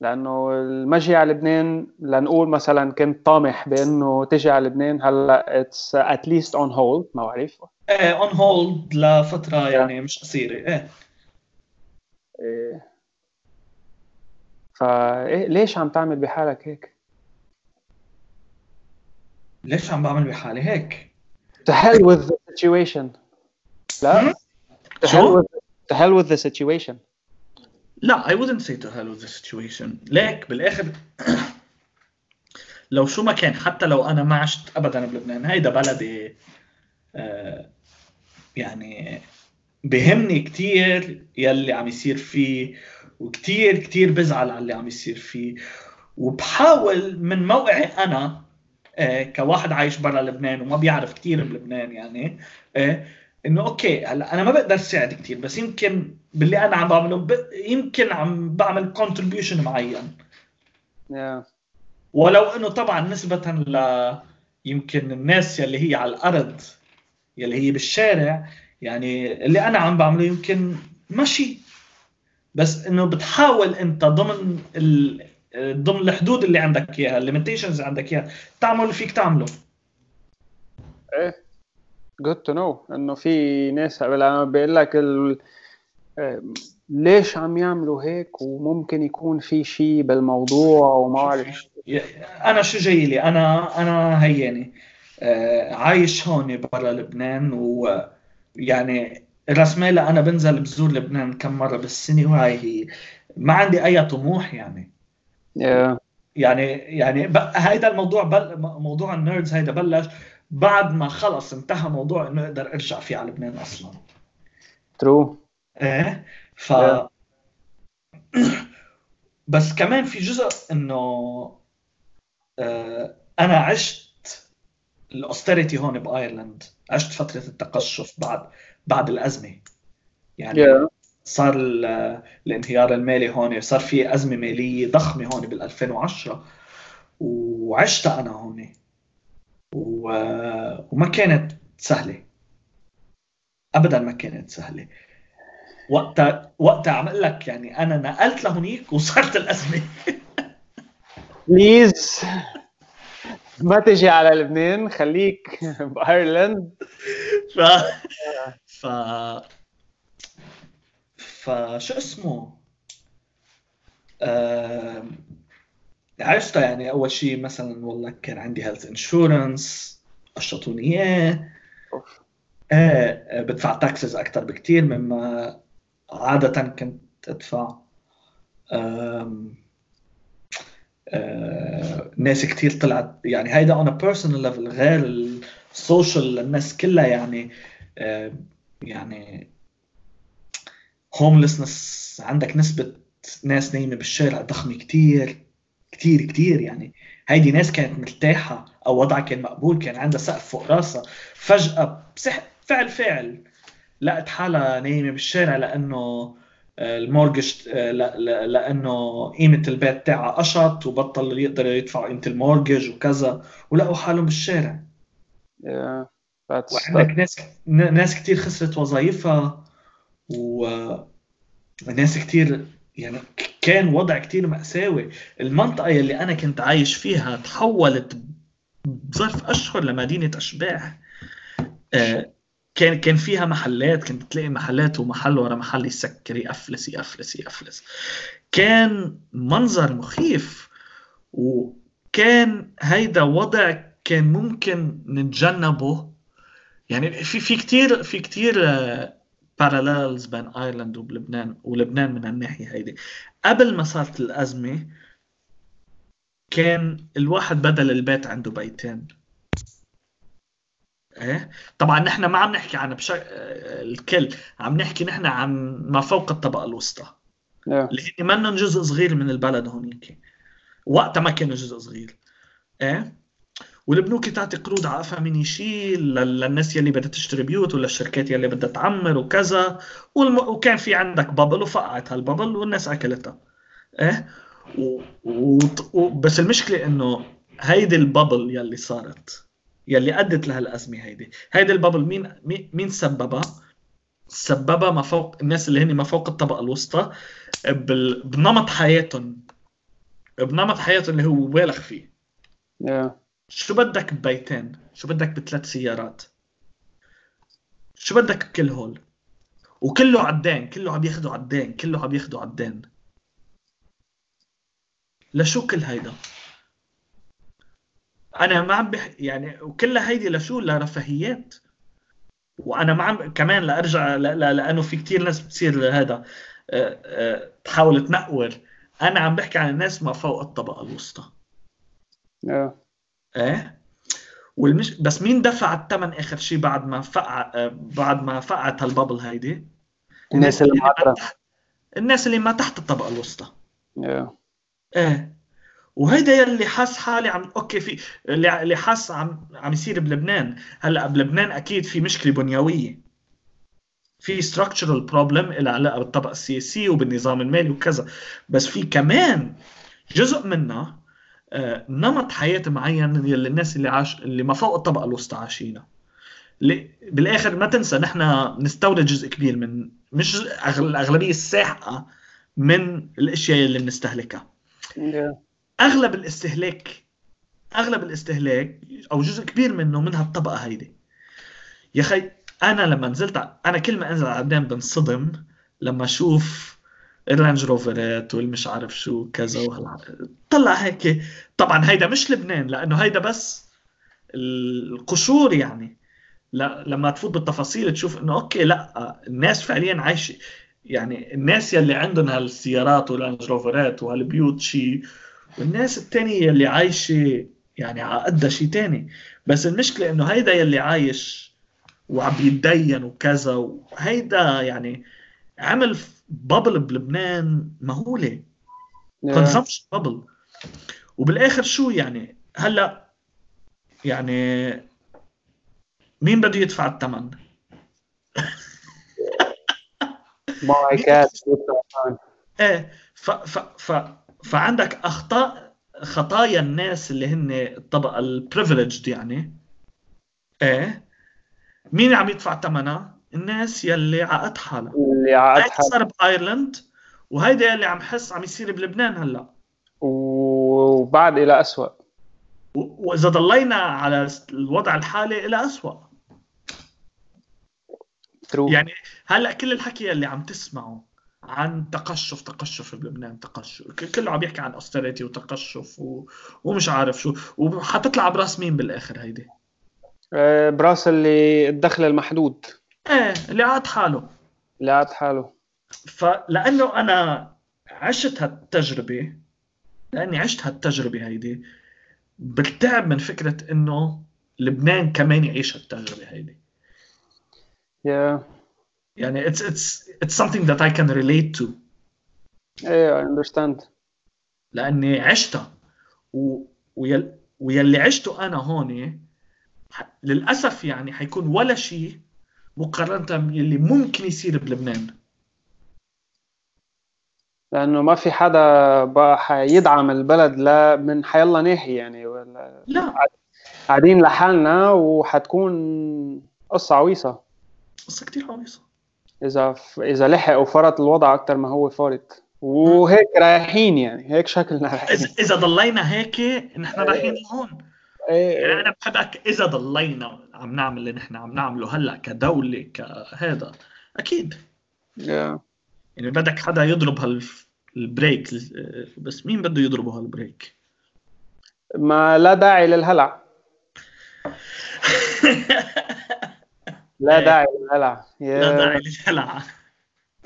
لأنه المجي على لبنان لنقول مثلا كنت طامح بأنه تجي على لبنان هلا it's at least on hold ما بعرف إيه on hold لفترة يعني مش قصيرة إيه إيه. فا إيه ليش عم تعمل بحالك هيك؟ ليش عم بعمل بحالي هيك؟ To hell with the situation لا to hell شو؟ with to hell with the situation لا I wouldn't say to hell with the situation ليك بالآخر لو شو ما كان حتى لو أنا ما عشت ابدا بلبنان هيدا بلدي آه يعني بهمني كتير يلي عم يصير فيه وكتير كتير بزعل على اللي عم يصير فيه. وبحاول من موقعي أنا آه كواحد عايش برا لبنان وما بيعرف كتير بلبنان يعني آه إنه أوكي هلأ أنا ما بقدر ساعد كتير بس يمكن باللي أنا عم بعمله ب... يمكن عم بعمل contribution ; معين. Yeah. ولو إنه طبعا نسبة ل يمكن الناس يلي هي على الأرض يلي هي بالشارع يعني اللي أنا عم بعمله يمكن ماشي. بس إنه بتحاول أنت ضمن ال... ضمن الحدود اللي عندك إياها الليميتيشنز اللي عندك إياها تعمل اللي فيك تعمله. إيه good to know إنه في ناس لما بيقول لك ال... آه، ليش عم يعملوا هيك؟ وممكن يكون في شيء بالموضوع وما اعرف أنا شو جاي لي؟ أنا أنا هياني آه، عايش هون برا لبنان ويعني رسمالة أنا بنزل بزور لبنان كم مرة بالسنة وهاي هي. ما عندي أي طموح يعني. Yeah. يعني يعني هيدا الموضوع بل موضوع ال nerds هيدا بلش بعد ما خلص انتهى موضوع إنه أقدر أرجع فيه على لبنان أصلا. true إيه؟ ف <coughs> بس كمان في جزء إنه آه أنا عشت ال austerity هون ب Ireland. عشت فترة التقشف بعد بعد الأزمة. يعني yeah. صار الانهيار المالي هون صار في أزمة مالية ضخمة هون بال 2010 وعشتها أنا هون. و... وما كانت سهلة. ابدا ما كانت سهلة. وقتها وقتها عم أقول لك يعني أنا نقلت لهونيك وصارت الأزمة. <laughs> بليز ما تجي على لبنان خليك <laughs> بأيرلند. ف ف فشو اسمه؟ آه... عشتها يعني أول شيء مثلا والله كان عندي health insurance قشطوني إياه. إيه بدفع taxes أكثر بكثير مما عادة كنت أدفع. آم... آه... ناس كثير طلعت يعني هيدا on personal level غير ال social الناس كلها يعني. آه... يعني homelessness عندك نسبة ناس نايمة بالشارع ضخمة كتير كتير كتير يعني. هيدي ناس كانت مرتاحة أو وضعها كان مقبول كان عندها سقف فوق راسها. فجأة بسح فعل فعل. لقت حالها نايمة بالشارع لأنه ال mortgage لأنه قيمة البيت تاعها قشط وبطل يقدر يدفع قيمة ال mortgage وكذا ولقوا حالهم بالشارع. yeah, وعندك ناس ناس كثير خسرت وظائفها وناس كتير يعني كان وضع كتير مأساوي. المنطقة يلي أنا كنت عايش فيها تحولت بظرف أشهر لمدينة أشباح. آه، كان كان فيها محلات كنت تلاقي محلات ومحل ورا محل يسكر يقفلس يقفلس يقفلس. كان منظر مخيف وكان هيدا وضع كان ممكن نتجنبه. يعني في في كثير في كثير آه، parallels بين ايرلند ولبنان ولبنان من الناحيه هيدي. قبل ما صارت الأزمة كان الواحد بدل البيت عنده بيتين. إيه؟ طبعا نحن ما عم نحكي عن بشك... الكل عم نحكي نحن عن ما فوق الطبقة الوسطى. اللي هن منهم جزء صغير من البلد هونيك وقتها ما كانوا جزء صغير. إيه؟ والبنوك تعطي قروض على من يشيل للناس يلي بدها تشتري بيوت ولا الشركات يلي بدها تعمر وكذا. والم... وكان في عندك بابل وفقعت هالبابل والناس أكلتها. إيه؟ و... و... بس المشكلة إنه هيدي البابل يلي صارت يلي أدت لهالأزمة هيدي. هيدي البابل مين مين سببها؟ سببها ما فوق الناس اللي هن ما فوق الطبقة الوسطى بال... بنمط حياتهم. بنمط حياتهم اللي هو بالغ فيه. Yeah. شو بدك ببيتين؟ شو بدك بثلاث سيارات؟ شو بدك بكل هول؟ وكله عدين كله عم ياخذوا عدين كله عم ياخذوا عدين لشو كل هيدا؟ أنا ما عم بح... يعني وكلها هيدي لشو؟ لرفاهيات. وأنا ما عم كمان لارجع ل... ل... لأنه في كتير ناس بتصير هذا أه... أه... تحاول تنقور أنا عم بحكي عن الناس ما فوق الطبقة الوسطى. yeah. إيه؟ والمش بس مين دفع الثمن آخر شيء بعد ما فقع بعد ما فقعت هالبابل هيدي؟ الناس اللي ما تحت الناس اللي ما تحت الطبقة الوسطى. yeah. إيه. وهيدا يلي حس حالي عم أوكي في اللي حس عم عم يصير بلبنان. هلأ بلبنان أكيد في مشكلة بنيوية. في structural problem لها علاقة بالطبقة السياسية وبالنظام المالي وكذا. بس في كمان جزء منها نمط حياة معين اللي الناس اللي عاش اللي ما فوق الطبقة الوسطى عايشينها بالآخر ما تنسى نحن نستورد جزء كبير من مش الأغلبية الساحقة من الأشياء اللي بنستهلكها. أغلب الاستهلاك أغلب الاستهلاك أو جزء كبير منه من هالطبقة هيدي. يا أخي أنا لما نزلت أنا كل ما أنزل على لبنان بنصدم لما أشوف الرانج روفرات والمش عارف شو كذا طلع هيك. طبعا هيدا مش لبنان لأنه هيدا بس القشور يعني. لا لما تفوت بالتفاصيل تشوف إنه أوكي لا الناس فعليا عايشة. يعني الناس يلي عندهم هالسيارات والرانج روفرات وهالبيوت شيء والناس التانية اللي عايشة يعني على قدها شيء تاني. بس المشكلة إنه هيدا يلي عايش وعم يتدين وكذا وهيدا يعني عمل bubble بلبنان مهولة. consumption bubble وبالآخر شو يعني؟ هلأ يعني مين بده يدفع الثمن؟ my cat إيه ف ف ف فعندك أخطاء خطايا الناس اللي هن الطبقة ال privileged يعني. إيه مين عم يدفع ثمنها؟ الناس يلي عقد حالها. اللي عقد حالها. صار بأيرلند وهيدا يلي عم حس عم يصير بلبنان هلا. وبعد إلى اسوء وإذا ضلينا على الوضع الحالي إلى اسوء True. يعني هلأ كل الحكي اللي عم تسمعه عن تقشف تقشف بلبنان تقشف. كله عم يحكي عن اوستريتي وتقشف و... ومش عارف شو. وحتطلع براس مين بالآخر هيدي؟ آه، براس اللي الدخل المحدود. إيه اللي قعد حاله اللي قعد حاله فلانه أنا عشت هالتجربة لأني عشت هالتجربة هيدي بتعب من فكرة إنه لبنان كمان يعيش هالتجربة هيدي. Yeah. يعني it's it's it's something that I can relate to. إيه I understand. لأني عشتها. و... ويل... ويلي عشته أنا هون. للأسف يعني حيكون ولا شيء مقارنة باللي ممكن يصير بلبنان. لأنه ما في حدا حيدعم البلد لا من حيلا ناحية يعني. ولا لا. قاعدين لحالنا وحتكون قصة عويصة. قصة كثير عويصة. إذا إذا لحق وفرط الوضع أكثر ما هو فارط. وهيك رايحين يعني. هيك شكلنا رايحين. اذا ضلينا هيك نحن رايحين لهون. إيه، يعني أنا بحبك إذا ضلينا عم نعمل اللي نحن عم نعمله هلأ كدولة كهذا. أكيد. Yeah. يعني بدك حدا يضرب هالبريك بس مين بده يضربه هالبريك؟ ما لا داعي للهلع. <laughs> لا إيه. داعي للهلع. لا داعي للهلع.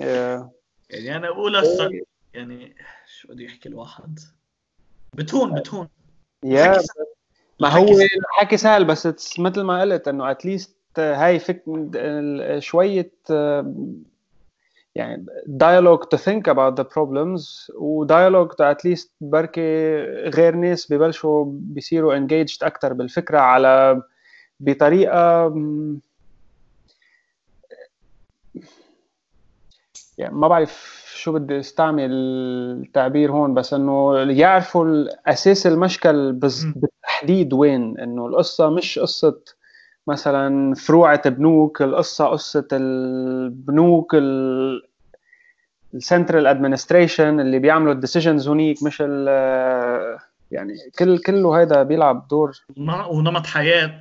Yeah. يعني أنا بقول هسه يعني شو بده يحكي الواحد بتهون بتهون. يا الحكي ما هو الحكي سهل بس مثل ما قلت إنه اتليست هاي فك شوية آه، يعني dialogue to think about the problems و dialogue to at least بركي غير ناس ببلشوا بيصيروا engaged أكثر بالفكرة على بطريقة يعني ما بعرف شو بدي استعمل التعبير هون بس إنه يعرفوا أساس المشكل. بالتحديد وين؟ إنه القصة مش قصة مثلا فروعة بنوك القصة قصة البنوك ال central administration اللي بيعملوا ال decisions هونيك مش ال- يعني كل كله هيدا بيلعب دور. ون- ونمط حياة.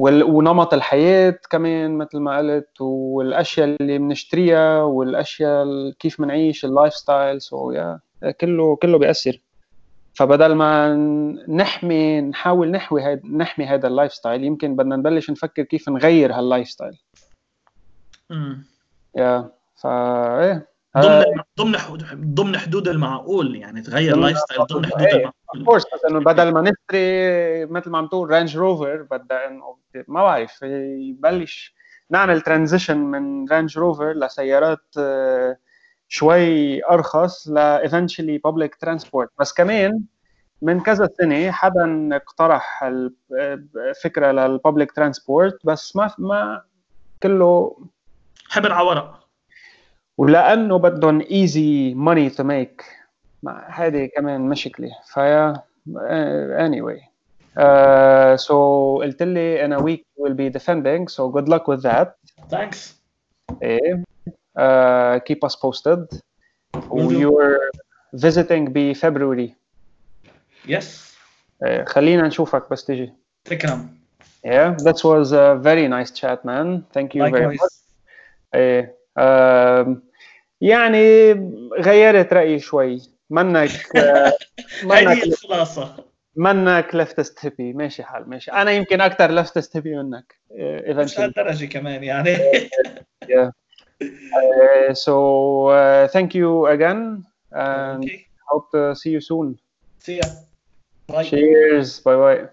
ونمط الحياة كمان مثل ما قلت والأشياء اللي بنشتريها والأشياء ال- كيف بنعيش ال lifestyle so يا كله كله بيأثر. فبدل ما نحمي نحاول نحوي هيد نحمي هذا ال lifestyle يمكن بدنا نبلش نفكر كيف نغير هال lifestyle مم. يا فا إيه. ضمن ضمن حدود ضمن حدود المعقول يعني تغير ضمن lifestyle ضمن حدود إيه. المعقول. of course بس انه بدل ما نشتري مثل ما عم تقول Range Rover بدنا إنه ما بعرف يبلش نعمل transition من Range Rover لسيارات آه، شوي أرخص ل eventually public transport. بس كمان من كذا سنة حدا اقترح الفكرة لل public transport بس ما ما كله حبر على ورق. ولانه بدهم ايزي ماني تو ميك هذه كمان مشكله فيا anyway uh, so قلت لي in a week you will be defending so good luck with that ثانكس ايه uh, keep us posted Will do. you're visiting بفبراير يس إيه، خلينا نشوفك بس تيجي تكرم yeah that was a very nice chat man thank you very much Likewise. ايه آم، يعني غيرت رأيي شوي. منك <laughs> منك الخلاصة. منك لفتست هيبي ماشي حال ماشي. أنا يمكن أكثر لفتست هيبي منك آه، مش eventually هالدرجة كمان يعني. <laughs> Yeah. So uh, thank you again and Okay. hope to see you soon. سي يا باي باي